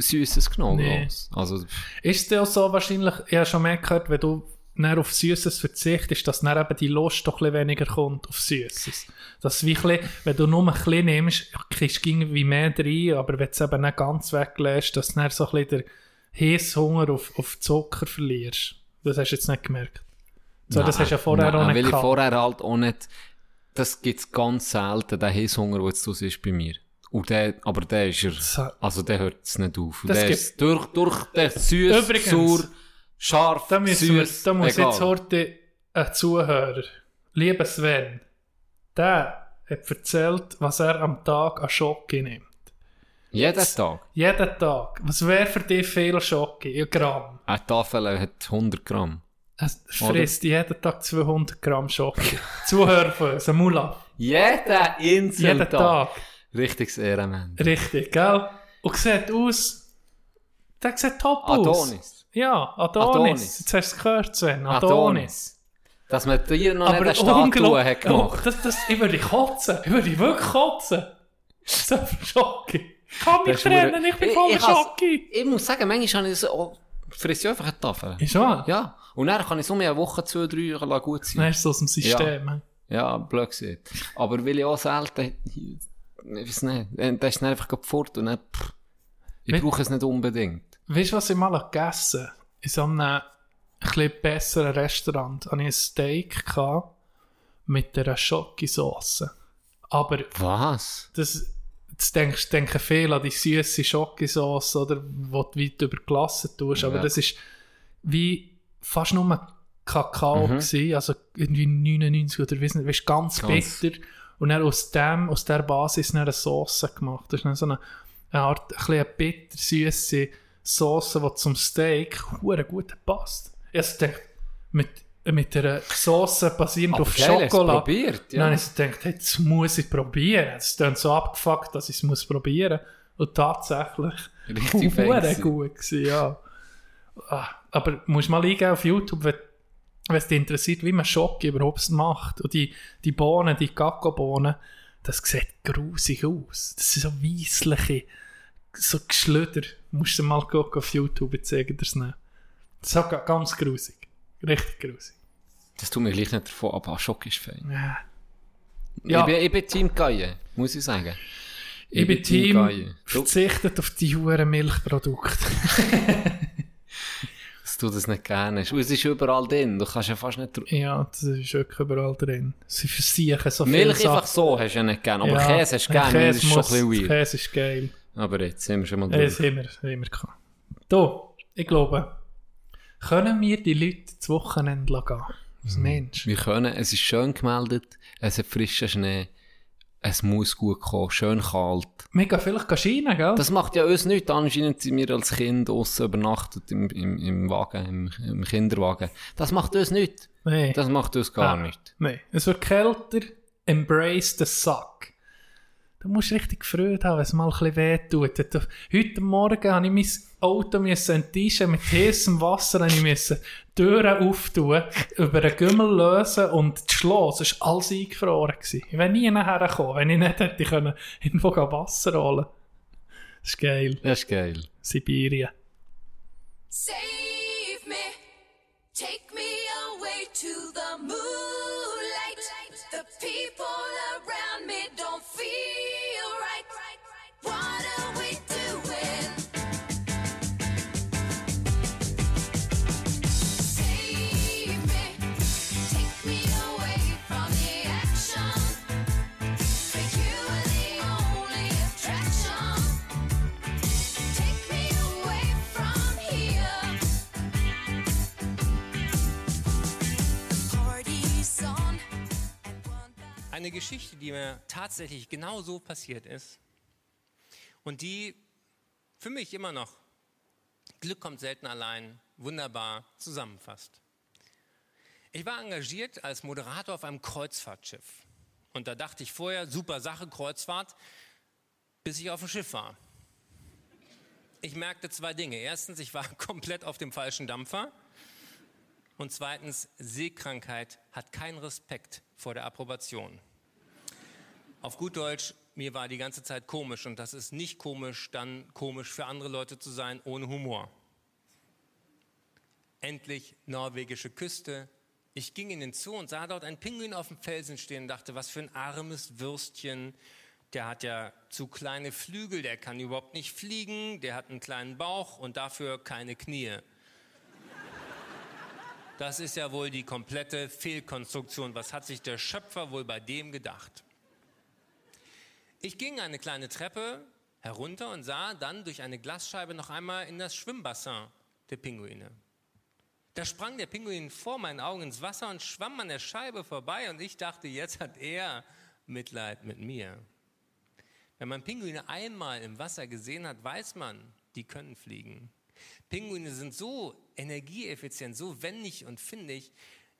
Süßes genommen. Nee. Also, Ist es auch so wahrscheinlich, ich habe schon mehr gehört, wenn du näher auf Süßes verzichtest, dass dann eben die Lust doch ein weniger kommt auf Süßes. Dass wie bisschen, wenn du nur ein bisschen nimmst, kriegst du irgendwie mehr rein, aber wenn du es eben nicht ganz weglässt, dass du dann so ein bisschen den Heißhunger auf, auf Zucker verlierst. Das hast du jetzt nicht gemerkt. So, das Nein, hast du ja vorher nein, auch nicht Weil ich gehabt. vorher halt auch nicht, das gibt es ganz selten, der Heißhunger, der jetzt das ist bei mir. Und der, aber der ist er, also der hört es nicht auf. Und Das der ist durch, durch, der ist süß, Übrigens, sauer, scharf, Da, müssen wir, süß, da muss egal. jetzt heute ein Zuhörer, lieber Sven, der hat erzählt, was er am Tag an Schocke nimmt. Jeden Tag. Jeden Tag. Was wäre für dich viel Schocke? Ein Gramm. Eine Tafel hat 100 Gramm. Er frisst jeden Tag 200 Gramm Schocke. [LAUGHS] Zuhörer von uns, ein Mullah. Jeden einzelnen Jeden Tag. Richtiges Ehrenmann. Richtig, gell? Und sieht aus... Der sieht top aus. Adonis. Ja, Adonis. Adonis. Jetzt hast du es gehört, Sven. Adonis. Adonis. Dass man dir noch nicht Aber eine Statue hat gemacht. Oh, das, das, ich würde kotzen. Ich würde wirklich kotzen. So für Schocke. Ich kann mich Das ist trennen, ich bin has- Schocke. Ich muss sagen, manchmal habe ich das auch frisst ja einfach eine Tafel. Ist wahr? Ja. Und dann kann ich so mehr eine Woche, zwei, drei gut sein. Dann ist es aus dem System. Ja, ja blöd gesagt. Aber weil ich auch selten, ich weiß nicht, dann ist einfach fort und dann, pff, ich Wie- brauche es nicht unbedingt. Weißt du, was ich mal gegessen habe? In so einem ein bisschen besseren Restaurant hatte ich ein Steak gehabt mit einer Schokosauce. Aber Was? das, das denkst, denken viele an die süße Schokosauce, oder, wo du weit über Glasse tust, aber Ja. das ist wie fast nur Kakao Mhm. gewesen, also irgendwie 99 oder weiss nicht, weißt, ganz, Ganz- bitter. Und dann aus dem, aus der Basis dann eine Sauce gemacht. Das ist dann so eine, eine Art, ein eine bitter süße Sauce, die zum Steak hure gut passt. Ich denke, mit, mit einer Sauce basierend auf geil, Schokolade. probiert, ja. Dann habe ich gedacht, hey, das muss ich probieren. Es klingt so abgefuckt, dass ich es muss probieren Und tatsächlich Richtig [LAUGHS] gut gewesen, ja. Ah, Aber musst mal eingeben auf YouTube, wenn wenn es dich interessiert, wie man Schoki überhaupt macht. Und die, die Bohnen, die Kakaobohnen, das sieht grusig aus. Das sind so weissliche, so Geschlüder. Musst du mal gucken auf YouTube, ich zeige dir es nicht. Das ist ganz grusig. Richtig grusig. Das tut mir gleich nicht davon, aber Schock ist fein. Ja. Ja. Ich, bin, ich bin Team Gaie, muss ich sagen. Ich, bin Team. Du, verzichtet auf die huren Milchprodukte. [LAUGHS] dass du das nicht gerne hast. Und es ist überall drin, du kannst ja fast nicht... ja, das ist wirklich überall drin. Sie versiechen so viele Milch einfach Sachen. so hast du ja nicht gerne, aber Ja, Käse hast du gerne, Käse das ist schon muss- ein bisschen weird. Käse ist geil. Aber jetzt sind wir schon mal durch. Das haben wir, das haben wir gehabt. Du, ich glaube, können wir die Leute das Wochenende gehen? Als Mensch. Wir können, es ist schön gemeldet, es hat frischen Schnee, es muss gut kommen, schön kalt. Wir gehen vielleicht Schienen, gell? Das macht ja uns nichts. Anscheinend sind wir als Kind aussen übernachtet im, im, im Wagen, im, im Kinderwagen. Das macht uns nichts. Nee. Das macht uns gar Ah, nicht. Nein, es wird kälter. Embrace the suck. Du musst richtig Freude haben, wenn es mal ein bisschen wehtut. Du- Heute Morgen habe ich mein Auto müssen enttischen mit heißem Wasser, habe ich die Türen auftun, über einen Gümmel lösen und das Schloss, es war alles eingefroren. Gewesen. Ich wäre nie nachher gekommen, wenn ich nicht hätte können, irgendwo Wasser holen Das ist geil. Das ist geil. Sibirien. Save me, take me away to the moonlight. The people Eine Geschichte, die mir tatsächlich genau so passiert ist und die für mich immer noch Glück kommt selten allein wunderbar zusammenfasst. Ich war engagiert als Moderator auf einem Kreuzfahrtschiff. Und da dachte ich vorher, super Sache, Kreuzfahrt, bis ich auf dem Schiff war. Ich merkte zwei Dinge. Erstens, ich war [LAUGHS] komplett auf dem falschen Dampfer. Und zweitens, Seekrankheit hat keinen Respekt vor der Approbation. Auf gut Deutsch, mir war die ganze Zeit komisch und das ist nicht komisch, dann komisch für andere Leute zu sein ohne Humor. Endlich norwegische Küste. Ich ging in den Zoo und sah dort einen Pinguin auf dem Felsen stehen und dachte, was für ein armes Würstchen. Der hat ja zu kleine Flügel, der kann überhaupt nicht fliegen, der hat einen kleinen Bauch und dafür keine Knie. Das ist ja wohl die komplette Fehlkonstruktion. Was hat sich der Schöpfer wohl bei dem gedacht? Ich ging eine kleine Treppe herunter und sah dann durch eine Glasscheibe noch einmal in das Schwimmbassin der Pinguine. Da sprang der Pinguin vor meinen Augen ins Wasser und schwamm an der Scheibe vorbei und ich dachte, jetzt hat er Mitleid mit mir. Wenn man Pinguine einmal im Wasser gesehen hat, weiß man, die können fliegen. Pinguine sind so energieeffizient, so wendig und findig,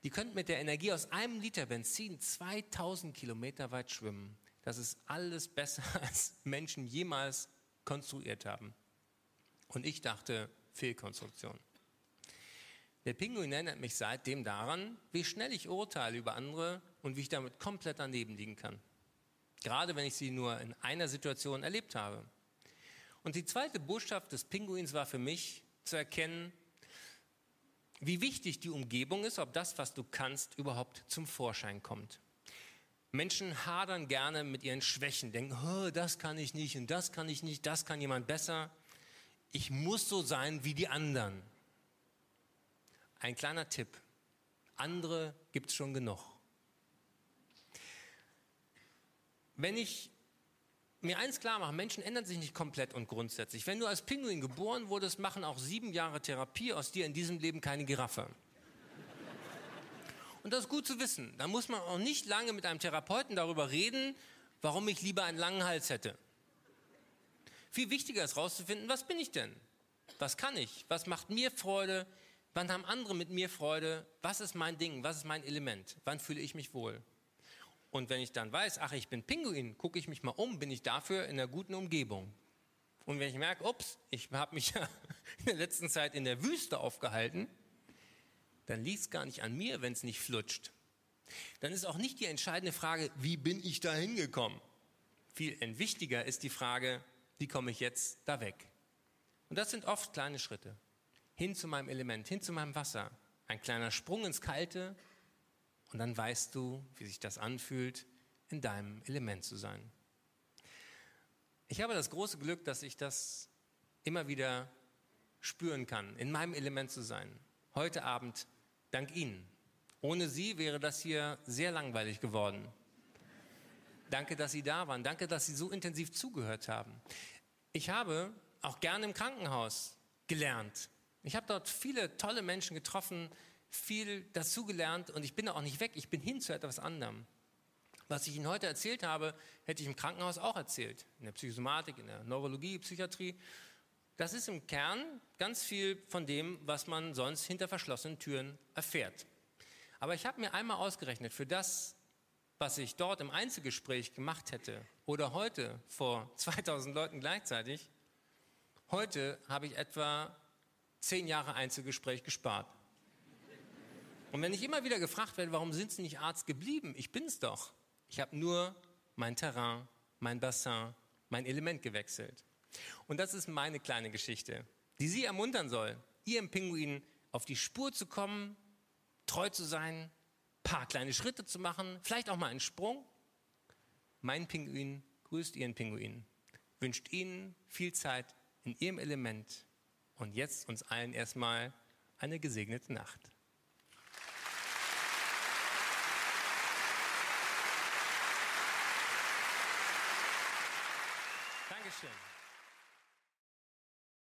die könnten mit der Energie aus einem Liter Benzin 2000 Kilometer weit schwimmen. Das ist alles besser, [LAUGHS] als Menschen jemals konstruiert haben. Und ich dachte, Fehlkonstruktion. Der Pinguin erinnert mich seitdem daran, wie schnell ich urteile über andere und wie ich damit komplett daneben liegen kann. Gerade wenn ich sie nur in einer Situation erlebt habe. Und die zweite Botschaft des Pinguins war für mich zu erkennen, wie wichtig die Umgebung ist, ob das, was du kannst, überhaupt zum Vorschein kommt. Menschen hadern gerne mit ihren Schwächen, denken, oh, das kann ich nicht und das kann ich nicht, das kann jemand besser. Ich muss so sein wie die anderen. Ein kleiner Tipp. Andere gibt es schon genug. Wenn ich mir eins klar mache, Menschen ändern sich nicht komplett und grundsätzlich. Wenn du als Pinguin geboren wurdest, machen auch sieben Jahre Therapie aus dir in diesem Leben keine Giraffe. Und das ist gut zu wissen. Da muss man auch nicht lange mit einem Therapeuten darüber reden, warum ich lieber einen langen Hals hätte. Viel wichtiger ist herauszufinden, was bin ich denn? Was kann ich? Was macht mir Freude? Wann haben andere mit mir Freude? Was ist mein Ding? Was ist mein Element? Wann fühle ich mich wohl? Und wenn ich dann weiß, ach, ich bin Pinguin, gucke ich mich mal um, bin ich dafür in einer guten Umgebung. Und wenn ich merke, ups, ich habe mich ja [LAUGHS] in der letzten Zeit in der Wüste aufgehalten, dann liegt es gar nicht an mir, wenn es nicht flutscht. Dann ist auch nicht die entscheidende Frage, wie bin ich da hingekommen? Viel wichtiger ist die Frage, wie komme ich jetzt da weg? Und das sind oft kleine Schritte. Hin zu meinem Element, hin zu meinem Wasser. Ein kleiner Sprung ins Kalte und dann weißt du, wie sich das anfühlt, in deinem Element zu sein. Ich habe das große Glück, dass ich das immer wieder spüren kann, in meinem Element zu sein. Heute Abend dank Ihnen. Ohne Sie wäre das hier sehr langweilig geworden. Danke, dass Sie da waren. Danke, dass Sie so intensiv zugehört haben. Ich habe auch gerne im Krankenhaus gelernt. Ich habe dort viele tolle Menschen getroffen, viel dazugelernt und ich bin auch nicht weg. Ich bin hin zu etwas anderem. Was ich Ihnen heute erzählt habe, hätte ich im Krankenhaus auch erzählt. In der Psychosomatik, in der Neurologie, Psychiatrie. Das ist im Kern ganz viel von dem, was man sonst hinter verschlossenen Türen erfährt. Aber ich habe mir einmal ausgerechnet, für das, was ich dort im Einzelgespräch gemacht hätte oder heute vor [LAUGHS] 2000 Leuten gleichzeitig, heute habe ich etwa zehn Jahre Einzelgespräch gespart. Und wenn ich immer wieder gefragt werde, warum sind Sie nicht Arzt geblieben? Ich bin's doch. Ich habe nur mein Terrain, mein Bassin, mein Element gewechselt. Und das ist meine kleine Geschichte, die Sie ermuntern soll, Ihrem Pinguin auf die Spur zu kommen, treu zu sein, paar kleine Schritte zu machen, vielleicht auch mal einen Sprung. Mein Pinguin grüßt Ihren Pinguin, wünscht Ihnen viel Zeit in Ihrem Element und jetzt uns allen erstmal eine gesegnete Nacht. Dankeschön.